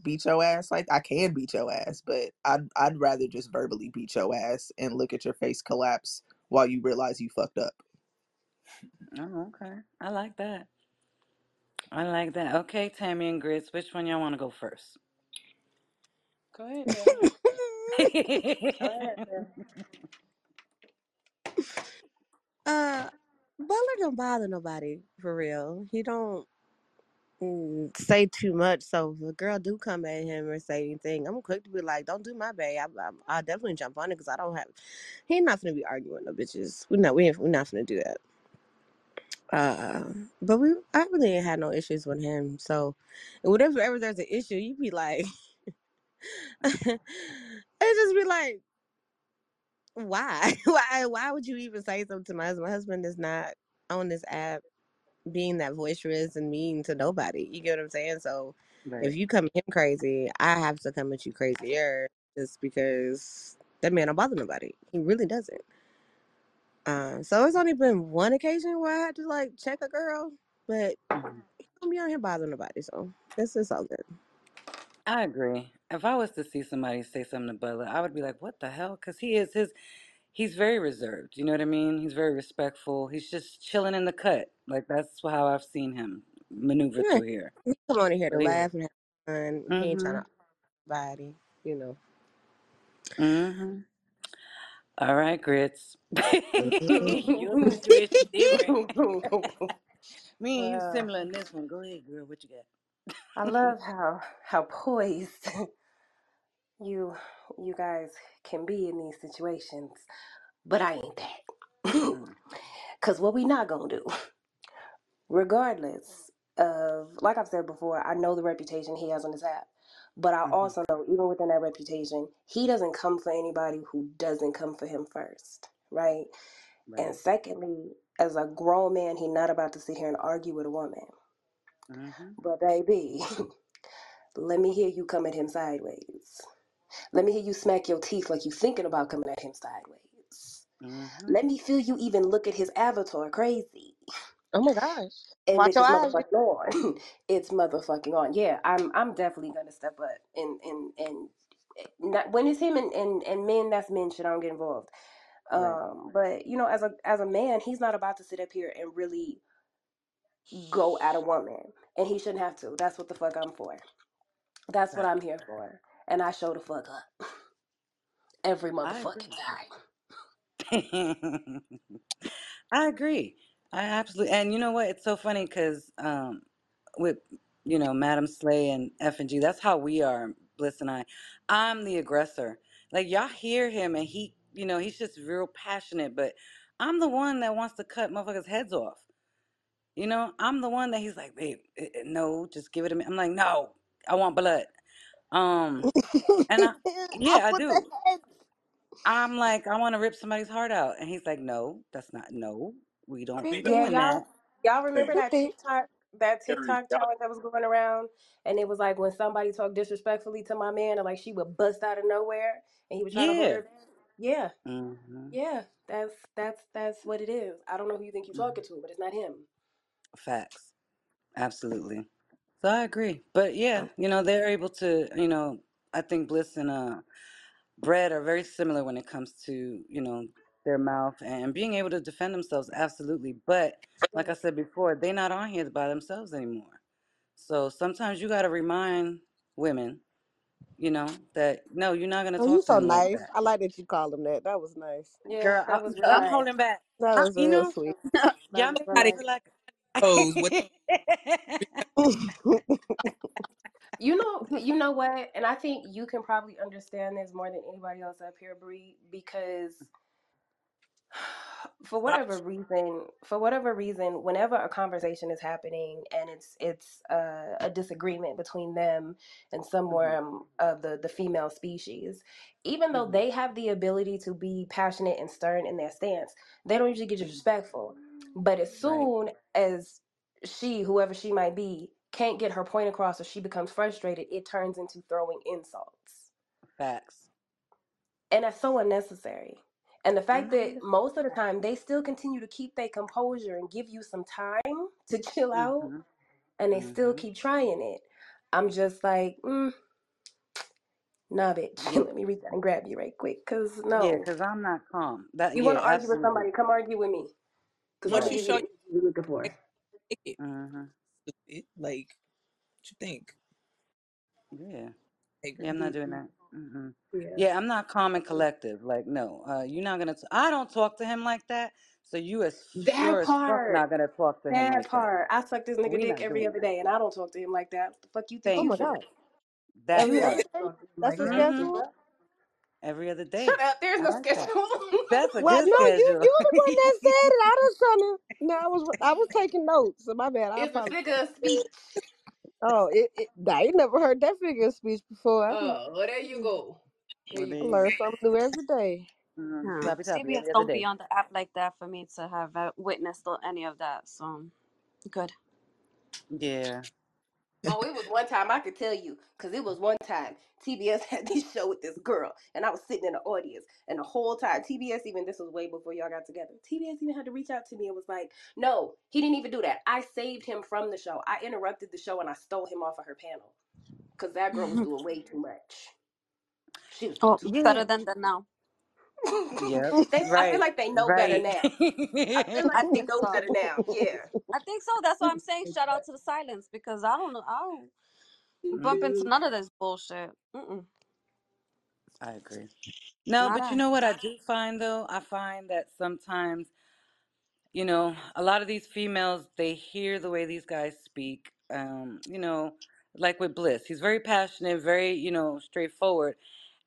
beat your ass like I can beat your ass, but I'd I'd rather just verbally beat your ass and look at your face collapse while you realize you fucked up. Oh, okay. I like that. I like that. Okay, Tammy and Grits, which one y'all want to go first? Go ahead, Tammy. Go ahead, man. Uh, Butler don't bother nobody for real. He don't mm, say too much. So if a girl do come at him or say anything, I'm quick to be like, "Don't do my bae." I, I, I'll definitely jump on it because I don't have. He not gonna be arguing no bitches. We not. We we not gonna do that. Uh, but we. I really ain't had no issues with him. So, whatever ever there's an issue, you be like, it just be like, why? why? Why would you even say something to my husband? My husband is not on this app being that boisterous and mean to nobody. You get what I'm saying? So if you come at him crazy, I have to come at you crazier just because that man don't bother nobody. He really doesn't. Uh, so it's only been one occasion where I had to like check a girl, but hmm he don't be out here bothering nobody. So this is all good. I agree. If I was to see somebody say something to Butler, I would be like, "What the hell?" Because he is his. He's very reserved. You know what I mean? He's very respectful. He's just chilling in the cut. Like that's how I've seen him maneuver Yeah, through here. he come on in here to yeah. laugh and have fun. He ain't trying Mhm. to body, you know. Mhm. All right, grits. Your Mhm. situation different. Me and you similar in this one. Go ahead, girl. What you got? I love how how poised you you guys can be in these situations, but I ain't that. Cause what we not gonna do, regardless of like I've said before, I know the reputation he has on his app. But I hmm also know even within that reputation, he doesn't come for anybody who doesn't come for him first. Right? And Right. secondly, as a grown man, he not about to sit here and argue with a woman. hmm But baby, let me hear you come at him sideways. Let me hear you smack your teeth like you thinking about coming at him sideways. hmm Let me feel you even look at his avatar crazy. oh my gosh. And Watch bitch your is eyes. motherfucking on. it's motherfucking on. Yeah, I'm I'm definitely gonna step up and and and not, when it's him and, and, and men, that's men shit. I don't get involved. Right. Um, but you know, as a as a man, he's not about to sit up here and really go at a woman, and he shouldn't have to. That's what the fuck I'm for. That's what Fact. I'm here for, and I show the fuck up every I agree. motherfucking time. I agree. I absolutely. And you know what? It's so funny because um, with you know Madam Slay and F and G, that's how we are. Bliss and I. I'm the aggressor. Like y'all hear him, and he, you know, he's just real passionate. But I'm the one that wants to cut motherfuckers' heads off. You know, I'm the one that he's like, babe, eh, eh, no, just give it to me. I'm like, no, I want blood. Um, and I, yeah, I with the do. I'm like, I want to rip somebody's heart out, and he's like, no, that's not. No, we don't be Yeah, doing y'all, that. y'all Hey, remember that TikTok that Terry, TikTok y'all- challenge that was going around, and it was like when somebody talked disrespectfully to my man, and like she would bust out of nowhere, and he would try to hold Yeah, her back. Yeah, Mm-hmm. yeah. That's that's that's what it is. I don't know who you think you're hmm talking to, but it's not him. Facts. Absolutely. So I agree. But yeah, Oh, you know, they're able to, you know, I think Bliss and uh Brett are very similar when it comes to, you know, their mouth and being able to defend themselves, absolutely. But like I said before, they're not on here by themselves anymore. So sometimes you gotta remind women, you know, that no, you're not gonna Oh, you talk to so him like nice. that. I like that you called him that. That was nice. yeah, Girl, that I, was real I'm nice. holding back. That I, was you real know, sweet. That y'all was make me nice. feel like what You know, you know what? And I think you can probably understand this more than anybody else up here, Bree, because for whatever reason, for whatever reason, whenever a conversation is happening and it's it's uh, a disagreement between them and hmm somewhere of the the female species, even though hmm they have the ability to be passionate and stern in their stance, they don't usually get hmm disrespectful. But as right, soon as she, whoever she might be, can't get her point across or she becomes frustrated, it turns into throwing insults facts. and that's so unnecessary. And the fact that hmm most of the time they still continue to keep their composure and give you some time to chill out, hmm and they still hmm keep trying it. I'm just like, mm, nah, bitch. Let me reach out and grab you right quick. Cause yeah, no, because I'm not calm. That you want yeah, to argue with absolutely. somebody, come argue with me. Cause I'm once you show you you the you're looking like, for. take it. hmm Like what you think? Yeah. Like Yeah, I'm not doing that. mm yeah. Yeah, I'm not calm and collective. Like, no, uh, you're not gonna. T- I don't talk to him like that. So you as That sure as fuck part. not gonna talk to him That like that. part. I suck this nigga We dick not every doing other that. day, and I don't talk to him like that. What the fuck you think Oh you my Thank for? God. you. That Every other part. day? Talk to him That's like a that. hmm schedule? Every other Shut day. up. There's I no like that. schedule. That's a Well, good no, you schedule. you the one that said it. I was trying to no, I was I was taking notes. So my bad. I it's a apologize. figure of speech. Oh, it, it I ain't never heard that figure of speech before. I, done- Oh, well, there you go. There well, you there I you learn something new every day. Mm, Yeah. Slappy tappy CBS every other don't be day. on the app like that for me to have uh, witnessed or any of that. So good. Yeah. Oh, it was one time I could tell you because it was one time TBS had this show with this girl, and I was sitting in the audience, and the whole time TBS even this was way before y'all got together. TBS even had to reach out to me and was like, "No, he didn't even do that. I saved him from the show. I interrupted the show and I stole him off of her panel because that girl was doing way too much. She was doing oh, too better than that now. Yep. they, I feel Right. like they know better Right. now. I feel like I they think know so. better now. Yeah. I think so. That's why I'm saying shout out to the silence because I don't know. I don't bump into hmm none of this bullshit. Mm-mm, I agree. No, not but you I. know what I do find though? I find that sometimes you know, a lot of these females, they hear the way these guys speak. Um, you know, like with Bliss, he's very passionate, very, you know, straightforward.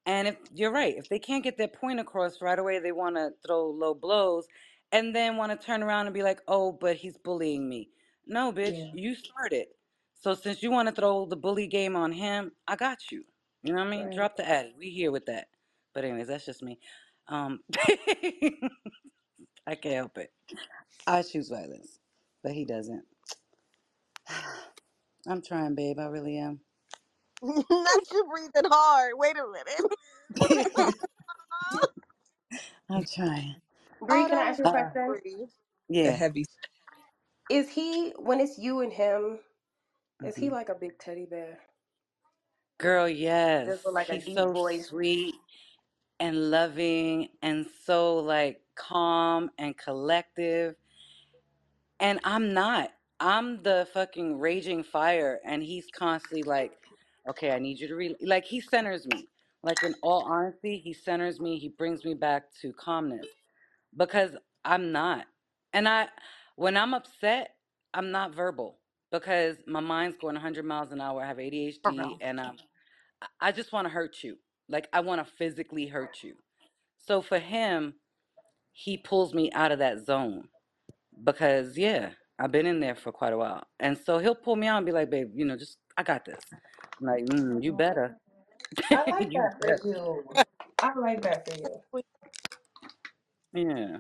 And if you're right, if they can't get their point across right away, they want to throw low blows and then want to turn around and be like, oh, but he's bullying me. No, bitch, Yeah. you started. So since you want to throw the bully game on him, I got you. You know what I mean? Right. Drop the addy. We here with that. But anyways, that's just me. Um, I can't help it. I choose violence, but he doesn't. I'm trying, babe. I really am. Not you breathing hard. Wait a minute. I'm trying. Bree, oh, can I that ask was you a Uh, question? free. The yeah. heavy. Is he when it's you and him? Is he hmm like a big teddy bear? Girl, Just yes. with like a He's deep so voice. sweet and loving and so like calm and collective. And I'm not. I'm the fucking raging fire. And he's constantly like, okay, I need you to re like he centers me. Like in all honesty, he centers me. He brings me back to calmness. because I'm not. And I, when I'm upset, I'm not verbal because my mind's going 100 miles an hour. I have For ADHD real. and um, I I just want to hurt you. Like I want to physically hurt you. So for him, he pulls me out of that zone because yeah, I've been in there for quite a while. And so he'll pull me out and be like, babe, you know, just, I got this. I'm like, mm, you better. I like you that for better. you. I like that for you. Yeah.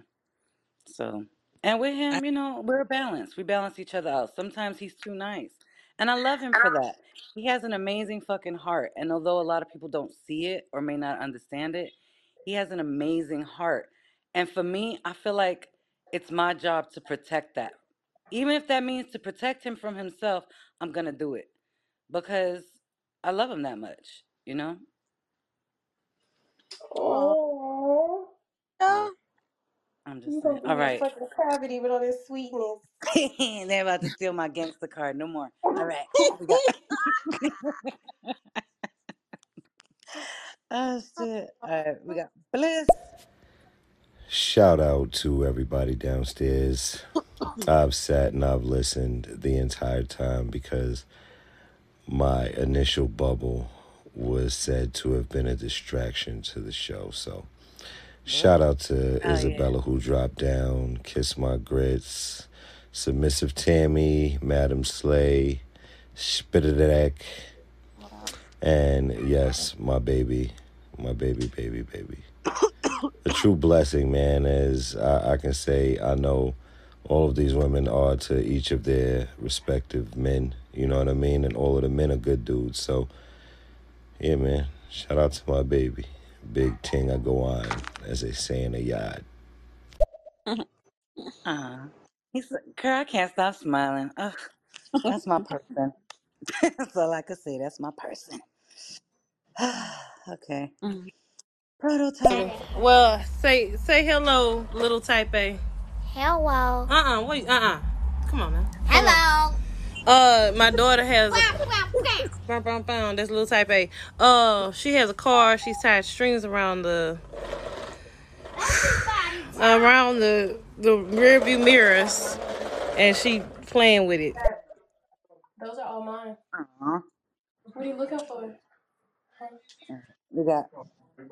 So, and with I, him, you know, we're balanced. We balance each other out. Sometimes he's too nice. And I love him for that. He has an amazing fucking heart. And although a lot of people don't see it or may not understand it, He has an amazing heart. And for me, I feel like it's my job to protect that. Even if that means to protect him from himself, I'm going to do it because I love him that much, you know? Oh, Oh, Yeah, Yeah. I'm just you saying. gonna be All a right. fucking cavity with all this sweetness. They're about to steal my gangster card. No more. All right. We got. oh, shit. All right. We got Bliss. Shout out to everybody downstairs. I've sat and I've listened the entire time because my initial bubble was said to have been a distraction to the show. So, shout out to Oh, yeah. Isabella who dropped down, Kiss My Grits, Submissive Tammy, Madam Slay, Spitterdek, and yes, my baby, my baby, baby, baby. a true blessing, man, as I, I can say I know all of these women are to each of their respective men. You know what I mean? And all of the men are good dudes. So, yeah, man. Shout out to my baby. Big ting I go on, as they say in the yard. Uh, he's like, girl, I can't stop smiling. Ugh, that's my person. that's all I could say. That's my person. okay. mm. Prototype. Well, say say hello, little type A. Hello. Uh uh wait, uh uh Come on, man. Come on. Hello. Uh, my daughter has a bum, bum, bum, that's little type A. Uh, she has a car. She's tied strings around the around the the rear view mirrors, and she playing with it. Those are all mine. Aw. What are you looking for? We got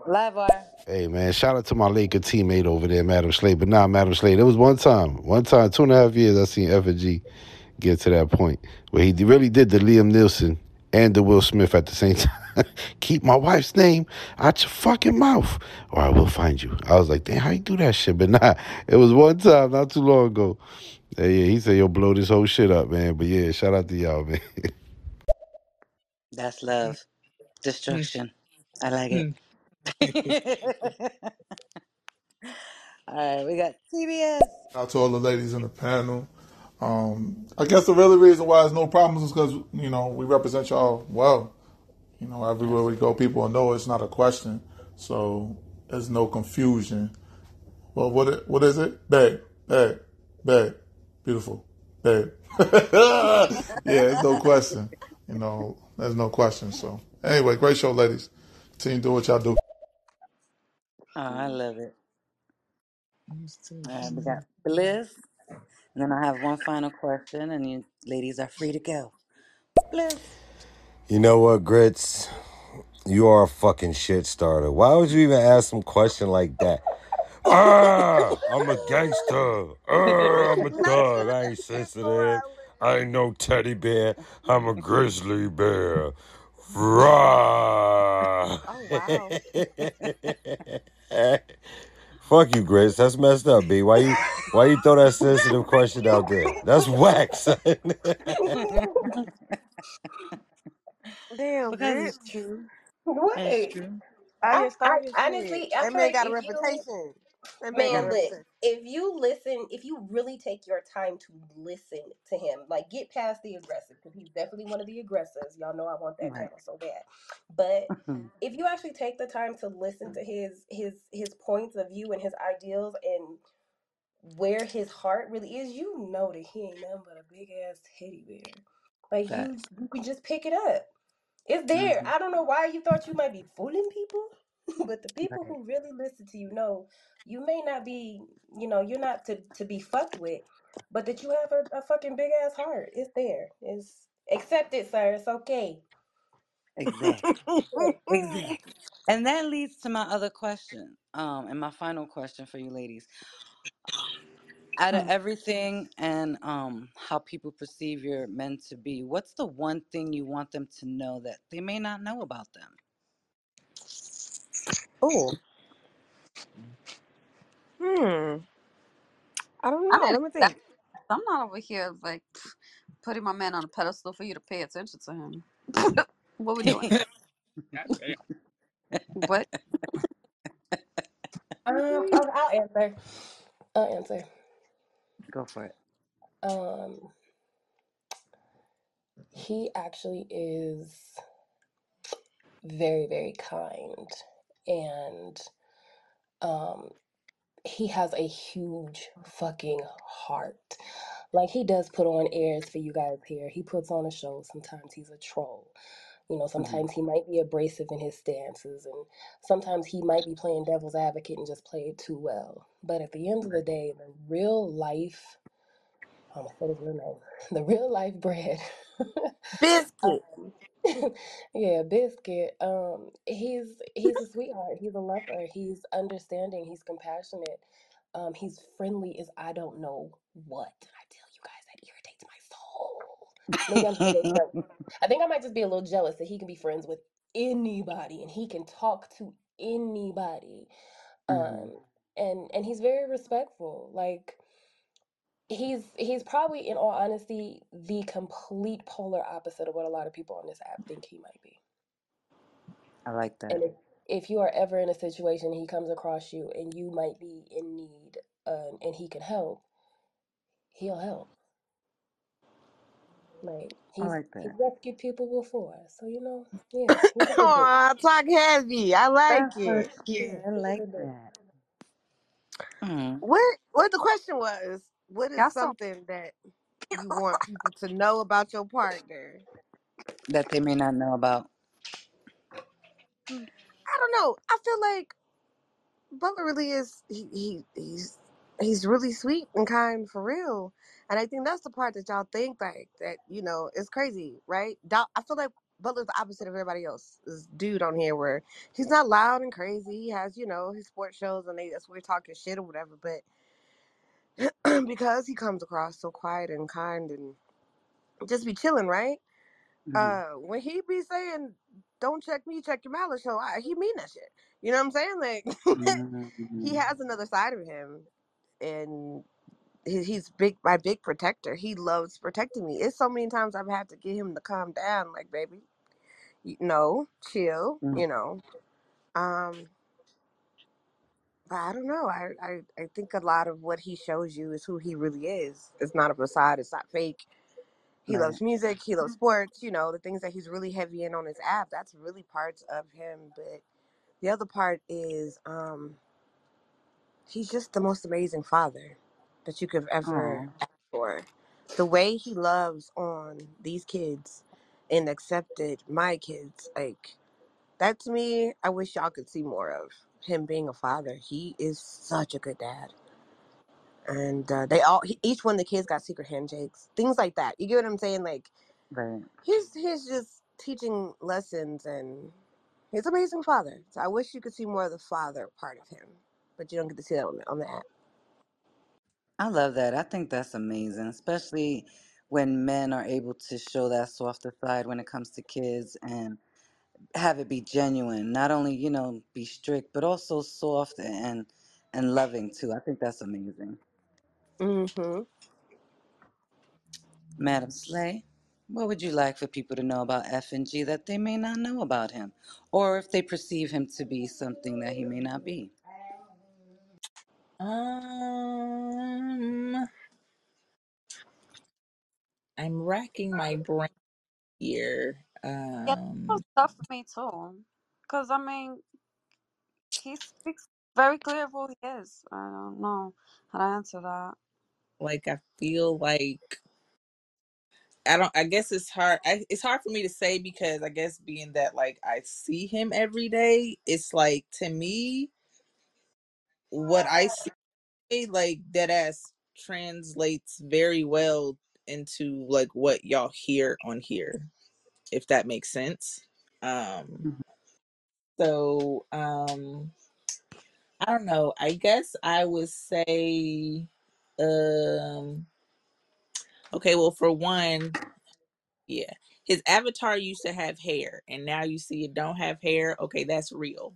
live wire. Hey man, shout out to my Laker teammate over there, Madam Slay. But nah, Madam Slay, it was one time, one time, two and a half years, I seen F and G get to that point where he really did the Liam Neeson and the Will Smith at the same time. Keep my wife's name out your fucking mouth, or I will find you. I was like, damn, how you do that shit? But nah, it was one time, not too long ago. Yeah, yeah, he said, yo, blow this whole shit up, man. But yeah, shout out to y'all, man. That's love. Destruction. I like Hmm. it. All right, we got TBS. Out to all the ladies in the panel. Um, I guess the really reason why there's no problems is because you know we represent y'all well. You know, everywhere we go, people know it's not a question, so there's no confusion. Well, what it, what is it? Babe, babe, babe, beautiful, babe. yeah, there's no question. You know, there's no question. So anyway, great show, ladies. To do what y'all do. Oh, I love it. Used All right, we got mm. Bliss. And then I have one final question, and you ladies are free to go. Bliss. You know what, Grits? You are a fucking shit starter. Why would you even ask some question like that? Ah, I'm a gangster. Ah, I'm a thug. I ain't sensitive. I ain't no teddy bear. I'm a grizzly bear. Rah. Oh wow. Fuck you, Grace. That's messed up, B. Why you why you throw that sensitive question out there? That's whack, son. Damn, Because it's grits. true. What? It's true. I, I I started shit. honestly, I That feel man like got a if you reputation. That man Man, look, reputation. if you listen, if you really take your time to listen to him, like get past the aggressive, because he's definitely one of the aggressors. Y'all know I want that Right. panel so bad. But if you actually take the time to listen to his his his points of view and his ideals and where his heart really is, you know that he ain't nothing but a big ass teddy bear. Like you Facts. you can just pick it up. It's there. hmm I don't know why you thought you might be fooling people, but the people Right. who really listen to you know you may not be, you know, you're not to, to be fucked with, but that you have a, a fucking big ass heart. It's there. It's accept it, sir. It's okay. Exactly. Exactly. And that leads to my other question. Um, and my final question for you ladies. Out of Mm. everything and um how people perceive your men to be, what's the one thing you want them to know that they may not know about them? Oh, hmm. I don't I know. mean, Let me that, think. I'm not over here like putting my man on a pedestal for you to pay attention to him. what we doing? What? Um, I'll, I'll answer. I'll answer. Go for it. Um, he actually is very, very kind, and um, he has a huge fucking heart. Like he does put on airs for you guys here. He puts on a show. Sometimes he's a troll. You know, hmm sometimes he might be abrasive in his stances, and sometimes he might be playing devil's advocate and just play it too well. But at the end of the day, the real life, I'm gonna say his real name, the real life bread Biscuit. yeah, Biscuit. Um, he's he's a sweetheart. He's a lover. He's understanding. He's compassionate. Um, he's friendly as I don't know what. I tell you guys, that irritates my soul. Maybe I'm just a little jealous. I think I might just be a little jealous that he can be friends with anybody and he can talk to anybody. hmm Um, and and he's very respectful. Like he's he's probably, in all honesty, the complete polar opposite of what a lot of people on this app think he might be. I like that. And if, if you are ever in a situation he comes across you and you might be in need um, and he can help, he'll help. Like I he's like he's that. rescued people before, so you know, yeah, he's a good dude. Aw, talk heavy. I like That's so it. cute. Yeah, I he's a like good dude. that. Mm. What what the question was? What is Y'all so something that you want people to know about your partner? That they may not know about. I don't know. I feel like Butler really is he, he he's he's really sweet and kind for real. And I think that's the part that y'all think like that, you know, it's crazy, right? Dou- I feel like Butler's the opposite of everybody else. This dude on here where he's not loud and crazy. He has, you know, his sports shows and they that's where we're talking shit or whatever. Because he comes across so quiet and kind and just be chilling, right? hmm Uh when he be saying, Don't check me, check your malice so I, he mean that shit. You know what I'm saying? Like he hmm has another side of him and he, he's big my big protector he loves protecting me it's so many times i've had to get him to calm down like baby you no chill you know um i don't know I, I i think a lot of what he shows you is who he really is. It's not a facade it's not fake. He Right. loves music he loves sports you know the things that he's really heavy in on his app that's really parts of him but the other part is um He's just the most amazing father that you could ever Oh, for. The way he loves on these kids and accepted my kids, like that to me, I wish y'all could see more of him being a father. He is such a good dad, and uh, they all he, each one of the kids got secret handshakes, things like that. You get what I'm saying? Like right. he's he's just teaching lessons, and he's an amazing father. So I wish you could see more of the father part of him, but you don't get to see that on the, on the app. I love that. I think that's amazing, especially when men are able to show that softer side when it comes to kids and have it be genuine. Not only, you know, be strict, but also soft and and loving too. I think that's amazing. Mm-hmm. Madam Slay, what would you like for people to know about F and G that they may not know about him? Or if they perceive him to be something that he may not be? Um, I'm racking my brain here. Yeah, that was Um, tough for me too. Cause I mean, he speaks very clear of who he is. I don't know how to answer that. like I feel like I don't. I guess it's hard. I, it's hard for me to say because I guess being that like I see him every day, it's like to me what I see like that ass translates very well into like what y'all hear on here, if that makes sense. Um. Mhm. So um. I don't know. I guess I would say, um, okay, well, for one, yeah, his avatar used to have hair, and now you see it don't have hair. Okay, that's real.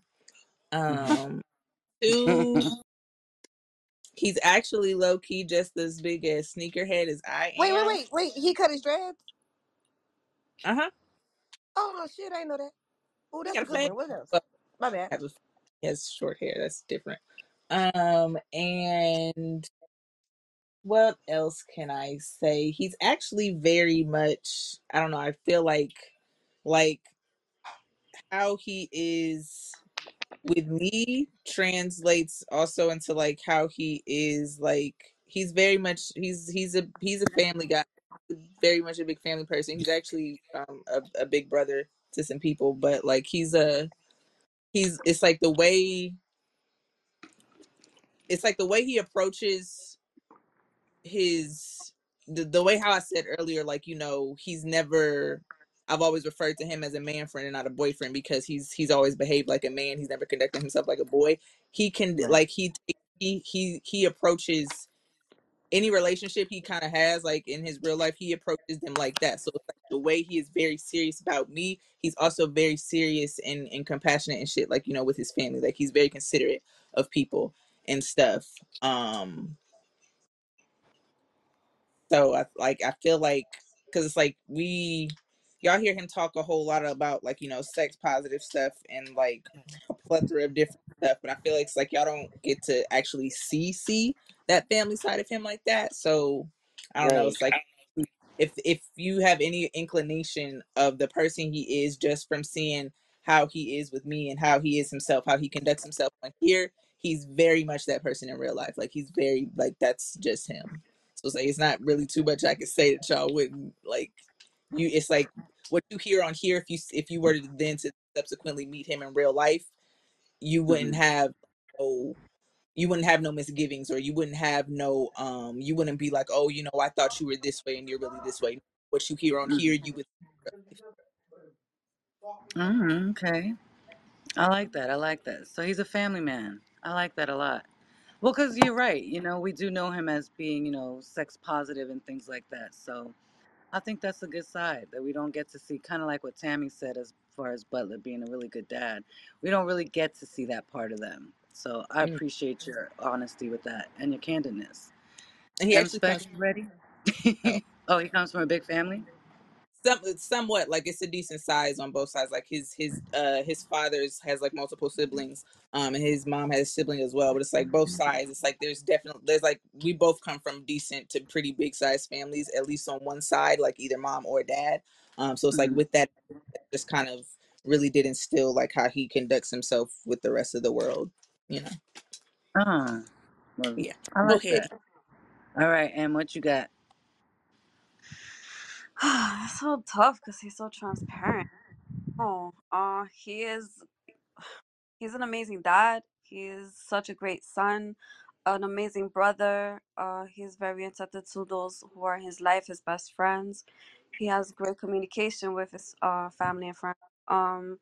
Um, two, he's actually low key just as big as sneakerhead as I am. Wait, wait, am. wait, wait. He cut his dreads? Uh huh. Oh no, shit, I ain't know that. Oh, He that's got a a good one. What else? Well, My bad. He has short hair. That's different. Um, and what else can I say? He's actually very much. I don't know. I feel like like how he is with me translates also into like how he is like he's very much he's he's a he's a family guy very much a big family person he's actually um a, a big brother to some people but like he's a he's it's like the way it's like the way he approaches his the, the way how I said earlier, like you know, he's never. I've always referred to him as a man friend and not a boyfriend because he's he's always behaved like a man. He's never conducted himself like a boy. He can like he he he he approaches any relationship he kind of has like in his real life. He approaches them like that. So like the way he is very serious about me, he's also very serious and and compassionate and shit. Like you know, with his family, like he's very considerate of people and stuff. Um so I like I feel like because it's like we y'all hear him talk a whole lot about like you know sex positive stuff and like a plethora of different stuff, but I feel like it's like y'all don't get to actually see see that family side of him like that. So I don't know. It's like if if you have any inclination of the person he is just from seeing how he is with me and how he is himself, how he conducts himself on here, he's very much that person in real life. Like he's very like that's just him. So it's like it's not really too much I could say that y'all wouldn't like. You, it's like what you hear on here. If you if you were to then to subsequently meet him in real life, you wouldn't Mhm. have oh you wouldn't have no misgivings or you wouldn't have no um you wouldn't be like oh you know I thought you were this way and you're really this way. What you hear on here, you would. Mm, okay. I like that. I like that. So he's a family man. I like that a lot. Well, because you're right. You know, we do know him as being, you know, sex positive and things like that. So I think that's a good side that we don't get to see. Kind of like what Tammy said as far as Butler being a really good dad. We don't really get to see that part of them. So I Mm. appreciate your honesty with that and your candidness. And he M actually Spec, comes. you ready? Oh, oh, he comes from a big family? some somewhat like it's a decent size on both sides. Like his his uh his father's has like multiple siblings, um, and his mom has a sibling as well. But it's like both sides. It's like there's definitely there's like we both come from decent to pretty big size families, at least on one side, like either mom or dad. Um, so it's like hmm with that, just kind of really did instill like how he conducts himself with the rest of the world. You know. Uh, well, Yeah. I Go like ahead. that. All right, and what you got? it's so tough because he's so transparent. Oh, uh, he is. He's an amazing dad. He's such a great son, an amazing brother. Uh, he's very attentive to those who are in his life, his best friends. He has great communication with his uh family and friends. Um,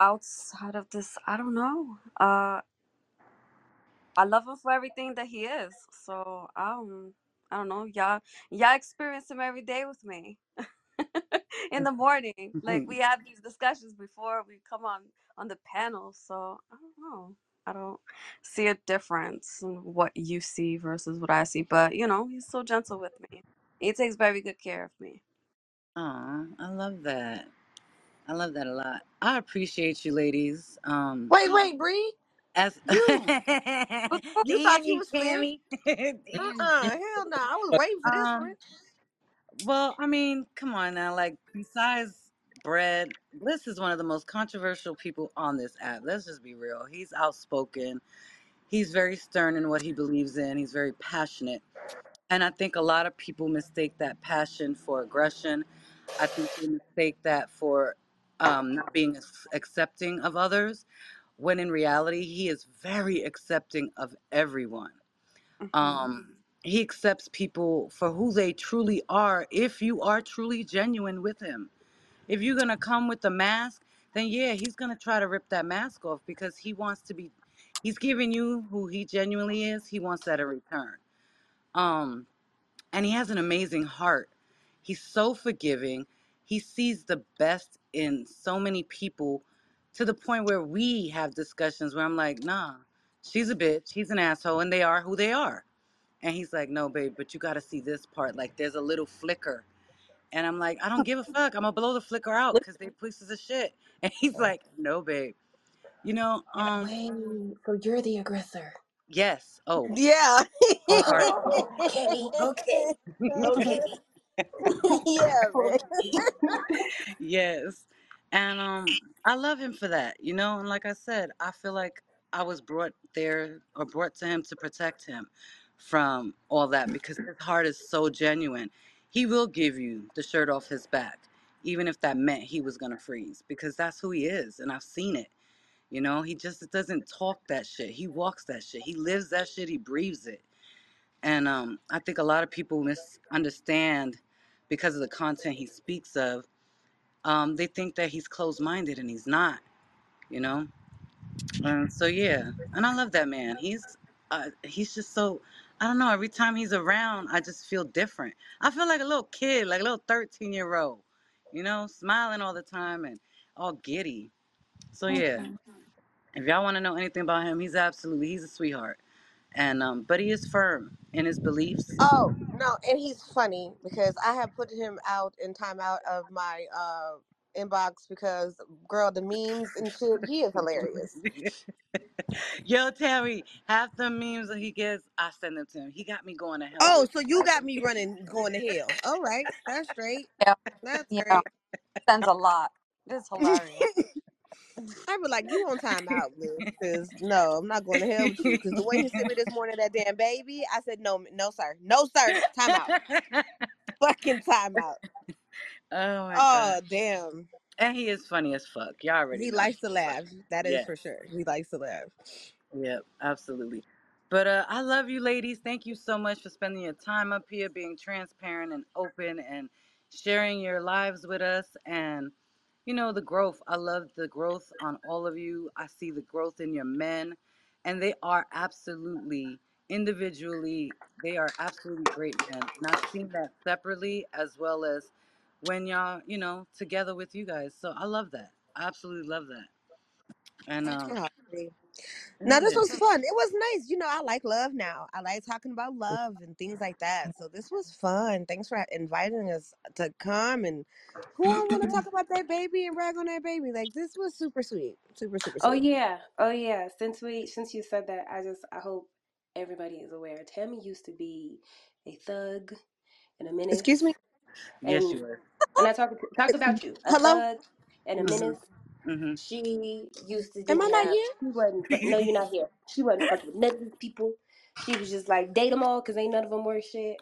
outside of this, I don't know. Uh, I love him for everything that he is. So um, I don't know. Y'all, y'all experience him every day with me. in the morning. Like we have these discussions before we come on on the panel. So I don't know. I don't see a difference in what you see versus what I see. But you know, he's so gentle with me. He takes very good care of me. Aw, I love that. I love that a lot. I appreciate you, ladies. Um, Wait, wait, Bree. as You you thought you was finished? Cammy, Uh uh hell no. I was waiting for this one. Um, well, I mean, come on now. Like, besides Brad, Bliss is one of the most controversial people on this app. Let's just be real. He's outspoken. He's very stern in what he believes in. He's very passionate. And I think a lot of people mistake that passion for aggression. I think they mistake that for um, not being as accepting of others, when in reality, he is very accepting of everyone. hmm Um, he accepts people for who they truly are if you are truly genuine with him. If you're going to come with the mask, then yeah, he's going to try to rip that mask off because he wants to be, he's giving you who he genuinely is. He wants that in return. Um, and he has an amazing heart. He's so forgiving. He sees the best in so many people to the point where we have discussions where I'm like, nah, she's a bitch, he's an asshole, and they are who they are. And he's like, no, babe, but you got to see this part. Like, there's a little flicker. And I'm like, I don't give a fuck. I'm going to blow the flicker out because they pieces of shit. And he's like, no, babe. You know, um, Wait, so you're the aggressor? yes. Oh, Yeah. wholeheartedly. Oh, okay, okay, okay. yeah, man. yes. And um I love him for that, you know, and like I said, I feel like I was brought there or brought to him to protect him from all that because his heart is so genuine. He will give you the shirt off his back, even if that meant he was gonna freeze, because that's who he is, and I've seen it. You know, he just doesn't talk that shit. He walks that shit. He lives that shit. He breathes it. And um, I think a lot of people misunderstand because of the content he speaks of. Um, they think that he's closed minded and he's not, you know? Um, so, yeah. And I love that man. He's uh, he's just so, I don't know, every time he's around, I just feel different. I feel like a little kid, like a little 13 year old, you know, smiling all the time and all giddy. So, yeah. If y'all want to know anything about him, he's absolutely, he's a sweetheart. And, um, but he is firm in his beliefs. Oh no, and he's funny because I have put him out in timeout of my uh inbox because girl, the memes and shit. He is hilarious. Yo, Terry, half the memes that he gets, I send them to him. He got me going to hell Oh, so you got me running, going to hell. All right, that's straight. Yeah, That's yeah. great. Sends a lot. It's hilarious. I be like, you on timeout? Because no, I'm not going to hell with you. Because the way he sent me this morning, that damn baby, I said, no, no, sir, no, sir, timeout, fucking timeout. oh my god. Oh, damn. And he is funny as fuck. Y'all already He know. likes to laugh. That is Yeah. for sure. He likes to laugh. Yep, absolutely. But uh, I love you, ladies. Thank you so much for spending your time up here, being transparent and open, and sharing your lives with us. And you know the growth. I love the growth on all of you. I see the growth in your men, and they are absolutely individually. They are absolutely great men, and I've seen that separately as well as when y'all, you know, together with you guys. So I love that. I absolutely love that. And um. No, this was fun. It was nice. You know, I like love now. I like talking about love and things like that. So this was fun. Thanks for inviting us to come and who I want to talk about that baby and brag on that baby. Like this was super sweet. Super, super Oh sweet. yeah, oh yeah. Since we since you said that, I just I hope everybody is aware. Tammy used to be a thug and a minute. Excuse menace, me? Yes, and you were. and I talked talked about you, a Hello? thug and a hmm menace. Hmm She used to Am I not have. here? She wasn't. fu- No, you're not here. She wasn't fucking with none of these people. She was just like date them all because ain't none of them worth shit.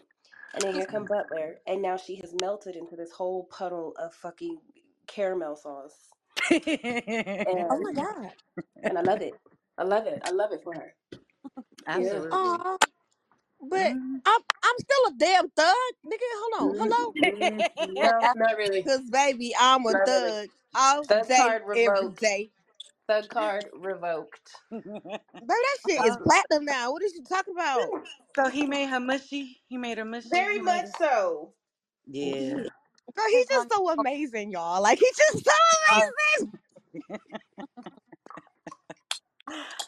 And then here come Butler, and now she has melted into this whole puddle of fucking caramel sauce, Oh and my God. and I love it. I love it. I love it for her. Yeah. Absolutely. Aw, but hmm I'm I'm still a damn thug. Nigga, hold on. mm Hello? mm No, not really. Cause baby, I'm a Not really. thug all Thug day, card every revoked. day. Thug card revoked. Baby, that shit is oh, platinum now. What is you talking about? so he made her mushy. He made her mushy. Very He made much her. so. Yeah. Bro, he's His just hum- so oh. amazing, y'all. Like he's just so oh, amazing.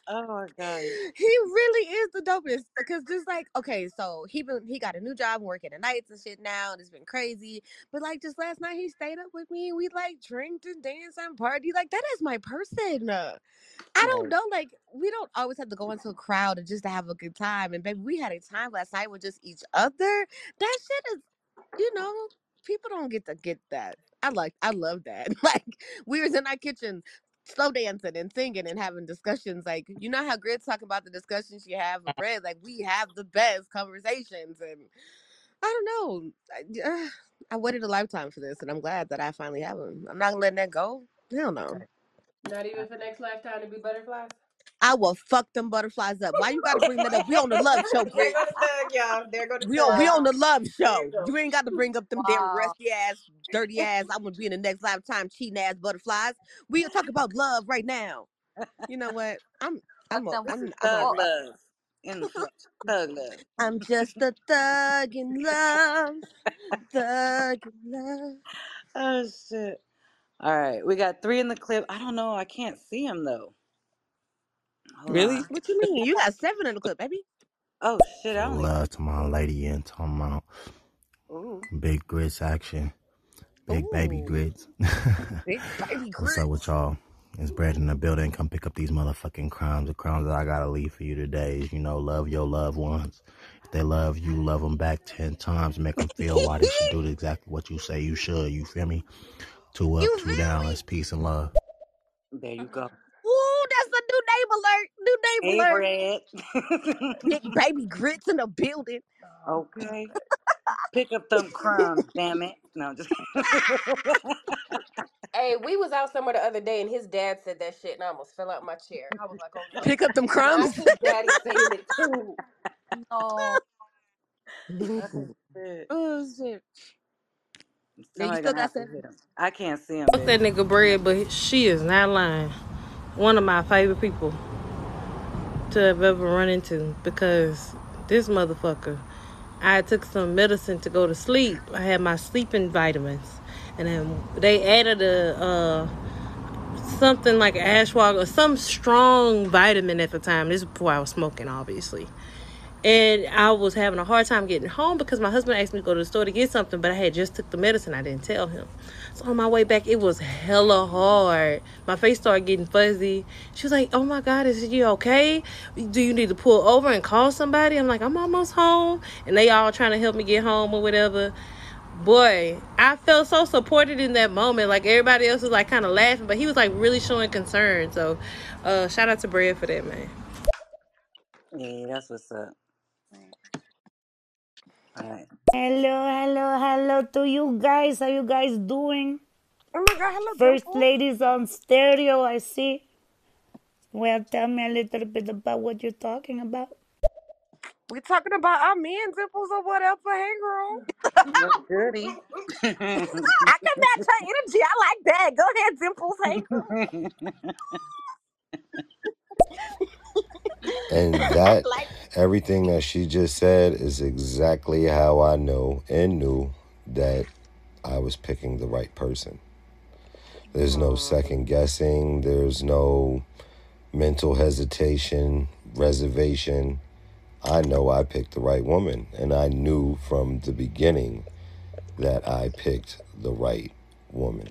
Oh my god. He really is the dopest. Because just like, okay, so he been he got a new job working the nights and shit now, and it's been crazy. But like just last night, he stayed up with me and we like drank and danced and party. Like that is my person. Uh, I don't know. Like we don't always have to go into a crowd and just to have a good time. And baby, we had a time last night with just each other. That shit is, you know, people don't get to get that. I like, I love that. Like we was in our kitchen slow dancing and singing and having discussions. Like, you know how Grit's talking about the discussions you have with bread? Like, we have the best conversations. And I don't know. I, uh, I waited a lifetime for this, and I'm glad that I finally have them. I'm not letting that go. Hell no. Not even for next lifetime to be butterflies. I will fuck them butterflies up. Why you got to bring that up? We on the love show, there Grit. go the thug, y'all. There go the We on we thug. on the love There show. you go. You ain't got to bring up them damn wow. rusty ass, dirty ass. I'm gonna be in the next lifetime cheating ass butterflies. We gonna talk about love right now. You know what? I'm I'm Fuck a, them. This I'm I'm thug all right. love in the flesh. Thug love. I'm just a thug in love, thug in love. Oh shit. All right, we got three in the clip. I don't know. I can't see him though. Hold Really? on. What you mean? You got seven in the clip, baby. Oh shit! I only. love to my lady and talking about Ooh, big grits action, big baby ooh, grits. big baby What's up with grits. y'all? It's bread in the building. Come pick up these motherfucking crumbs. The crumbs that I gotta leave for you today is, you know, love your loved ones. If they love you, love them back 10 times. Make them feel why they should do exactly what you say you should. You feel me? Two up, you two down. It's peace and love. There you go. Ooh, that's a new name alert. New name Hey, alert. Brad. Big baby grits in the building. okay. Pick up them crumbs, damn it. No, just Hey, we was out somewhere the other day, and his dad said that shit, and I almost fell out my chair. I was like, "Oh no!" Pick up them And I crumbs. see Daddy saying it too. No. oh, shit. oh shit. Yeah, you Somebody still gonna got have to seven. hit him. I can't see him, Fuck that baby. nigga bread, but she is not lying. One of my favorite people to have ever run into because this motherfucker. I took some medicine to go to sleep. I had my sleeping vitamins, and then they added a uh, something like ashwagandha or some strong vitamin at the time. This is before I was smoking, obviously. And I was having a hard time getting home because my husband asked me to go to the store to get something, but I had just took the medicine. I didn't tell him. So on my way back, it was hella hard. My face started getting fuzzy. She was like, "Oh my God, is you okay? Do you need to pull over and call somebody?" I'm like, "I'm almost home," and they all trying to help me get home or whatever. Boy, I felt so supported in that moment. Like everybody else was like kind of laughing, but he was like really showing concern. So, uh, shout out to Brad for that, man. Yeah, that's what's up. All right. Hello, hello, hello to you guys. How you guys doing? Oh my god, hello, First Dimple. ladies on stereo, I see. Well, tell me a little bit about what you're talking about. We're talking about our men, Dimples, or whatever. Hey, girl. What's goody? I can match her energy. I like that. Go ahead, Dimples. Hey, girl. And I that, like. Everything that she just said is exactly how I know and knew that I was picking the right person. There's no second guessing, there's no mental hesitation, reservation. I know I picked the right woman, and I knew from the beginning that I picked the right woman.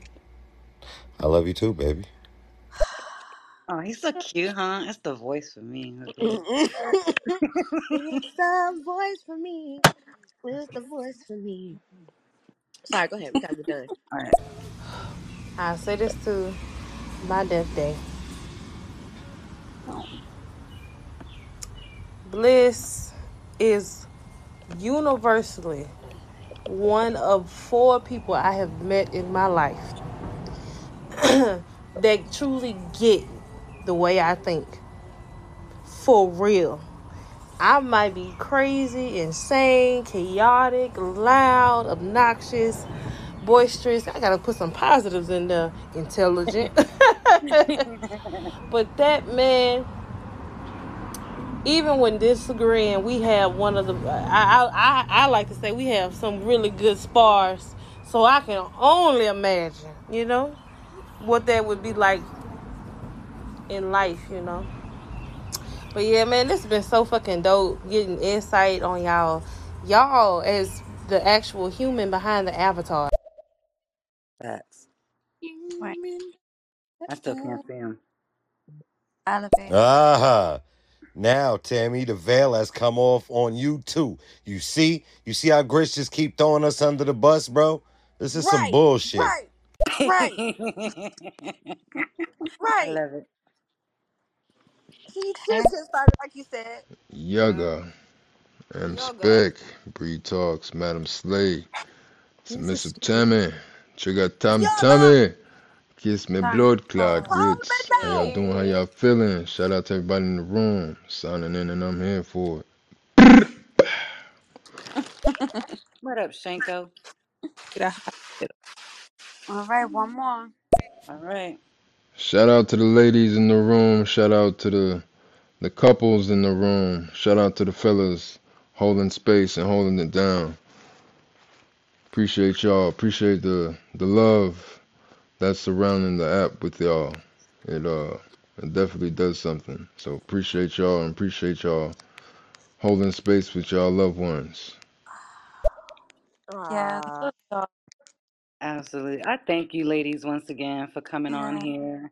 I love you too, baby. Oh, he's so cute, huh? That's the voice for me. It's the voice for me. It's the voice for me. Sorry, go ahead. We gotta get done. All right. I say this to my death day. Oh, Bliss is universally one of four people I have met in my life that truly get the way I think. For real. I might be crazy, insane, chaotic, loud, obnoxious, boisterous. I gotta put some positives in there. Intelligent. but that man, even when disagreeing, we have one of the. I, I I like to say we have some really good spars. So I can only imagine, you know, what that would be like in life, you know. But yeah, man, this has been so fucking dope. Getting insight on y'all, y'all as the actual human behind the avatar. facts. Right. I still can't see him. Elevated. Ah, now Tammy, the veil has come off on you too. You see, you see how Grits just keep throwing us under the bus, bro. This is some Right, bullshit. right, right, I right. love it. He Okay. should just started like you said. Yaga, M mm-hmm. Yoga. Spec, Bree Talks, Madam Slay, He's a Submissive Tammy, Trigger Tam yoga. Tammy, Kiss Me Time Blood Clot, for Call Grits. How y'all doing? How y'all feeling? Shout out to everybody in the room. Signing in and I'm here for it. What up, Shanko? Get a hot. All right, one more. All right. Shout out to the ladies in the room. Shout out to the, the couples in the room. Shout out to the fellas holding space and holding it down. Appreciate y'all. Appreciate the the love that's surrounding the app with y'all. It uh it definitely does something. So appreciate y'all and appreciate y'all holding space with y'all loved ones. Yes. Ah, Absolutely. I thank you, ladies, once again for coming on Yeah. here.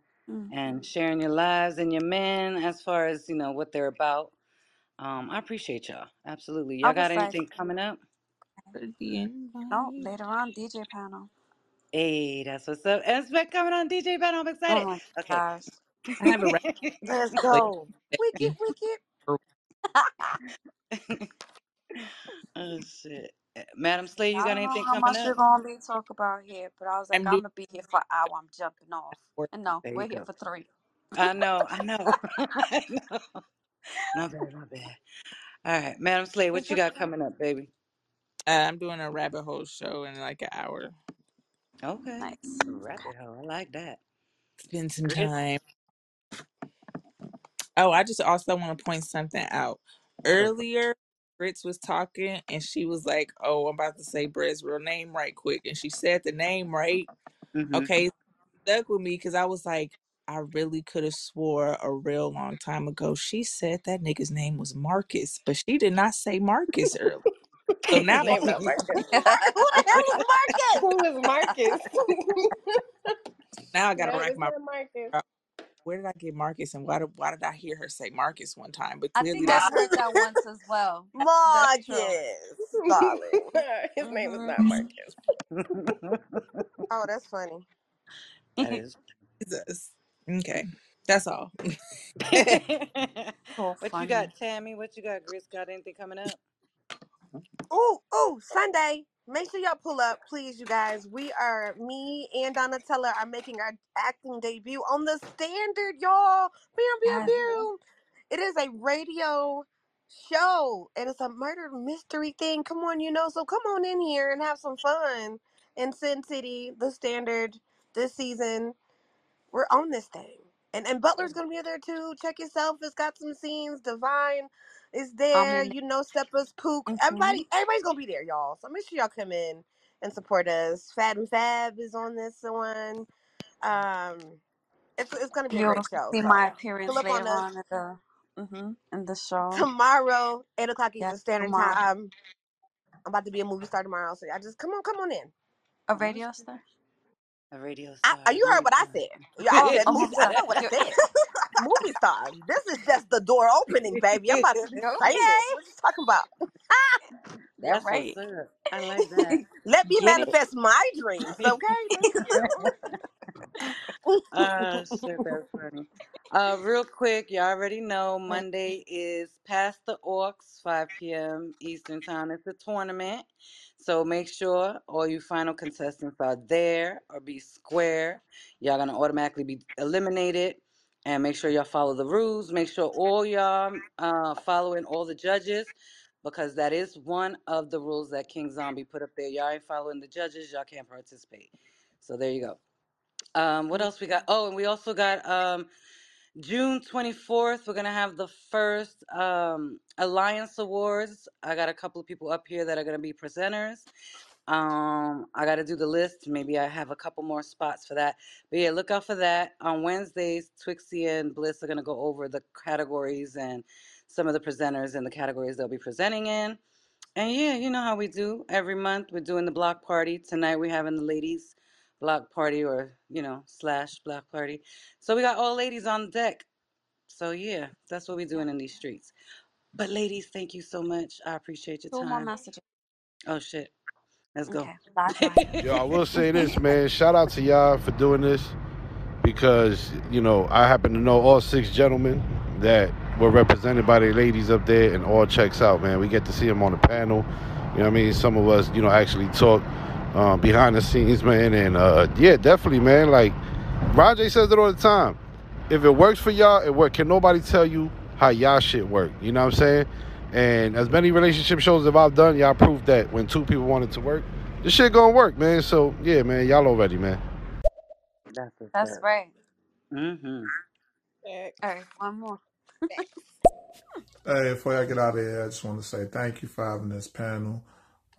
and sharing your lives and your men as far as you know what they're about. Um, I appreciate y'all. Absolutely. I Y'all got was like, anything coming up? The no, invite. later on, DJ panel. Hey, that's what's up. Expect coming on DJ Ben. I'm Oh excited. my Okay. gosh. I have a rap Let's later go. Wicked, wicked. oh shit. Eh, Madam Slay, you I got don't know anything how coming much up? you're gonna be talk about here, but I was like, I'm I'm doing gonna be here for an hour. I'm jumping off. And no, There you we're here go. for three. I know, I know. I know. My bad, my bad. All right, Madam Slay, what you got coming up, baby? Uh, I'm doing a rabbit hole show in like an hour. Okay. Nice. Rabbit hole. I like that. Spend some Grit. time. Oh, I just also want to point something out. Go. Earlier, Fritz was talking and she was like, "Oh, I'm about to say Brett's real name right quick," and she said the name right. Mm-hmm. Okay, stuck with me because I was like, I really could have swore a real long time ago. She said that nigga's name was Marcus, but she did not say Marcus earlier. So now, name not Marcus. Mar- Who the hell is Marcus? Who is Marcus? now I gotta no, rack my. Marcus. Where did I get Marcus, and why did why did I hear her say Marcus one time? But I clearly think I've that's heard that once as well. That's true. Marcus, darling. His name is hmm not Marcus. Oh, that's funny. that is. Jesus. Okay, that's all. So what you funny. got, Tammy? What you got, Gris? Got anything coming up? Ooh, ooh, Sunday. Make sure y'all pull up, please, you guys. We are, me and Donatella are making our acting debut on the standard, y'all. Bam, bam, Yes. bam. It is a radio show and it's a murder mystery thing. Come on, you know, so come on in here and have some fun in Sin City, the standard this season. We're on this thing. And and Butler's gonna be there too. Check yourself. It's got some scenes. Divine is there. in. You know, Steppa's Pook. hmm Everybody, everybody's gonna be there, y'all. So make sure y'all come in and support us. Fat and Fab is on this one. Um, it's it's gonna be a You'll great show. see my So pull appearance up on later us on in the hmm in the show. tomorrow, eight o'clock Yeah, Eastern Standard tomorrow. Time. I'm about to be a movie star tomorrow, so I just come on, come on in. A radio star. A radio I, star, you heard what I said. Yeah, I Oh, oh, movie. I know what I said. movie star. This is just the door opening, baby. I'm about to famous. okay. What you talking about? That's what's right. up. I like that. Let me Get it. manifest my dreams, okay? Thank you. uh shit, that's funny. Uh real quick, y'all already know Monday is past the orcs, 5 p.m. Eastern time. It's a tournament. So make sure all you final contestants are there or be square. Y'all gonna automatically be eliminated. And make sure y'all follow the rules. Make sure all y'all uh following all the judges because that is one of the rules that King Zombie put up there. Y'all ain't following the judges, y'all can't participate. So there you go. Um, what else we got? Oh, and we also got um June 24th, we're gonna have the first um Alliance Awards. I got a couple of people up here that are gonna be presenters. Um, I gotta do the list. Maybe I have a couple more spots for that. But yeah, look out for that. On Wednesdays, Twixie and Bliss are gonna go over the categories and some of the presenters and the categories they'll be presenting in. And yeah, you know how we do. Every month we're doing the block party. Tonight we're having the ladies block party or, you know, slash block party. So we got all ladies on deck. So yeah, that's what we're doing in these streets. But ladies, thank you so much. I appreciate your Two more time. messages. Oh shit. Let's go. Okay. Last one. Yo, I will say this, man. Shout out to y'all for doing this because you know I happen to know all six gentlemen that were represented by the ladies up there, and all checks out, man. We get to see them on the panel. You know what I mean? Some of us, you know, actually talk um, behind the scenes, man. And uh, yeah, definitely, man. Like Rajay says it all the time. If it works for y'all, it work. Can nobody tell you how y'all shit work? You know what I'm saying? And as many relationship shows as I've done, y'all proved that when two people wanted to work, this shit gonna work, man. So yeah, man, y'all already, man. That's That's right. Mm-hmm. All right. One more. Hey, before I get out of here, I just want to say thank you for having this panel.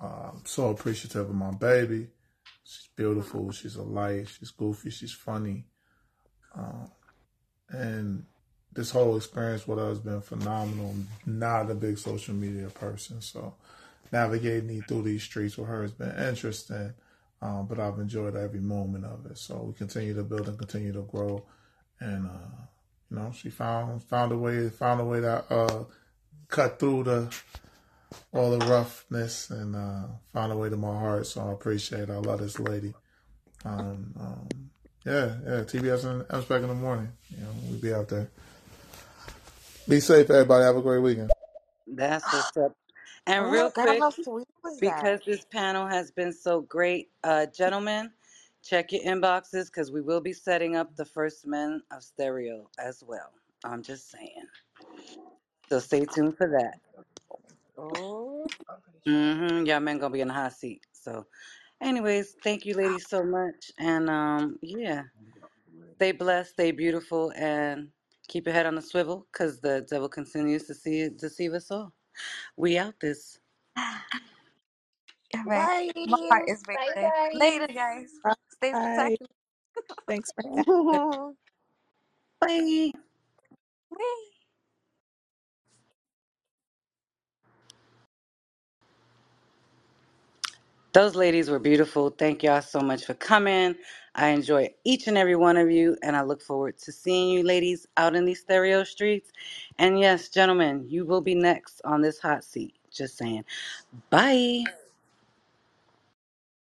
I'm so appreciative of my baby. She's beautiful. She's a light. She's goofy. She's funny. Um, and this whole experience with her has been phenomenal. Not a big social media person, so navigating through these streets with her has been interesting. Um, but I've enjoyed every moment of it. So we continue to build and continue to grow. and uh, you know she found found a way found a way to uh, cut through the all the roughness and uh, found a way to my heart. So I appreciate it. I love this lady. Um, um, yeah, yeah. TBS and I'm back in the morning. You know, we'll be out there. Be safe, everybody. Have a great weekend. That's what's up. And Oh, real God, quick, how sweet was that? because this panel has been so great, uh, gentlemen, check your inboxes because we will be setting up the first men of stereo as well. I'm just saying. So stay tuned for that. Oh, Mm-hmm. Y'all men gonna be in the hot seat. So, anyways, thank you, ladies, so much. And um, yeah, stay blessed, stay beautiful, and keep your head on the swivel because the devil continues to see deceive us all. We out this. all right. Bye. My heart is Bye, racing. Later, guys. guys. Stay Bye. spectacular. Thanks for having Bye. Whee! Those ladies were beautiful. Thank y'all so much for coming. I enjoy each and every one of you, and I look forward to seeing you ladies out in these stereo streets. And yes, gentlemen, you will be next on this hot seat. Just saying. Bye.